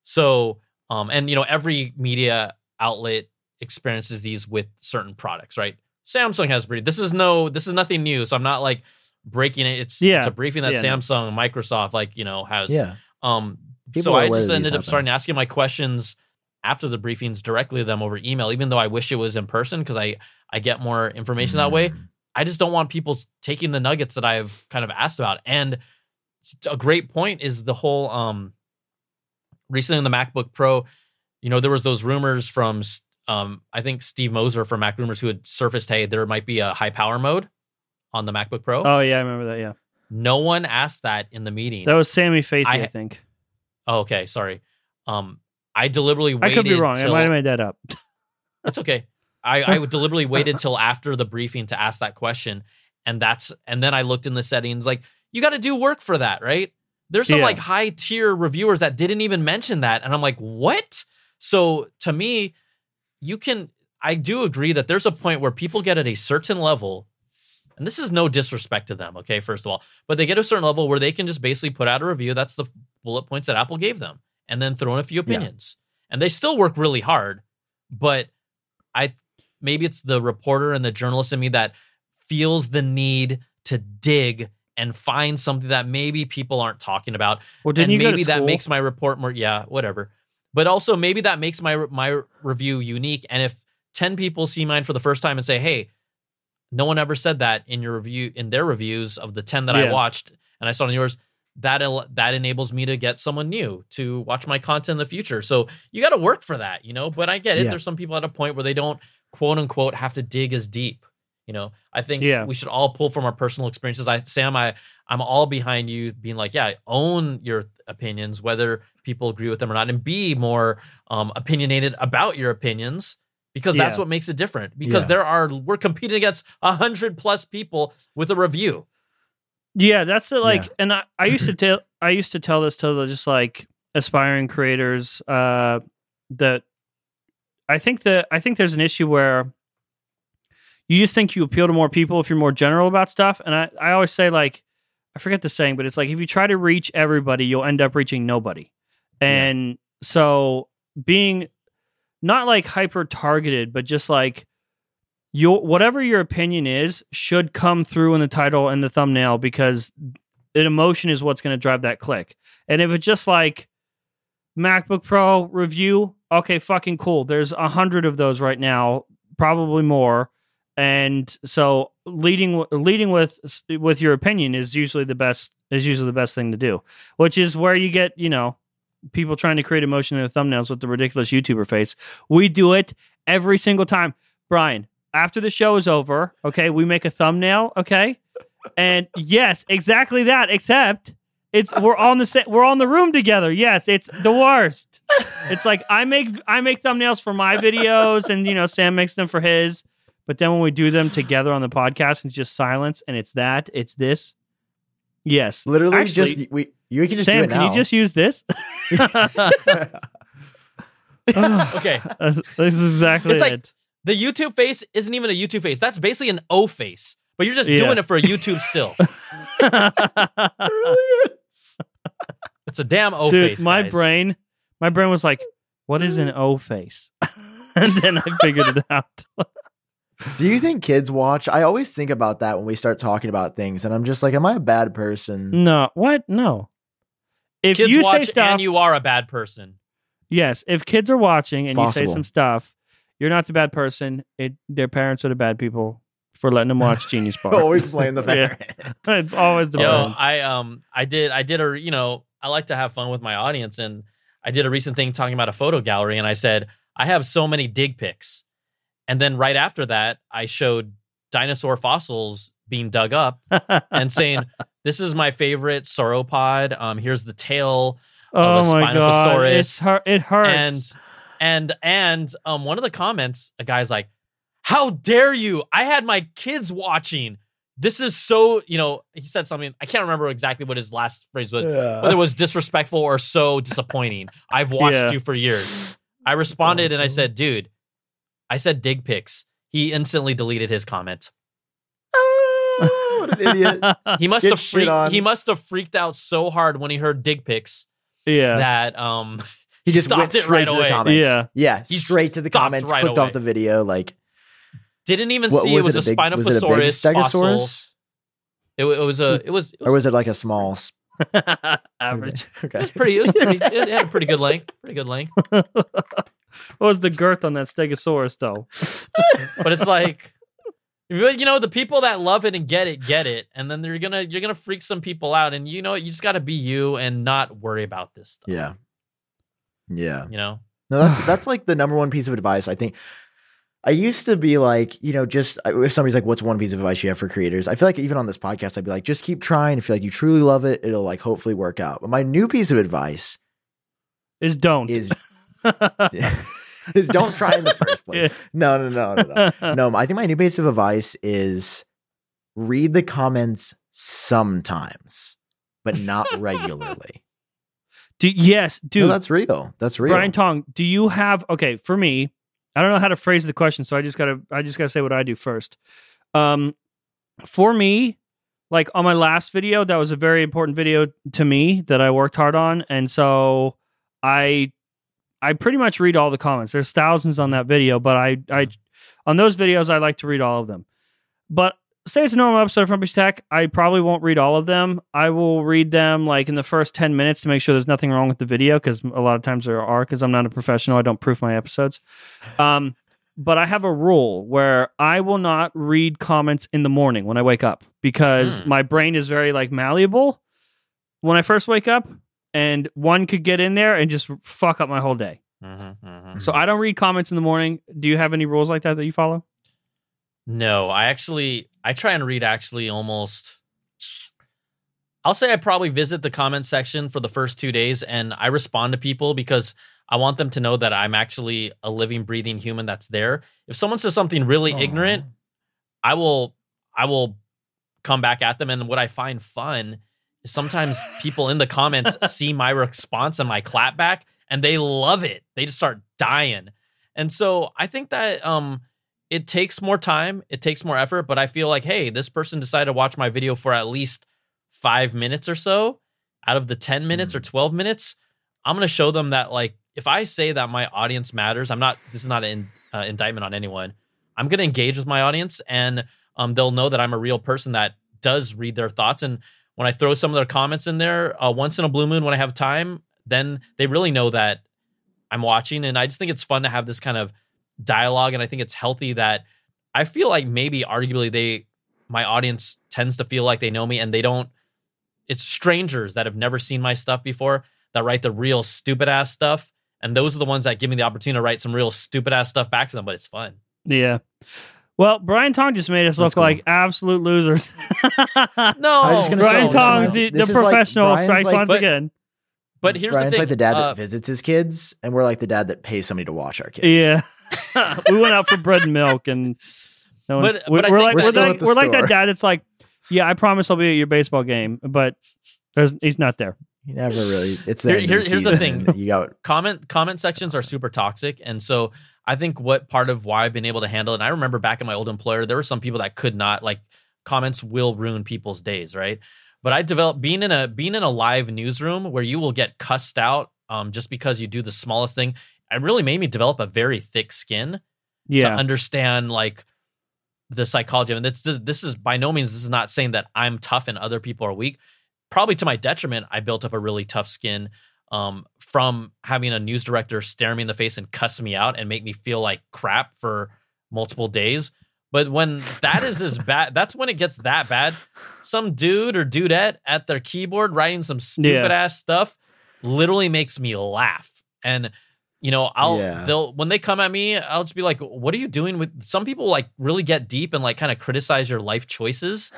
So um, and you know every media outlet experiences these with certain products, right? Samsung has brief. This is no, this is nothing new. So I'm not like breaking it. It's Yeah. it's a briefing that Yeah, no. Samsung, Microsoft, like you know has Yeah. um, People so are I aware just that these ended up happen. starting asking my questions after the briefings directly to them over email, even though I wish it was in person because I I get more information that way. Mm. I just don't want people taking the nuggets that I've kind of asked about. And a great point is the whole um recently in the MacBook Pro, you know, there was those rumors from um I think Steve Moser from MacRumors who had surfaced, hey, there might be a high power mode on the MacBook Pro. Oh, yeah, I remember that. Yeah. no one asked that in the meeting. That was Sami Fathi, I, I- think. Oh, okay, sorry. Um, I deliberately I could be wrong. I might have made that up. <laughs> that's okay. I, I <laughs> would deliberately waited till after the briefing to ask that question, and that's and then I looked in the settings. Like you got to do work for that, right? There's some Yeah. like high tier reviewers that didn't even mention that, and I'm like, what? So to me, you can. I do agree that there's a point where people get at a certain level, and this is no disrespect to them, okay, first of all, but they get a certain level where they can just basically put out a review. That's the bullet points that Apple gave them, and then throw in a few opinions. And they still work really hard, but I maybe it's the reporter and the journalist in me that feels the need to dig and find something that maybe people aren't talking about. Well, didn't and you maybe that makes my report more yeah whatever. But also maybe that makes my my review unique. And if 10 people see mine for the first time and say hey no one ever said that in your review in their reviews of the 10 that Yeah. i watched and i saw in yours that that enables me to get someone new to watch my content in the future. So you got to work for that you know? But i get it. Yeah. there's some people at a point where they don't quote unquote have to dig as deep you know? I think Yeah. we should all pull from our personal experiences. I sam i i'm all behind you being like yeah own your opinions whether people agree with them or not and be more um, opinionated about your opinions because that's what makes it different. Because Yeah. there are we're competing against a hundred plus people with a review Yeah, that's the, like, Yeah. and I, I used to <clears throat> tell, I used to tell this to the just like aspiring creators, uh, that I think that I think there's an issue where you just think you appeal to more people if you're more general about stuff, and I, I always say like, I forget the saying, but it's like if you try to reach everybody, you'll end up reaching nobody, and so being not like hyper targeted, but just like your whatever your opinion is should come through in the title and the thumbnail because an emotion is what's going to drive that click. And if it's just like MacBook Pro review, okay, fucking cool. There's a hundred of those right now, probably more. And so leading leading with with your opinion is usually the best is usually the best thing to do, which is where you get you know people trying to create emotion in their thumbnails with the ridiculous YouTuber face. We do it every single time, Brian. After the show is over, okay, we make a thumbnail, okay, and yes, exactly that. Except it's we're on the set, we're on the room together. Yes, it's the worst. It's like I make I make thumbnails for my videos, and you know Sam makes them for his. But then when we do them together on the podcast, it's just silence, and it's that, it's this. Yes, Literally, Actually, just we you can just Sam, do it can now. you just use this? <laughs> <laughs> okay That's- <laughs> this is exactly It's like- it. The youtube face isn't even a youtube face that's basically an o face but you're just Yeah. doing it for a youtube still <laughs> it's a damn o Dude, face my guys. brain, my brain was like, "What is an O face?" <laughs> and then I figured it out. Do you think kids watch? I always think about that when we start talking about things, and I'm just like, am I a bad person? no, what? No. If kids you watch say stuff, and you are a bad person yes. If kids are watching and you say some stuff, you're not the bad person. It their parents are the bad people. for letting them watch Genius <laughs> Bar. Always blame the <laughs> Yeah. <laughs> it's always the Yo, parents. I um I did I did a you know I like to have fun with my audience and I did a recent thing talking about a photo gallery and I said I have so many dig pics, and then right after that I showed dinosaur fossils being dug up and saying this is my favorite sauropod. Um, here's the tail oh of a my god, Spinosaurus. it's hurt. It hurts. and and and um one of the comments a guy's like how dare you i had my kids watching this is so you know he said something i can't remember exactly what his last phrase was whether it was disrespectful or so disappointing i've watched Yeah. you for years i responded and i said dude i said dig pics he instantly deleted his comment Oh, what an idiot. <laughs> he must Get have freaked on. he must have freaked out so hard when he heard dig pics yeah. that um He just stopped went it straight right to away. the comments. Yeah. Yeah. He straight to the stopped comments, right clicked away. off the video. Like, didn't even what see it was it a, big- was it a big Spinosaurus fossil. Stegosaurus? It, wa- it was a. It was. It Or was, was it like a small? sp- <laughs> Average. <laughs> Okay. it was pretty. It was pretty. <laughs> It had a pretty good length. Pretty good length. what was the girth on that Stegosaurus though? But it's like, you know, the people that love it and get it get it, and then you're gonna you're gonna freak some people out, and you know you just got to be you and not worry about this stuff. Yeah. Yeah. You know. No, that's <sighs> that's like the number one piece of advice. I think I used to be like, you know, just if somebody's like, "What's one piece of advice you have for creators?" I feel like even on this podcast, I'd be like, just keep trying. If you like, you truly love it, it'll like hopefully work out. But my new piece of advice Is don't. is <laughs> <laughs> is don't try in the first place. Yeah. No, no, no, no, no. <laughs> No, I think my new piece of advice is read the comments sometimes, but not regularly. Do, yes, dude. no, that's real. That's real. Brian Tong, do you have okay, for me, I don't know how to phrase the question, so I just gotta I just gotta say what I do first. Um for me, like on my last video, that was a very important video to me that I worked hard on. And so I I pretty much read all the comments. There's thousands on that video, but I I on those videos I like to read all of them. But say it's a normal episode of Front Tech, I probably won't read all of them. I will read them like in the first 10 minutes to make sure there's nothing wrong with the video because a lot of times there are because I'm not a professional. I don't proof my episodes. Um, but I have a rule where I will not read comments in the morning when I wake up because Hmm. my brain is very like malleable when I first wake up and one could get in there and just fuck up my whole day. Mm-hmm, So I don't read comments in the morning. Do you have any rules like that that you follow? No, I actually I try and read actually almost I'll say I probably visit the comment section for the first 2 days and I respond to people because I want them to know that I'm actually a living breathing human that's there. If someone says something really ignorant, I will I will come back at them and what I find fun is sometimes <laughs> people in the comments see my response and my clap back and they love it. They just start dying. And so I think that um it takes more time, it takes more effort, but I feel like, hey, this person decided to watch my video for at least five minutes or so out of the 10 minutes or 12 minutes. I'm going to show them that, like, if I say that my audience matters, I'm not, this is not an uh, indictment on anyone. I'm going to engage with my audience and um, they'll know that I'm a real person that does read their thoughts. And when I throw some of their comments in there uh, once in a blue moon when I have time, then they really know that I'm watching. And I just think it's fun to have this kind of dialogue and i think it's healthy that i feel like maybe arguably they my audience tends to feel like they know me and they don't it's strangers that have never seen my stuff before that write the real stupid ass stuff and those are the ones that give me the opportunity to write some real stupid ass stuff back to them but it's fun Yeah. Well, Brian Tong just made us That's look cool. like absolute losers. <laughs> no I was just gonna say, Brian Tong, the, the this is like- professional, strikes like- once But- again. but here's Brian's the thing like the dad uh, that visits his kids, and we're like the dad that pays somebody to watch our kids. Yeah. <laughs> we went out for bread and milk, and no one's, But- we, but we're like We're we're, like, we're like that dad that's like, yeah, I promise I'll be at your baseball game, but there's, he's not there. He never really. It's Here- the end here- of the here's the thing. You got comment comment sections are super toxic and so i think what part of why i've been able to handle it and i remember back in my old employer there were some people that could not like comments will ruin people's days right but i developed being in a being in a live newsroom where you will get cussed out um, just because you do the smallest thing it really made me develop a very thick skin to understand like the psychology. And this, this this is by no means this is not saying that I'm tough and other people are weak. Probably to my detriment, I built up a really tough skin um, from having a news director stare me in the face and cuss me out and make me feel like crap for multiple days. But when that is as bad, <laughs> that's when it gets that bad. Some dude or dudette at their keyboard writing some stupid ass stuff literally makes me laugh. And you know, I'll Yeah. they'll when they come at me, I'll just be like, "What are you doing with?" Some people like really get deep and like kind of criticize your life choices,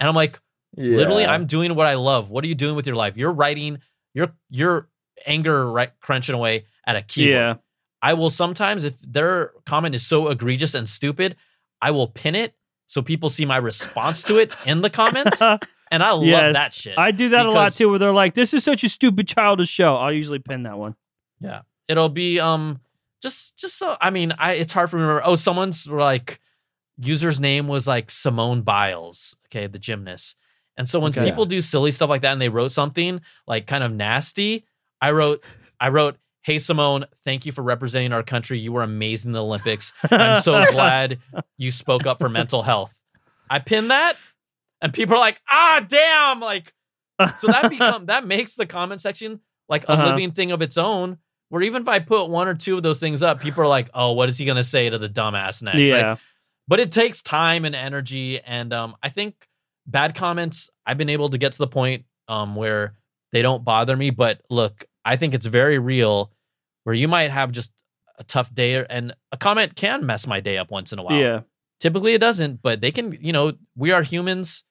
and I'm like, literally, I'm doing what I love. What are you doing with your life? You're writing, you're you're anger right, crunching away at a keyboard. Yeah. I will sometimes, if their comment is so egregious and stupid, I will pin it so people see my response to it in the comments. <laughs> And I love Yes. that shit. I do that a lot too, where they're like, "This is such a stupid childish show." I'll usually pin that one. Yeah. It'll be um just just so I mean, I it's hard for me to remember. Oh, someone's like user's name was like Simone Biles, okay, the gymnast. And so when Okay. people do silly stuff like that and they wrote something like kind of nasty, I wrote I wrote, Hey Simone, thank you for representing our country. You were amazing in the Olympics. I'm so <laughs> glad you spoke up for mental health. I pinned that and people are like, ah damn, like so that become that makes the comment section like a Uh-huh. living thing of its own. Where even if I put one or two of those things up, people are like, "Oh, what is he gonna say to the dumbass next?" yeah. But it takes time and energy, and um, I think bad comments. I've been able to get to the point um, where they don't bother me. But look, I think it's very real. Where you might have just a tough day, and a comment can mess my day up once in a while. Yeah. Typically, it doesn't, but they can. You know, we are humans.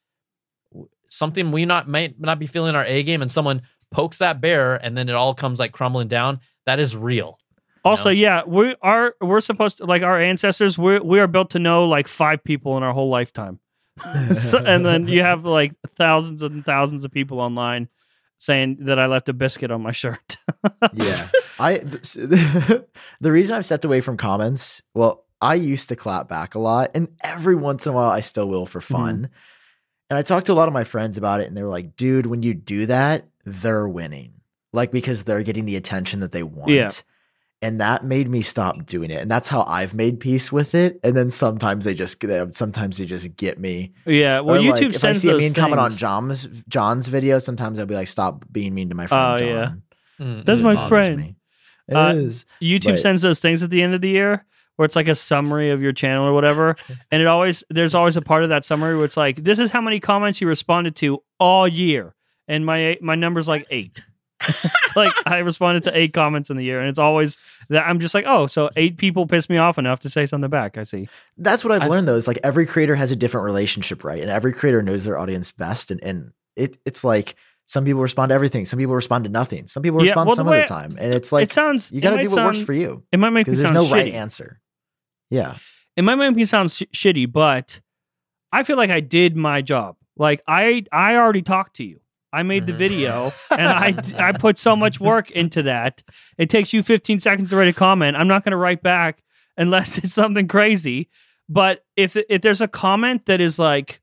Something we not might not be feeling our A game, and someone pokes that bear, and then it all comes like crumbling down. That is real. Also, know? yeah, we are we're supposed to like our ancestors. We we are built to know like five people in our whole lifetime, <laughs> so, and then you have like thousands and thousands of people online saying that I left a biscuit on my shirt. <laughs> yeah. I <laughs> the reason I've stepped away from comments, well, I used to clap back a lot, and every once in a while I still will for mm-hmm. fun. And I talked to a lot of my friends about it, and they were like, dude, when you do that, they're winning. Like because they're getting the attention that they want. Yeah. And that made me stop doing it. And that's how I've made peace with it. And then sometimes they just sometimes they just get me. yeah, well, Or, YouTube like, if I sends see a those mean comment on. Jon's Jon's video, sometimes I'll be like, "Stop being mean to my friend." Oh, John. yeah. Mm, That's my friend. me. It Uh, is. YouTube But- sends those things at the end of the year where it's like a summary of your channel or whatever, <laughs> and it always there's always a part of that summary where it's like this is how many comments you responded to all year, and my my number's like eight. <laughs> it's like I responded to eight comments in the year, and it's always that I'm just like, oh, so eight people piss me off enough to say something back. I see. That's what I've I- learned though. Is like every creator has a different relationship, right? And every creator knows their audience best. And and it it's like some people respond to everything, some people respond to nothing, some people Yeah, respond well, some of the time. And it's like it sounds you got to do what works for you It might make me there's sound no shitty. right answer. Yeah, it might make me sound sh- shitty, but I feel like I did my job. Like I I already talked to you. I made the Mhm. video <laughs> and I I put so much work into that. It takes you 15 seconds to write a comment. I'm not going to write back unless it's something crazy. But if if there's a comment that is like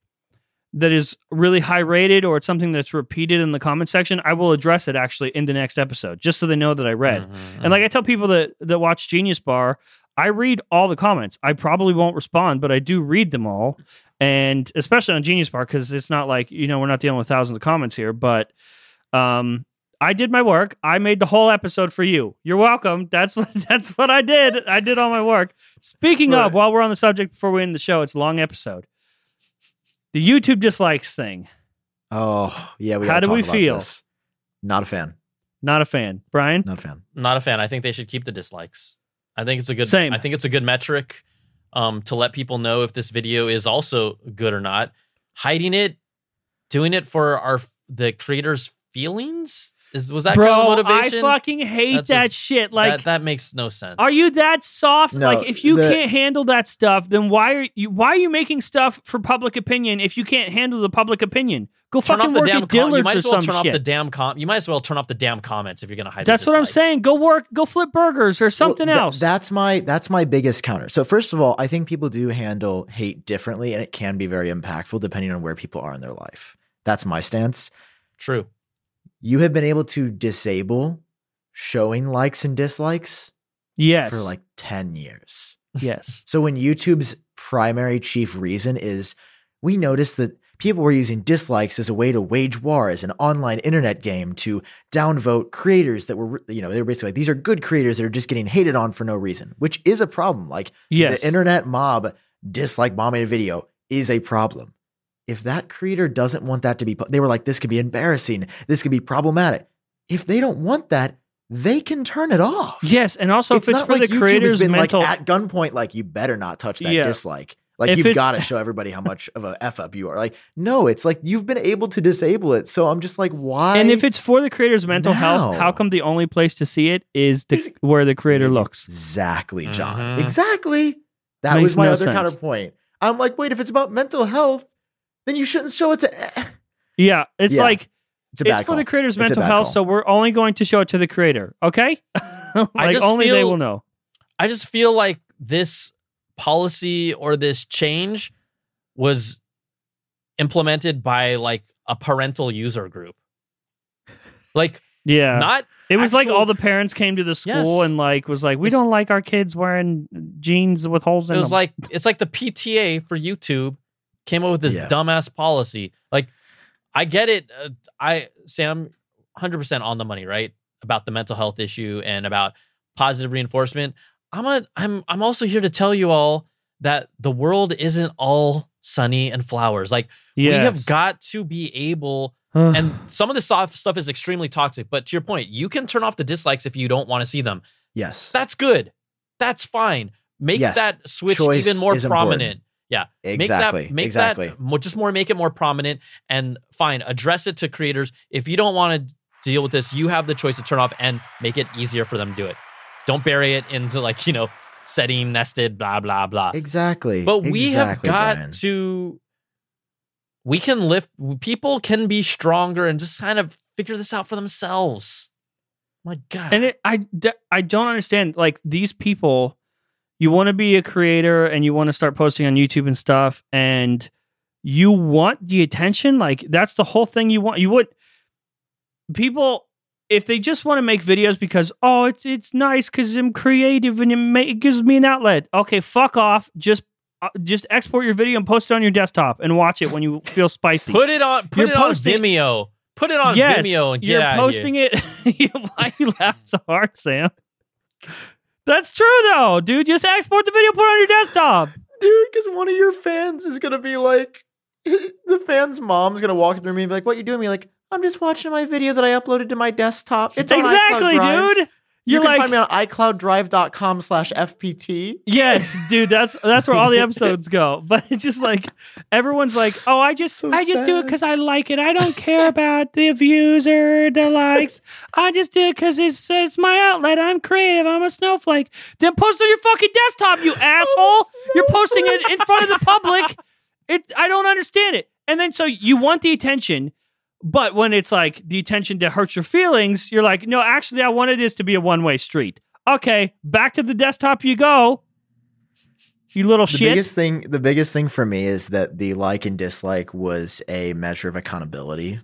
that is really high rated or it's something that's repeated in the comment section, I will address it actually in the next episode just so they know that I read. Mhm, And like I tell people that that watch Genius Bar, I read all the comments. I probably won't respond, but I do read them all. And especially on Genius Bar because it's not like you know we're not dealing with thousands of comments here, but um, I did my work. I made the whole episode for you. You're welcome. That's <laughs> what that's what I did. I did all my work. Speaking of, while we're on the subject before we end the show, it's a long episode. The YouTube dislikes thing. Oh yeah. We How gotta do we about feel? this. Not a fan. Not a fan. Brian. Not a fan. not a fan. I think they should keep the dislikes. I think it's a good. Same. I think it's a good metric um, to let people know if this video is also good or not. Hiding it, doing it for our the creators' feelings is was that Bro, kind of I fucking hate That's that just- shit. Like that, that makes no sense. Are you that soft? No, like if you the- can't handle that stuff, then why are you why are you making stuff for public opinion if you can't handle the public opinion? Go turn fucking off the work damn at com- You might as well some turn off shit. the damn com. You might as well turn off the damn comments if you're gonna hide. That's what I'm saying. Go work, go flip burgers or something Well, th- else. That's my that's my biggest counter. So first of all, I think people do handle hate differently, and it can be very impactful depending on where people are in their life. That's my stance. True. You have been able to disable showing likes and dislikes yes. for like 10 years. yes. So when YouTube's primary chief reason is we noticed that people were using dislikes as a way to wage war as an online internet game to downvote creators that were you know they were basically like these are good creators that are just getting hated on for no reason, which is a problem. Like Yes. the internet mob dislike bombing a video is a problem. If that creator doesn't want that to be, they were like, this could be embarrassing. This could be problematic. If they don't want that, they can turn it off. Yes, and also it's if it's not for like the YouTube creator's has been mental like at gunpoint, like you better not touch that Yeah. dislike. Like If you've got to show <laughs> everybody how much of a f up you are. Like no, it's like you've been able to disable it. So I'm just like, why? and if it's for the creator's mental health, how come the only place to see it is the, where the creator looks? exactly, Jon, Mhm. exactly. That Makes was my no other sense. counterpoint. I'm like, wait, if it's about mental health, then you shouldn't show it to. eh. Yeah, it's Yeah, like It's it's for call. the creator's It's mental health, call. so we're only going to show it to the creator. Okay, <laughs> <laughs> like just only they will know. I just feel like this policy or this change was implemented by like a parental user group. Like Yeah, not it was like all the parents came to the school Yes. and like was like, we It's- don't like our kids wearing jeans with holes in them. it was them. like it's like the PTA for YouTube came up with this Yeah. dumbass policy. Like I get it. Uh, I Sam 100% on the money, right? About the mental health issue and about positive reinforcement. I'm a, I'm I'm also here to tell you all that the world isn't all sunny and flowers. Like we have got to be able and some of the soft stuff is extremely toxic, but to your point, you can turn off the dislikes if you don't want to see them. yes, That's good. That's fine. Make Yes. that switch Choice even more is important. prominent. Yeah. exactly, Make that make exactly. that more, just more make it more prominent and fine. Address it to creators. If you don't want to deal with this, you have the choice to turn off and make it easier for them to do it. Don't bury it into like, you know, setting nested, blah, blah, blah. exactly. But we have got Brian. to we can lift people can be stronger and just kind of figure this out for themselves. My God. and it, I don't understand like these people you want to be a creator and you want to start posting on youtube and stuff and you want the attention like that's the whole thing you want you would people if they just want to make videos because oh it's it's nice because i'm creative and it, ma- it gives me an outlet okay fuck off just uh, just export your video and post it on your desktop and watch it when you feel spicy put it on put You're it posting- on Vimeo. Put it on yes, Vimeo and get you're out posting here. it. Why <laughs> you laugh so hard, Sam? That's true though, dude. Just export the video, put it on your desktop. dude, because one of your fans is gonna be like, <laughs> the fan's mom's gonna walk through me and be like, "What you doing?" Me like, "I'm just watching my video that I uploaded to my desktop." It's exactly, dude. You You're can like, find me on iCloudDrive.com slash FPT. yes, dude. That's that's where all the episodes go. <laughs> But it's just like everyone's like, oh, I just So I just do it because I like it. I don't care about the views or the likes. I just do it because it's it's my outlet. I'm creative. I'm a snowflake. Then post on your fucking desktop, you <laughs> asshole. You're posting it in front of the public. It I don't understand it. And then so you want the attention, but when it's like the attention to hurt your feelings, you're like, no, actually, I wanted this to be a one way street. Okay, back to the desktop you go. You little The shit. biggest thing, the biggest thing for me is that the like and dislike was a measure of accountability,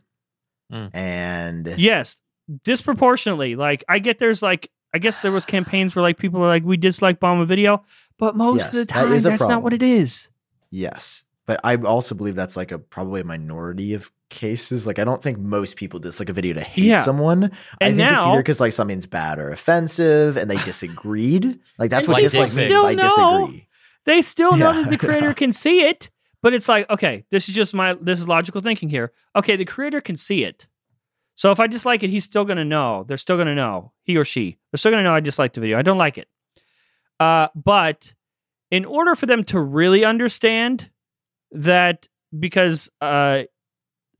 Mm. and yes, disproportionately. Like I get there's like I guess there was campaigns where like people are like we dislike bomb a video, but most Yes, of the time is a that's not what it is. yes, but I also believe that's like a probably a minority of cases. Like I don't think most people dislike a video to hate Yeah. someone. I And think it's either because like something's bad or offensive, and they disagreed. Like that's what like dislike they means. is I still know. disagree. They still know Yeah. that the <laughs> creator can see it, but it's like, okay, this is just my this is logical thinking here. Okay, the creator can see it. So if I dislike it, he's still gonna know. They're still gonna know. He or she. They're still gonna know I dislike the video. I don't like it. Uh, but in order for them to really understand that because uh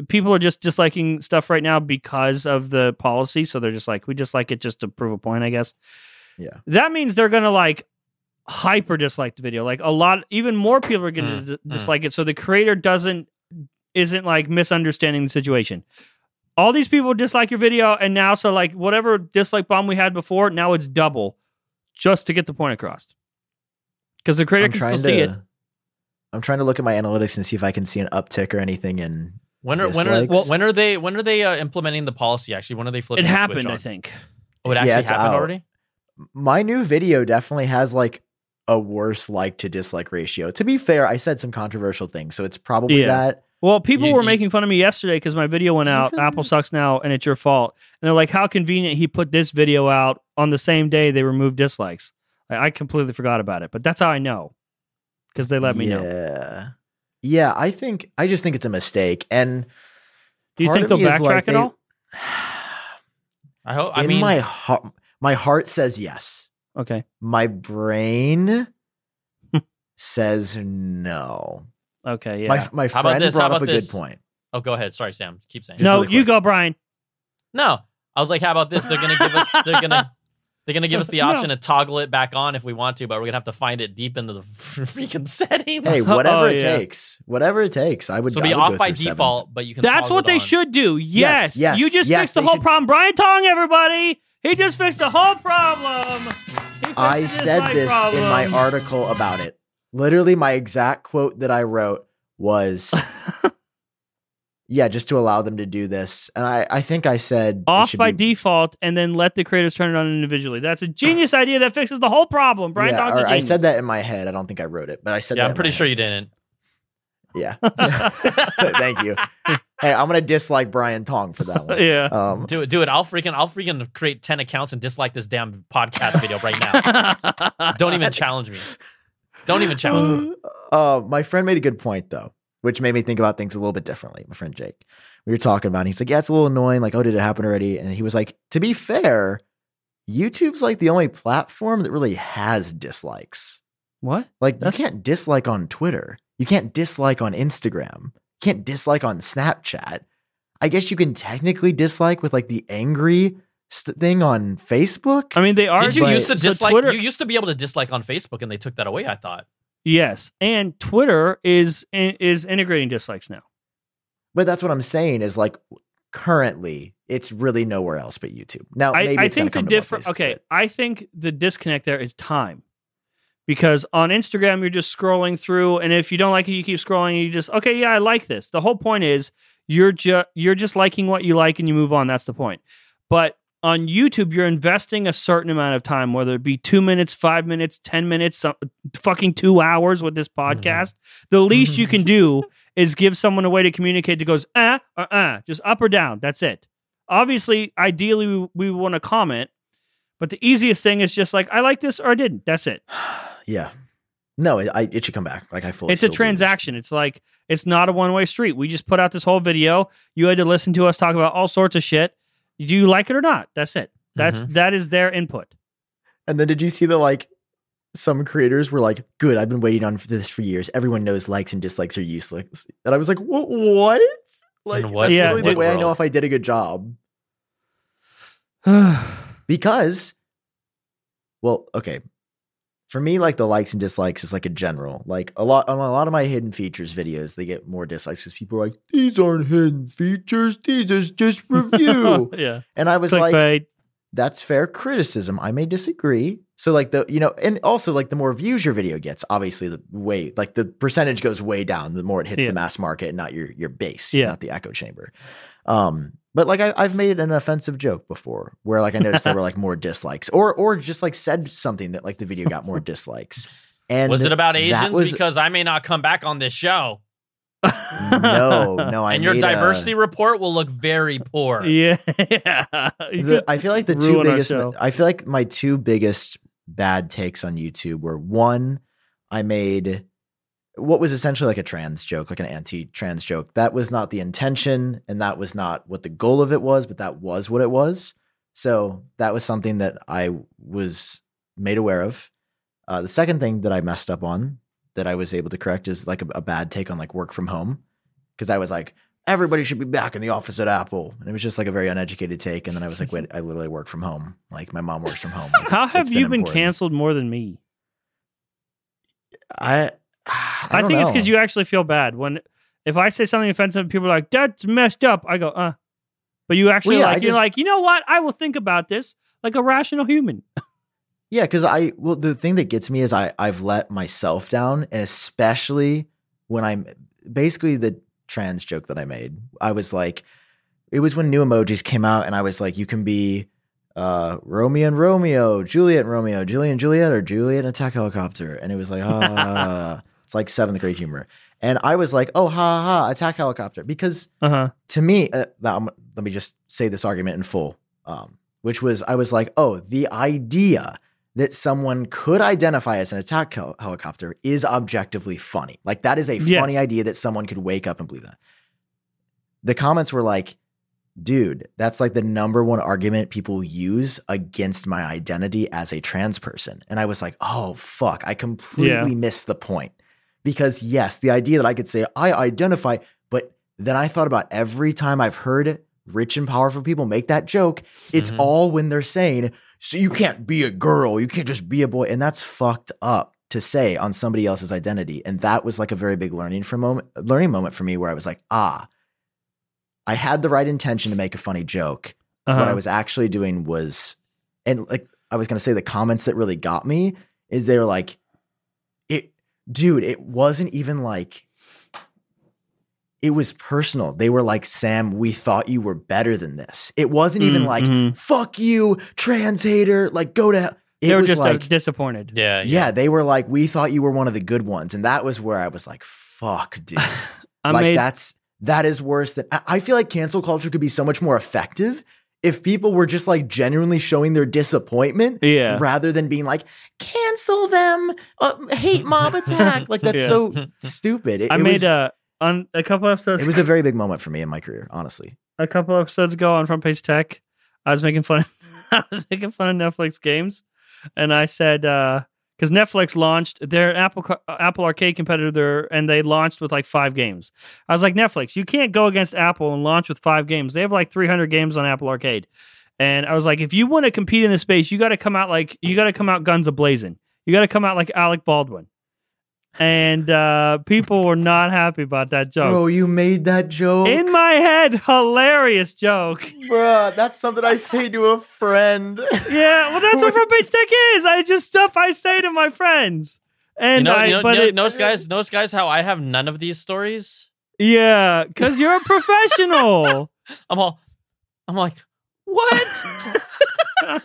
people are just disliking stuff right now because of the policy, so they're just like, we dislike it just to prove a point, I guess Yeah. that means they're gonna like hyper dislike the video like a lot even more people are gonna Mm, d- mm. dislike it so the creator doesn't isn't like misunderstanding the situation all these people dislike your video and now so like whatever dislike bomb we had before now it's double just to get the point across because the creator I'm can trying still to. see it I'm trying to look at my analytics and see if I can see an uptick or anything in when are when are dislikes. when are they when are they uh, implementing the policy actually? When are they flipping it the happened switch i think Oh, it actually it's happened out. already? my new video definitely has like a worse like to dislike ratio. To be fair, I said some controversial things, so it's probably Yeah. that. Well, people You- were you- making fun of me yesterday because my video went out. Apple sucks now, and it's your fault. And they're like, "How convenient he put this video out on the same day they removed dislikes." I, I completely forgot about it, but that's how I know because they let me know. Yeah. Yeah, I think I just think it's a mistake. And Do you think they'll backtrack like at all? <sighs> I hope. I in mean, my heart my heart says yes. Okay. My brain <laughs> says no. Okay. Yeah. My my friend this? How brought up about a this? good point. oh, go ahead. Sorry, Sam. Keep saying. no, really you go, Brian. No, I was like, how about this? They're gonna give us. They're gonna. <laughs> They're gonna give us the <laughs> No. option to toggle it back on if we want to, but we're gonna have to find it deep into the <laughs> freaking settings. Hey, <laughs> oh, whatever Oh, it yeah. takes. Whatever it takes. I would so it'll be would off go by through seven. default, but you can. That's toggle what it they on. should do. Yes. yes, you just yes, fixed the whole should- problem. Brian Tong, everybody. He just fixed the whole problem. I said dislike this in my article about it. Literally, my exact quote that I wrote was, "Yeah, just to allow them to do this." And I, I think I said it Off by be- default, and then let the creators turn it on individually. That's a genius idea that fixes the whole problem. Brian yeah, Tong's or I said that in my head. I don't think I wrote it, but I said. Yeah, that I'm pretty sure head. you didn't. Yeah. <laughs> <laughs> Thank you. Hey, I'm gonna dislike Brian Tong for that one. <laughs> Yeah. Um, Do it. Do it. I'll freaking. I'll freaking create ten accounts and dislike this damn podcast video right now. Don't even challenge me. Don't even challenge me. uh, my friend made a good point though, which made me think about things a little bit differently. My friend Jake, we were talking about. It. He's like, "Yeah, it's a little annoying. Like, oh, did it happen already?" And he was like, "To be fair, YouTube's like the only platform that really has dislikes. what? Like, That's- you can't dislike on Twitter. You can't dislike on Instagram. You can't dislike on Snapchat. I guess you can technically dislike with like the angry st- thing on Facebook. I mean, they are. Did you but- used to so dislike? Twitter- You used to be able to dislike on Facebook, and they took that away. I thought. Yes, and Twitter is is integrating dislikes now. But that's what I'm saying is like currently it's really nowhere else but YouTube. Now I, maybe I it's think the come to more different. Okay, but- I think the disconnect there is time, because on Instagram you're just scrolling through, and if you don't like it, you keep scrolling. And you just okay, yeah, I like this. The whole point is you're just you're just liking what you like, and you move on. That's the point. But on YouTube, you're investing a certain amount of time, whether it be two minutes, five minutes, ten minutes, some, fucking two hours with this podcast. The least you can <laughs> do is give someone a way to communicate that goes uh or uh, just up or down. That's it. Obviously, ideally, we, we want to comment, but the easiest thing is just like I like this or I didn't. That's it. <sighs> yeah. No, it, I, it should come back. Like I fully. It's a still believe it should. transaction. It's like it's not a one way street. We just put out this whole video. You had to listen to us talk about all sorts of shit. Do you like it or not? That's it. That's mm-hmm. that is their input. And then did you see the like? Some creators were like, "Good, I've been waiting on for this for years. Everyone knows likes and dislikes are useless." And I was like, "What? What? Like, In what- that's Yeah, the what way I know if I did a good job." <sighs> because well okay for me like the likes and dislikes is like a general like a lot on a lot of my hidden features videos they get more dislikes because people are like these aren't hidden features these is just <laughs> review yeah. and i was like that's fair criticism i may disagree so like the you know and also like the more views your video gets obviously the way like the percentage goes way down the more it hits Yeah. the mass market not your your base Yeah. not the echo chamber um but like I, I've made an offensive joke before where like I noticed there were like more <laughs> dislikes or or just like said something that like the video got more dislikes and Was it about Asians? was- because I may not come back on this show, no <laughs> no I and your made a- diversity report will look very poor. <laughs> Yeah. yeah. The, I feel like the two biggest. I feel like my two biggest bad takes on YouTube were one, I made what was essentially like a trans joke, like an anti-trans joke. That was not the intention, and that was not what the goal of it was, but that was what it was. So that was something that I was made aware of. Uh, the second thing that I messed up on that I was able to correct is like a, a bad take on like work from home because I was like everybody should be back in the office at Apple. And it was just like a very uneducated take. And then I was like, wait, I literally work from home. Like my mom works from home. Like, How it's- have it's you been important. canceled more than me? I, I, I, think it's because you actually feel bad when if I say something offensive, people are like, "That's messed up." I go, "Uh," but you actually yeah, I like you're just- like, you know what? I will think about this like a rational human. <laughs> Yeah, because I well the thing that gets me is I I've let myself down, and especially when I'm basically the trans joke that I made. I was like, it was when new emojis came out, and I was like, you can be uh Romeo and Romeo, Juliet and Romeo, Juliet and Juliet, or Juliet and attack helicopter, and it was like <laughs> ah, it's like seventh grade humor, and I was like, oh ha ha, ha attack helicopter, because Uh huh. to me, uh, now let me just say this argument in full, um, which was I was like, oh, the idea that someone could identify as an attack hel- helicopter is objectively funny. Like that is a Yes. funny idea that someone could wake up and believe that. The comments were like, dude, that's like the number one argument people use against my identity as a trans person. And I was like, oh, fuck, I completely missed the point. Because yes, the idea that I could say, I identify, but then I thought about every time I've heard rich and powerful people make that joke, it's Mhm. all when they're saying, so you can't be a girl, you can't just be a boy. And that's fucked up to say on somebody else's identity. And that was like a very big learning for moment learning moment for me where I was like, ah, I had the right intention to make a funny joke. Uh-huh. What I was actually doing was, and like I was gonna say, the comments that really got me is they were like, dude, it wasn't even like, it was personal. They were like, Sam, we thought you were better than this. It wasn't even Mm, like, fuck you, trans hater, like go to hell. It they were was just uh, like, disappointed. Yeah, yeah, they were like, we thought you were one of the good ones. And that was where I was like, fuck, dude. <laughs> Like made that's that is worse than I I feel like cancel culture could be so much more effective if people were just like genuinely showing their disappointment yeah. rather than being like cancel them uh, hate mob attack like that's <laughs> Yeah. so stupid it, I it made was, a on a couple episodes it was a very big moment for me in my career honestly a couple episodes ago on Front Page Tech. I was making fun. <laughs> I was making fun of Netflix games, and I said because Netflix launched their Apple uh, Apple Arcade competitor, and they launched with like five games. I was like, Netflix, you can't go against Apple and launch with five games. They have like 300 games on Apple Arcade, and I was like, if you want to compete in this space, you got to come out like you got to come out guns a blazing. You got to come out like Alec Baldwin. And uh, people were not happy about that joke. bro you made that joke In my head, hilarious joke. Bruh, that's something i say to a friend Yeah, well, that's what Front Page Tech is. I just stuff I say to my friends, and You know, I, you know, but you know- it, notice guys, notice guys, how I have none of these stories. yeah, because you're a professional, <laughs> I'm all, I'm like, what? <laughs>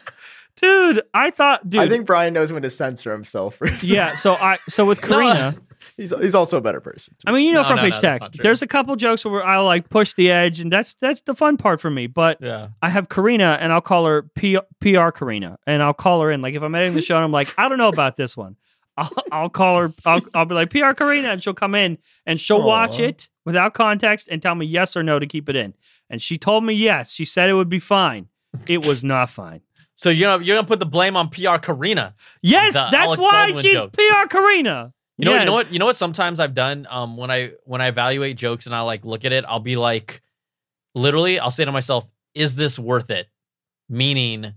dude. I thought, dude. i think brian knows when to censor himself for yeah. So I, so with <laughs> Karina, he's, he's also a better person I mean, you know, No, Front no, Page no, that's Tech. not true. There's a couple jokes where I like push the edge, and that's that's the fun part for me. But yeah. I have Karina, and I'll call her P- PR Karina, and I'll call her in. Like if I'm editing the show, and I'm like, I don't know about this one. I'll, I'll call her. I'll, I'll be like PR Karina, and she'll come in and she'll watch Aw. it without context and tell me yes or no to keep it in. And she told me yes. She said it would be fine. It was not fine. So you're gonna, you're gonna put the blame on PR Karina. Yes, that's Alec why Baldwin she's joke. PR Karina. You know, you know what? You know what? Sometimes I've done um, when I when I evaluate jokes and I like look at it, I'll be like, literally, I'll say to myself, "Is this worth it?" Meaning,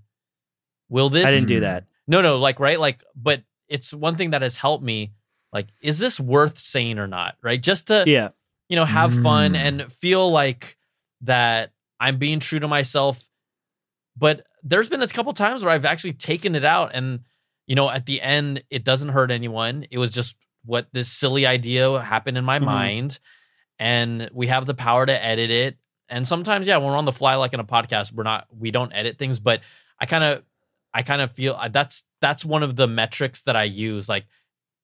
will this? I didn't do that. No, no, like right, like, but it's one thing that has helped me. Like, is this worth saying or not? Right, just to Yeah. you know have fun Mm. and feel like that I'm being true to myself. But there's been a couple times where I've actually taken it out, and you know, at the end, it doesn't hurt anyone. It was just what this silly idea happened in my Mhm. mind, and we have the power to edit it. And sometimes, yeah, when we're on the fly, like in a podcast, we're not, we don't edit things. But I kind of, I kind of feel that's that's one of the metrics that I use. Like,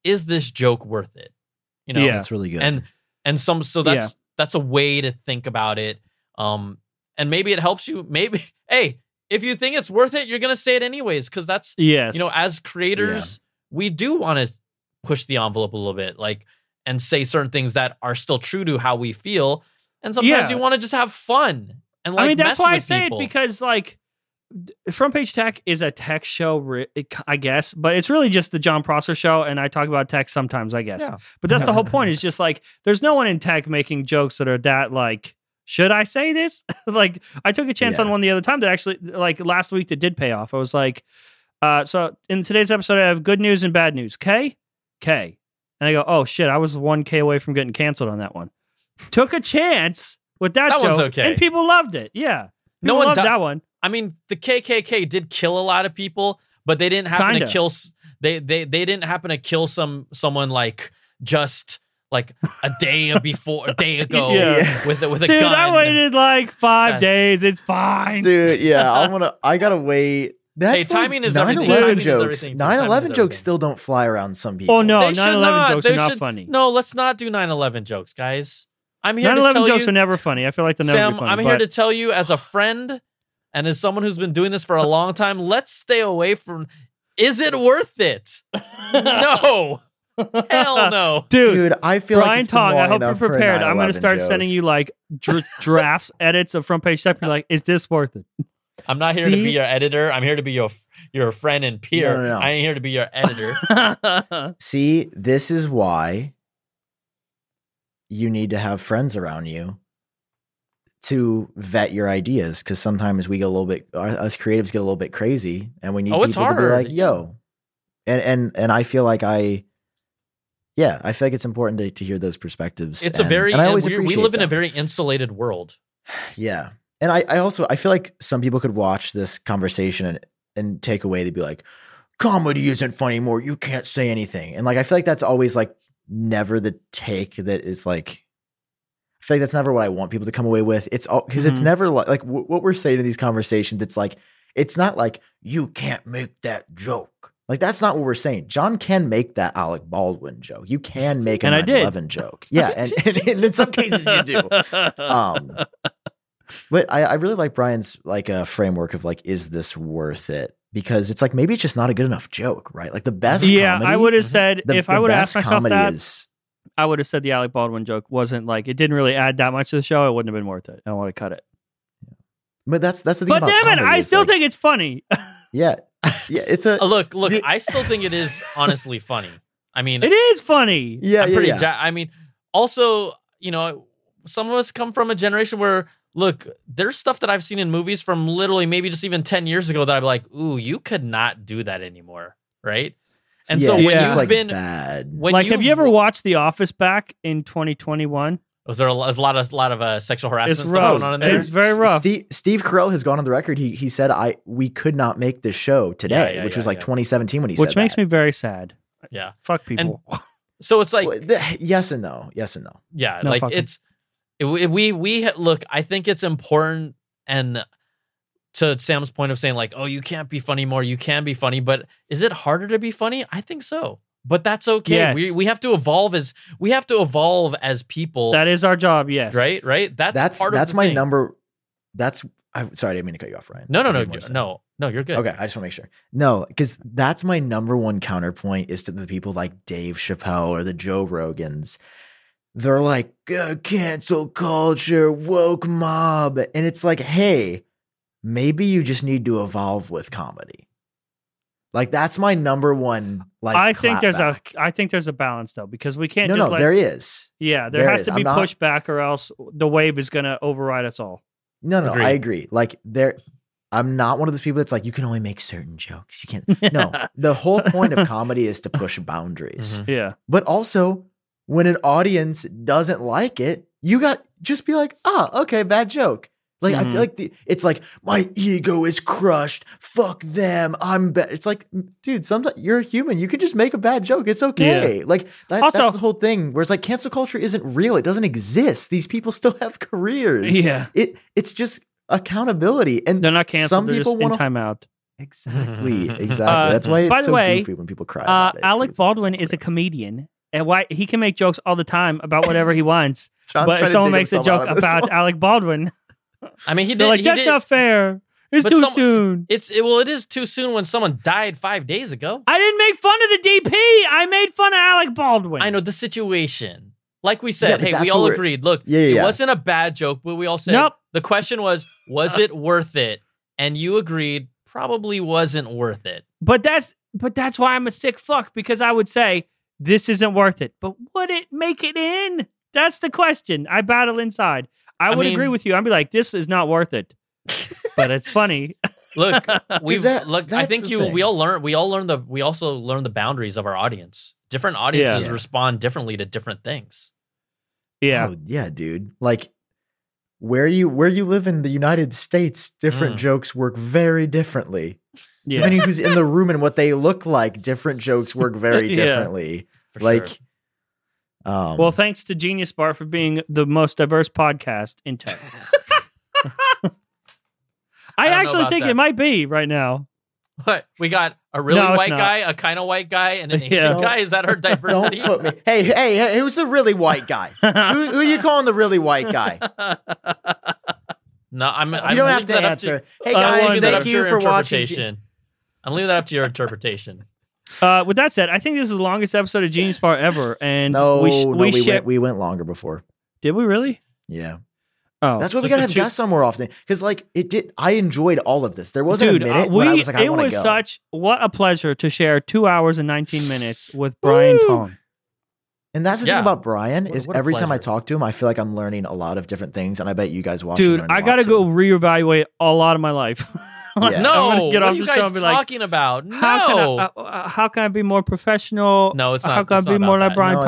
is this joke worth it? You know, Yeah. that's really good and and some so that's that's a way to think about it um and maybe it helps you maybe <laughs> hey if you think it's worth it you're gonna say it anyways because that's Yes. you know as creators we do want to push the envelope a little bit like and say certain things that are still true to how we feel and sometimes Yeah. you want to just have fun and like I mean, that's why I say people. it because like Front Page Tech is a tech show, I guess, but it's really just the Jon Prosser show, and I talk about tech sometimes, I guess. Yeah. But that's the whole point. <laughs> Is just like there's no one in tech making jokes that are that like. Should I say this? <laughs> like, I took a chance on one the other time that actually, like last week, that did pay off. I was like, uh, so in today's episode, I have good news and bad news. K, K, and I go, oh shit, I was one K away from getting canceled on that one. Took a chance with that, That joke, one's okay. and people loved it. Yeah, No one loved di- that one. I mean, the KKK did kill a lot of people, but they didn't happen Kinda. to kill. They they they didn't happen to kill some someone like just like a day before a day ago <laughs> Yeah. with a, with a Dude, gun. I waited like five Yeah. days. It's fine. dude yeah i want to i gotta wait that's Hey, timing is everything. 9/11 Timing is jokes everything, too. Timing is 9-11 everything. jokes still don't fly around some people Oh no, They 9 11 not. jokes They are not should- funny. No, let's not do 9/11 jokes, guys. I'm here 9 to 11 tell jokes you, are never funny. I feel like they're never Sam. be funny. I'm here to tell you, as a friend and as someone who's been doing this for a long time, let's stay away from. Is it worth it? <laughs> no. Hell <laughs> no. Dude, Dude, I feel Brian like it's been Tong, I hope you're enough for a prepared. I'm going to start joke. sending you like dr- <laughs> drafts, edits of front page stuff. You're like, is this worth it? I'm not here to be your editor. I'm here to be your your friend and peer. No, no, no. I ain't here to be your editor. <laughs> See, this is why you need to have friends around you to vet your ideas because sometimes we get a little bit uh, us creatives get a little bit crazy and we need Oh, it's people to be like yo and and and i feel like i yeah i feel like it's important to, to hear those perspectives It's a very and i always we, live in a very insulated world. <sighs> yeah and I, I also i feel like some people could watch this conversation and and take away they'd be like comedy isn't funny anymore you can't say anything and like i feel like that's always like never the take that is like i feel like that's never what i want people to come away with it's all because it's Mhm. never like like w- what we're saying in these conversations it's like it's not like you can't make that joke like that's not what we're saying. Jon can make that alec baldwin joke. You can make an And I 9/11 joke. Yeah and, <laughs> and, and in some cases you do. Um but I, I really like brian's like a framework of like is this worth it? Because it's like maybe it's just not a good enough joke right? Like the best yeah, comedy, I would have said the, if the I would have asked myself that, is I would have said the Alec Baldwin joke wasn't like it didn't really add that much to the show. It wouldn't have been worth it. I want to cut it. but that's that's the thing But damn it, I still like- think it's funny. <laughs> yeah yeah it's a Uh, look, look, The- I still think it is honestly funny. I mean, it is funny. yeah I'm yeah, pretty yeah. ja- I mean, also, you know, some of us come from a generation where look, there's stuff that I've seen in movies from literally maybe just even 10 years ago that I'm like, "Ooh, you could not do that anymore." Right? And yeah, so it's when just you've like been bad when like, have you've- you ever watched The Office back in 2021? Was there a, was a lot of lot of uh, sexual harassment It's stuff rough. going on in there? It's very rough. Steve, Steve Carell has gone on the record. He he said I we could not make this show today, yeah, which yeah, was like yeah. 2017 when he said, Which makes that. me very sad. yeah. Fuck people. <laughs> So it's like Well, the- yes and no, yes and no. Yeah, No, like it's it, we we we look. I think it's important and to Sam's point of saying like, oh, you can't be funny more. You can be funny, but is it harder to be funny? I think so, but that's okay. Yes. We we have to evolve as we have to evolve as people, that is our job, yes. right? Right. That's That's part that's of my thing. number. That's I'm sorry, I didn't mean to cut you off, Ryan. No, no, I no, had more to say. no, no. You're good. Okay, I just want to make sure. No, because that's my number one counterpoint is to the people like Dave Chappelle or the Joe Rogans. They're like "Uh, cancel culture, woke mob, and it's like, hey, maybe you just need to evolve with comedy. Like that's my number one. Like I think there's clapback. a I think there's a balance though because we can't no, just no. let There is yeah there, There has is. to be not- pushback or else the wave is gonna override us all. no, no. Agreed. I agree. Like there, I'm not one of those people that's like you can only make certain jokes. You can't. No, <laughs> the whole point of comedy is to push boundaries. Mhm. Yeah, But also, when an audience doesn't like it, you got just be like, ah, okay, bad joke. Like I Mhm. feel like the, it's like my ego is crushed. Fuck them. I'm bad. It's like, dude, sometimes you're a human. You can just make a bad joke. It's okay. Like that, Also- that's the whole thing. Whereas like cancel culture isn't real. It doesn't exist. These people still have careers. yeah. It it's just accountability. And They're not canceled. Some they're people wanna- timeout. exactly, <laughs> exactly. Uh, that's why it's by the so way, goofy when people cry. Uh, about it. Alec it's- Baldwin it's is a comedian, and why he can make jokes all the time about whatever he <laughs> wants. But if someone makes a joke out of this about one. Alec Baldwin, <laughs> I mean, he did. like, he "That's did- not fair. It's But too some- soon." It's it, well, it is too soon when someone died five days ago. I didn't make fun of the DP. I made fun of Alec Baldwin. I know the situation. Like we said, but hey, we all agreed. Look, Yeah, yeah, it yeah. wasn't a bad joke, but we all said Nope. the question was, was it worth it? And you agreed, probably wasn't worth it. But that's but that's why I'm a sick fuck because I would say this isn't worth it. But would it make it in? That's the question. I battle inside. I, I would mean- agree with you. I'd be like, this is not worth it. <laughs> but it's funny. Look, <laughs> we that- look. I think you. thing. We all learn. We all learn the. We also learn the boundaries of our audience. Different audiences Yeah. respond differently to different things. Yeah. Oh, yeah, dude. Like where you where you live in the United States, different Mm. jokes work very differently. Yeah. Depending who's in the <laughs> room and what they look like, different jokes work very Yeah. differently. For like sure. Um Well, thanks to Genius Bar for being the most diverse podcast in tech. <laughs> I, I actually think that. it might be right now. What we got a really No, white guy, a kind of white guy, and an <laughs> Asian Yeah. guy. Is that our don't diversity? put me. Hey, hey, hey, who's the really white guy? <laughs> who, who you calling the really white guy? no, I'm. You I'm don't have to that up answer. hey guys, wanted leaving that that up thank you for watching. I'm leaving that up to your interpretation. Uh, with that said, I think this is the longest episode of Genius Bar ever, and No, we sh- no, we, we, share- went we went longer before. did we really? Yeah, Oh, that's why we Just gotta have two- guests on more often. Because like it did, I enjoyed all of this. There wasn't dude, a minute uh, when we I was like, I it want to was go. such what a pleasure to share two hours and nineteen minutes with Brian Woo! Tong. and that's the Yeah. thing about Brian What- is what a every time I talk to him, I feel like I'm learning a lot of different things, and I bet you guys watching. Dude, learn a I lot, gotta go reevaluate a lot of my life. <laughs> <laughs> Like, Yeah. I'm No, gonna get what off are you the show guys and be like, talking about? No, how can I, uh, uh, how can I be more professional? No, it's not. How not- can it's I be more about like. Brian No,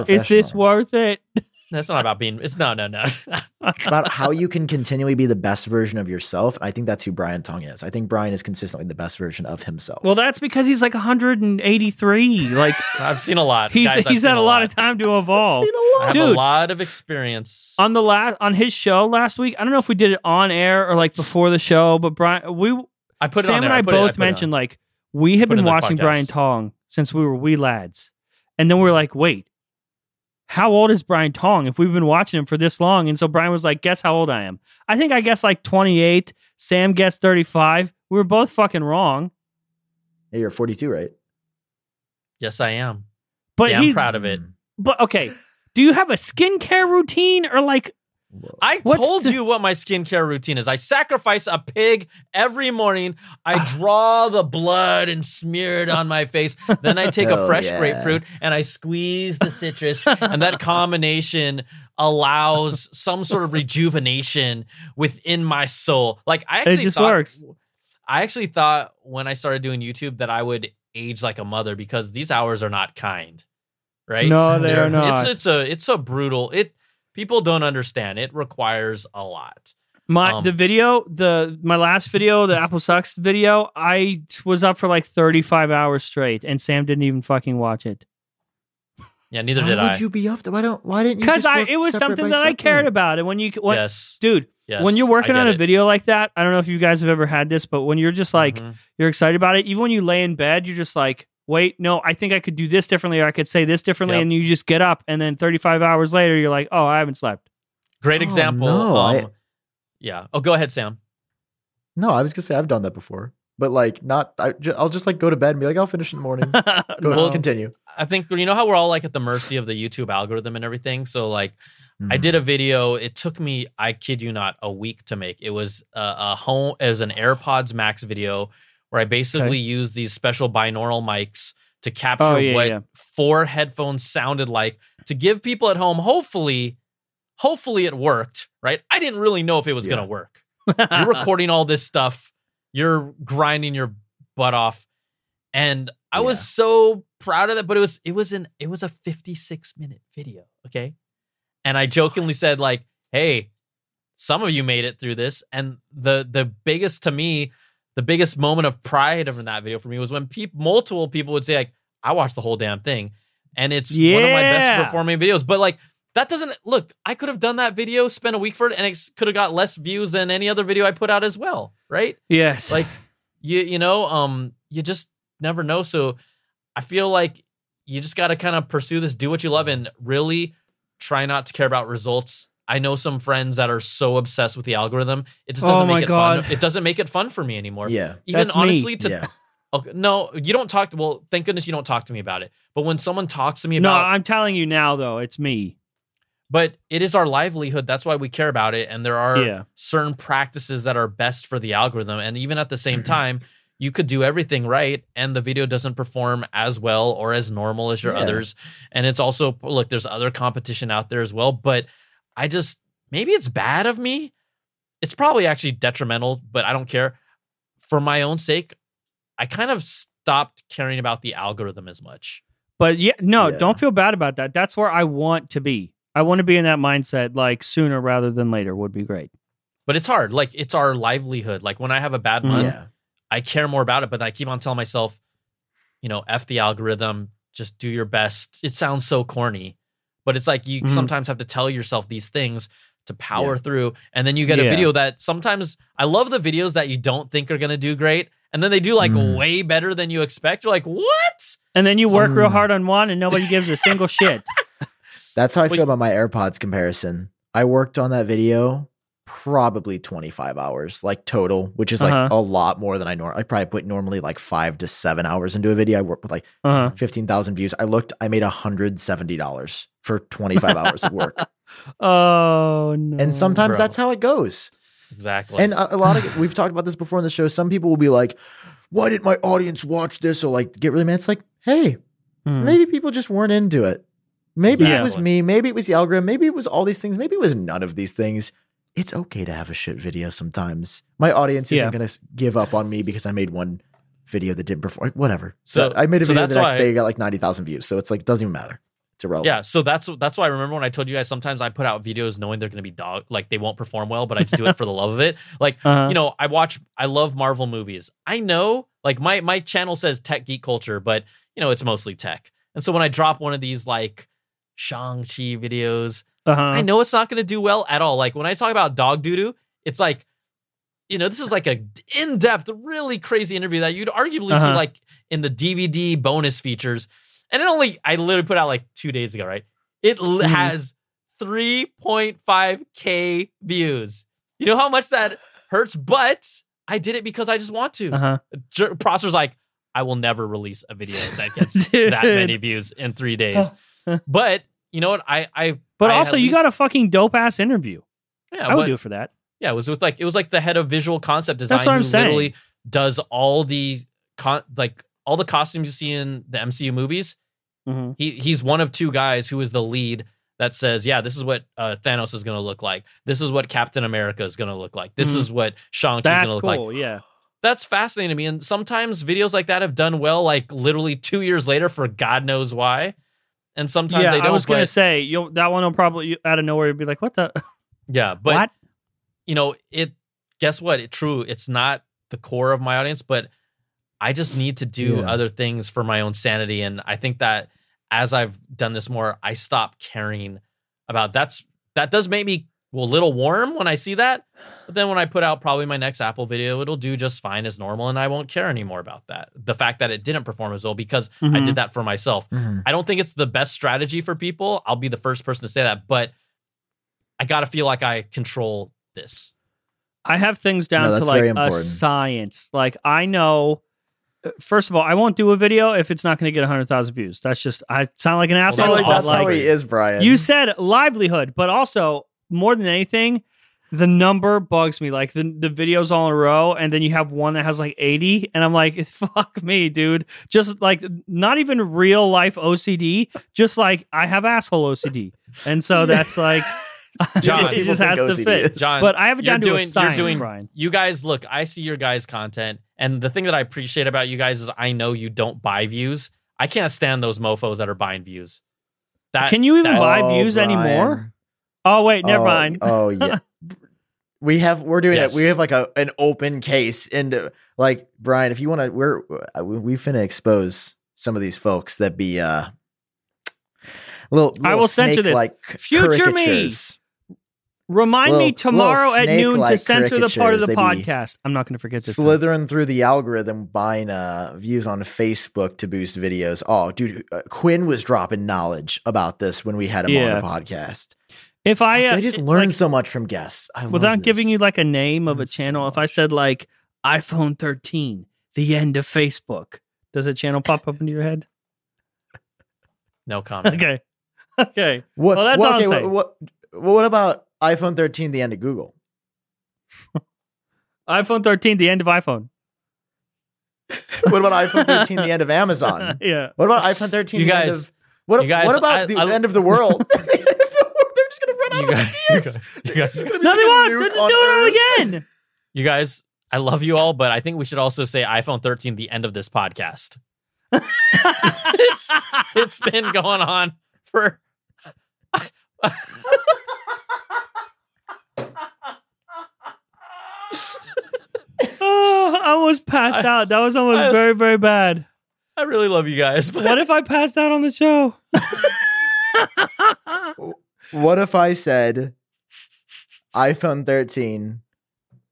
it's not Is this worth it? <laughs> that's not about being. It's no, no, no. It's about how you can continually be the best version of yourself. I think that's who Brian Tong is. I think Brian is consistently the best version of himself. Well, that's because he's like 183. Like <laughs> I've seen a lot. he's Guys, he's had a lot of time to <laughs> evolve. I have Dude. a lot of experience. on the last on his show last week. I don't know if we did it on air or like before the show, but Brian, we I put it Sam on and there. I put it- both mentioned like we had been watching podcast. Brian Tong since we were wee lads, and then we are mm-hmm. like, wait, how old is Brian Tong? If we've been watching him for this long, and so Brian was like, guess how old I am? I think I guess like 28. Sam guessed 35. We were both fucking wrong, Hey, you're 42, right? Yes, I am. but yeah, he, I'm proud of it. Mm. But okay, do you have a skincare routine or like? I What's told the- you what my skincare routine is. I sacrifice a pig every morning. I ah. draw the blood and smear it on my face. Then I take a <laughs> fresh yeah. grapefruit and I squeeze the citrus. and that <laughs> combination allows some sort of rejuvenation within my soul. Like I actually just thought, works. I actually thought when I started doing YouTube that I would age like a mother because these hours are not kind. Right? No, they They're- are not. It's it's a it's a brutal it people don't understand. It requires a lot. My Um, the video, the my last video, the Apple Sucks video, I was up for like 35 hours straight, and Sam didn't even fucking watch it Yeah, neither Why did would I. Would you be up? To, why don't? Why didn't you? because I it was something by that I cared about. And when you when, yes. dude, Yes. when you're working on a it. video like that, I don't know if you guys have ever had this, but when you're just like Mhm. you're excited about it, even when you lay in bed, you're just like, wait, no, I think I could do this differently, or I could say this differently, Yep. and you just get up, and then 35 hours later, you're like, oh, I haven't slept. Great Oh, example. no, um, I- yeah. Oh, go ahead, Sam. No, I was gonna say I've done that before, but like not. I, i'll just like go to bed and be like, I'll finish in the morning. <laughs> Go No. continue. I think you know how we're all like at the mercy of the YouTube algorithm and everything. So like, I Mhm. did a video. It took me, I kid you not, a week to make. It was a, a home. It was an AirPods Max video where I basically Okay. used these special binaural mics to capture Oh, yeah, what yeah. four headphones sounded like to give people at home. Hopefully, hopefully it worked. Right? I didn't really know if it was Yeah. gonna work. <laughs> You're recording all this stuff. You're grinding your butt off, and I was so proud of that. But it was it was an it was a 56 minute video. Okay, and I jokingly said like, "Hey, some of you made it through this." And the the biggest to me, the biggest moment of pride of that video for me was when peop multiple people would say like, "I watched the whole damn thing," and it's one of my best performing videos. But like. That doesn't look. I could have done that video, spent a week for it, and it could have got less views than any other video I put out as well, right? yes, like you you know um you just never know so i feel like you just got to kind of pursue this do what you love and really try not to care about results i know some friends that are so obsessed with the algorithm it just Oh doesn't my make it God. fun it doesn't make it fun for me anymore Yeah. even That's me. honestly to yeah. <laughs> okay, no you don't talk well thank goodness you don't talk to me about it but when someone talks to me no, I'm telling you now, though, it's me. but it is our livelihood that's why we care about it and there are Yeah. certain practices that are best for the algorithm and even at the same Mm-hmm. time you could do everything right and the video doesn't perform as well or as normal as your Yeah. others and it's also look there's other competition out there as well but i just maybe it's bad of me it's probably actually detrimental but i don't care for my own sake i kind of stopped caring about the algorithm as much But yeah, no, Yeah. don't feel bad about that. That's where I want to be. I want to be in that mindset like sooner rather than later would be great. but it's hard like it's our livelihood like when i have a bad Mhm. month Yeah. I care more about it, but I keep on telling myself, you know, F the algorithm, just do your best. It sounds so corny, but it's like you Mhm. sometimes have to tell yourself these things to power Yeah. through. And then you get a video that sometimes I love the videos that you don't think are going to do great. And then they do like Mm. way better than you expect. You're like, what? And then you work real Mm. hard on one and nobody gives a single <laughs> shit. That's how I Well, feel about my AirPods comparison. I worked on that video probably 25 hours, like total, which is like Uh-huh. a lot more than I normally. I probably put normally like five to seven hours into a video. I work with like Uh-huh. 15,000 views. I looked, I made $170 for 25 hours of work. <laughs> Oh no. And sometimes Bro. that's how it goes. Exactly. And a, a lot of <laughs> we've talked about this before in the show. Some people will be like, "Why didn't my audience watch this?" Or like get really mad. It's like, hey, Hmm. maybe people just weren't into it. Maybe it was me. Maybe it was the algorithm. Maybe it was all these things. Maybe it was none of these things. It's okay to have a shit video sometimes. My audience isn't Yeah. going to give up on me because I made one video that didn't perform. Whatever. So- So I made a so video the next why- day. It got like ninety thousand views. So it's like doesn't even matter. It's irrelevant. yeah, so that's that's why I remember when I told you guys sometimes I put out videos knowing they're going to be dog like they won't perform well, but I just do it for the <laughs> love of it. Like Uh-huh. you know, I watch I love Marvel movies. I know like my my channel says tech geek culture, but you know, it's mostly tech. And so when I drop one of these like Shang-Chi videos, uh-huh. I know it's not going to do well at all. Like when I talk about dog doo doo, it's like, you know, this is like a in-depth, really crazy interview that you'd arguably see Uh-huh. like in the DVD bonus features. And it only, I literally put out like two days ago, right? It Mhm. has 3.5k views. You know how much that hurts, but I did it because I just want to. Uh-huh. Jer- Prosser's like, I will never release a video that gets <laughs> that many views in three days. <laughs> but you know what? I, I, But I also you least- got a fucking dope ass interview. yeah, I would but- do it for that. yeah, it was with like it was like the head of visual concept design That's what I'm who saying. literally does all the con- like all the costumes you see in the MCU movies. Mhm. He he's one of two guys who is the lead that says, "Yeah, this is what uh, Thanos is going to look like. This is what Captain America is going to look like. This Mhm. is what Shang-Chi is going to look cool. like." Yeah. That's fascinating to me and sometimes videos like that have done well like literally 2 years later for god knows why. And sometimes yeah, they don't I was gonna say you'll, that one will probably out of nowhere be like, "What the? <laughs> Yeah, but what?" you know, it guess what? It true, it's not the core of my audience, but I just need to do Yeah. other things for my own sanity. And I think that as I've done this more, I stop caring about that's that does make me well, a little warm when I see that. But then when I put out probably my next Apple video, it'll do just fine as normal, and I won't care anymore about that. The fact that it didn't perform as well because I Mhm. did that for myself. Mhm. I don't think it's the best strategy for people. I'll be the first person to say that, but I gotta feel like I control this. I have things down No, to like a science. Like I know. First of all, I won't do a video if it's not going to get hundred thousand views. That's just I sound like an asshole. feel that's like that's awesome. how he is, Brian. You said livelihood, but also more than anything, the number bugs me. Like the the videos all in a row, and then you have one that has like eighty, and I'm like, <laughs> fuck me, dude. Just like not even real life OCD, just like I have asshole OCD, and so that's like. <laughs> <laughs> Jon, it just has to fit. Jon, but I have it you're down to doing- a you're science, doing- Brian. You guys, look, I see your guys' content, and the thing that I appreciate about you guys is I know you don't buy views. I can't stand those mofo's that are buying views. That Can you even that- buy Oh, views Brian. anmore? Oh wait, never oh, mind. Oh <laughs> yeah. We have we're doing Yes. it. We have like a an open case, and uh, like Brian, if you want to, we're uh, we, we finna expose some of these folks that be uh little. I will censor this. Like Future me. Remind me tomorrow at noon to censor the part of the caricatures, they be podcast. I'm not going to forget this. time. slithering through the algorithm, buying uh views on Facebook to boost videos. Oh, dude, uh, Quinn was dropping knowledge about this when we had him Yeah. on the podcast. If I, So uh, I just it- learned like, so much from guests. I love without this. giving you like a name of a Learned so channel, if I said like iPhone 13, the end of Facebook, does a channel pop up into your head? <laughs> no comment. Okay, <laughs> okay. What? Well, that's what, all I'm okay, saying. what, what? What about iPhone 13, the end of Google? <laughs> iPhone 13, the end of iPhone. <laughs> What about iPhone 13, the end of Amazon? <laughs> yeah. What about iPhone 13, You the guys- end of what? you guys, what about I- the I- end of the world? The end of the world. They're just gonna run out You of ideas. you guys- There's gonna No, they won't. They're just doing it again. You guys, I love you all, but I think we should also say iPhone 13, the end of this podcast. it's, it's been going on for. Oh, <laughs> I almost passed I- out. That was almost I- very, very bad. I really love you guys, but What if I passed out on the show? <laughs> What if I said iPhone 13,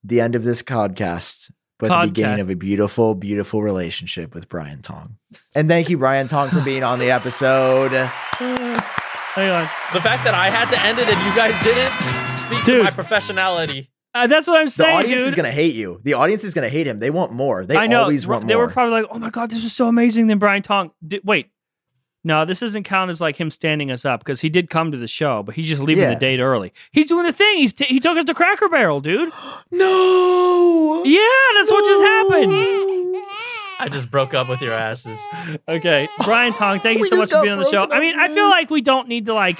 the end of this podcast, but the beginning of a beautiful, beautiful relationship with Brian Tong? And thank you, Brian Tong, for being on the episode. Hang on. The fact that I had to end it and you guys didn't speaks Dude. to my professionality. Uh, that's what I'm saying. The audience dude. is gonna hate you. The audience is gonna hate him. They want more. They I know. always want they more. were probably like, "Oh my god, this is so amazing." Then Brian Tong. Did, wait, no, this doesn't count as like him standing us up because he did come to the show, but he's just leaving Yeah. the date early. He's doing the thing. He's t- he took us to Cracker Barrel, dude. <gasps> no. Yeah, that's what just happened. I just broke up with your asses. Okay, Brian Tong, thank you so much for being on the show. broken I mean, up, I feel like we don't need to like.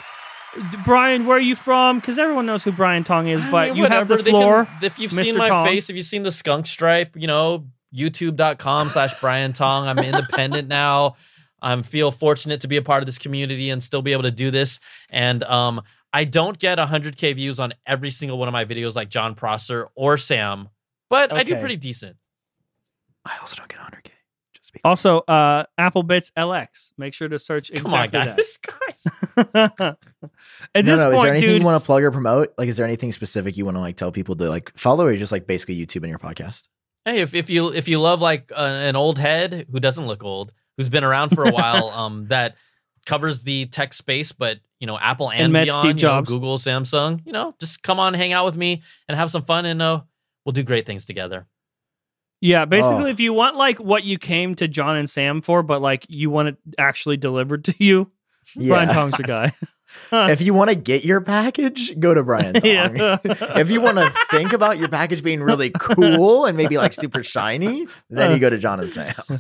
Brian, where are you from? Because everyone knows who Brian Tong is, I but mean, you have the whatever, they can- floor. if you've Mr. seen my Tong. face, if you've seen the skunk stripe, you know, youtube.com slash Brian Tong. I'm independent now. I feel fortunate to be a part of this community and still be able to do this. And um, I don't get 100K views on every single one of my videos like Jon Prosser or Sam, but I do pretty decent. I also don't get 100k. Just be- Also, uh, Apple Bits LX. Make sure to search Come on, exactly guys. <laughs> guys. that. <laughs> At no, this no. point, is there anything dude, you want to plug or promote? Like, is there anything specific you want to like tell people to like follow, or just like basically YouTube and your podcast? Hey, if, if you if you love like uh, an old head who doesn't look old, who's been around for a while, <laughs> um, that covers the tech space, but you know Apple and, And beyond, you know, Google, Samsung, you know, just come on, hang out with me, and have some fun, and uh, we'll do great things together. Yeah, basically, Oh. if you want like what you came to Jon and Sam for, but like you want it actually delivered to you, Brian Tong's the guy. <laughs> if you want to get your package, go to Brian <laughs> Tong. Yeah. if you want to think about your package being really cool and maybe like super shiny, then you go to Jon and Sam. <laughs> All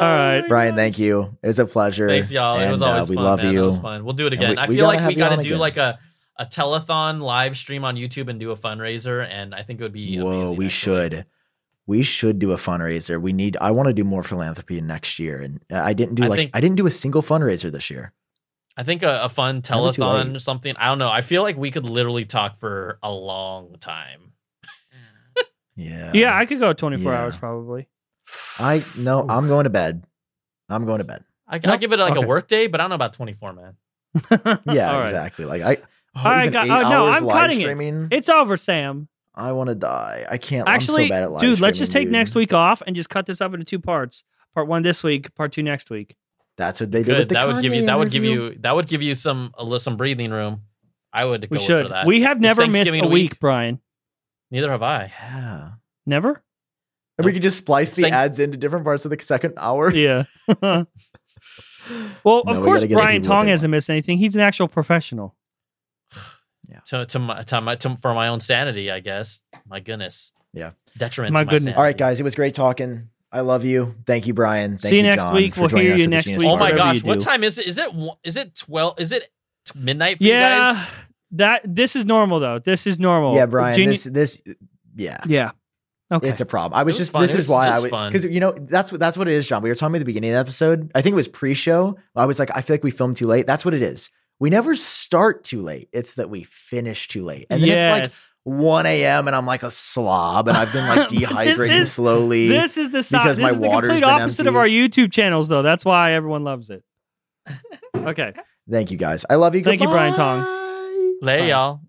right. Brian, thank you. It was a pleasure. Thanks, y'all. it was And, uh, always we fun. love man. you. That was fun. We'll do it again. we- I feel gotta like we got to do again. like a a telethon live stream on YouTube and do a fundraiser, and I think it would be Whoa, amazing, we actually. should. We should do a fundraiser. We need. I want to do more philanthropy next year, and I didn't do I like think- I didn't do a single fundraiser this year. I think a, a fun Never telethon or something. I don't know. I feel like we could literally talk for a long time. <laughs> Yeah, Yeah, I could go 24 Yeah. hours probably. I no. I'm going to bed. I'm going to bed. I, Nope. I give it like Okay. a work day, but I don't know about 24, man. <laughs> Yeah, All right. exactly. Like I. Oh, All right, even gu- eight oh, no, I'm live cutting it. It's over, Sam. I want to die. I can't. Actually, I'm so bad at live dude, let's just take dude. next week off and just cut this up into two parts. Part one this week, part two next week. That's what they did with the That would give you Kanye that would give you that would give you some a little some breathing room. I would go We for should. that. We have never missed a week, Brian. Neither have I. Yeah. Never? And we could just splice the Thank- ads into different parts of the second hour. <laughs> Yeah. <laughs> well, No, of course, gotta give the Brian Tong hasn't missed anything. He's an actual professional. To to my, to my to, for my own sanity, I guess. My goodness. Yeah. Detriment. My to my goodness. sanity. All right, guys. It was great talking. I love you. Thank you, Brian. Thank See you next Jon, week. We'll hear you next week. Oh my gosh, what time is it? Is it one- is it twelve? Is it midnight for you Yeah. guys? That this is normal though. This is normal. Yeah, Brian. Geni- this this yeah. yeah. Okay. It's a problem. I was was just fun. this It is was why I was because you know that's what that's what it is, Jon. We were talking at the beginning of the episode. I think it was pre-show. I was like, I feel like we filmed too late. That's what it is. We never start too late. It's that we finish too late, and then it's like 1 a.m. and I'm like a slob, and I've been like <laughs> This dehydrating is- slowly. this is the side. because This my is the water's complete opposite empty. of our YouTube channels, though. That's why everyone loves it. <laughs> Okay. Thank you guys. I love you. Thank you, Brian Tong. Lay Fine. y'all.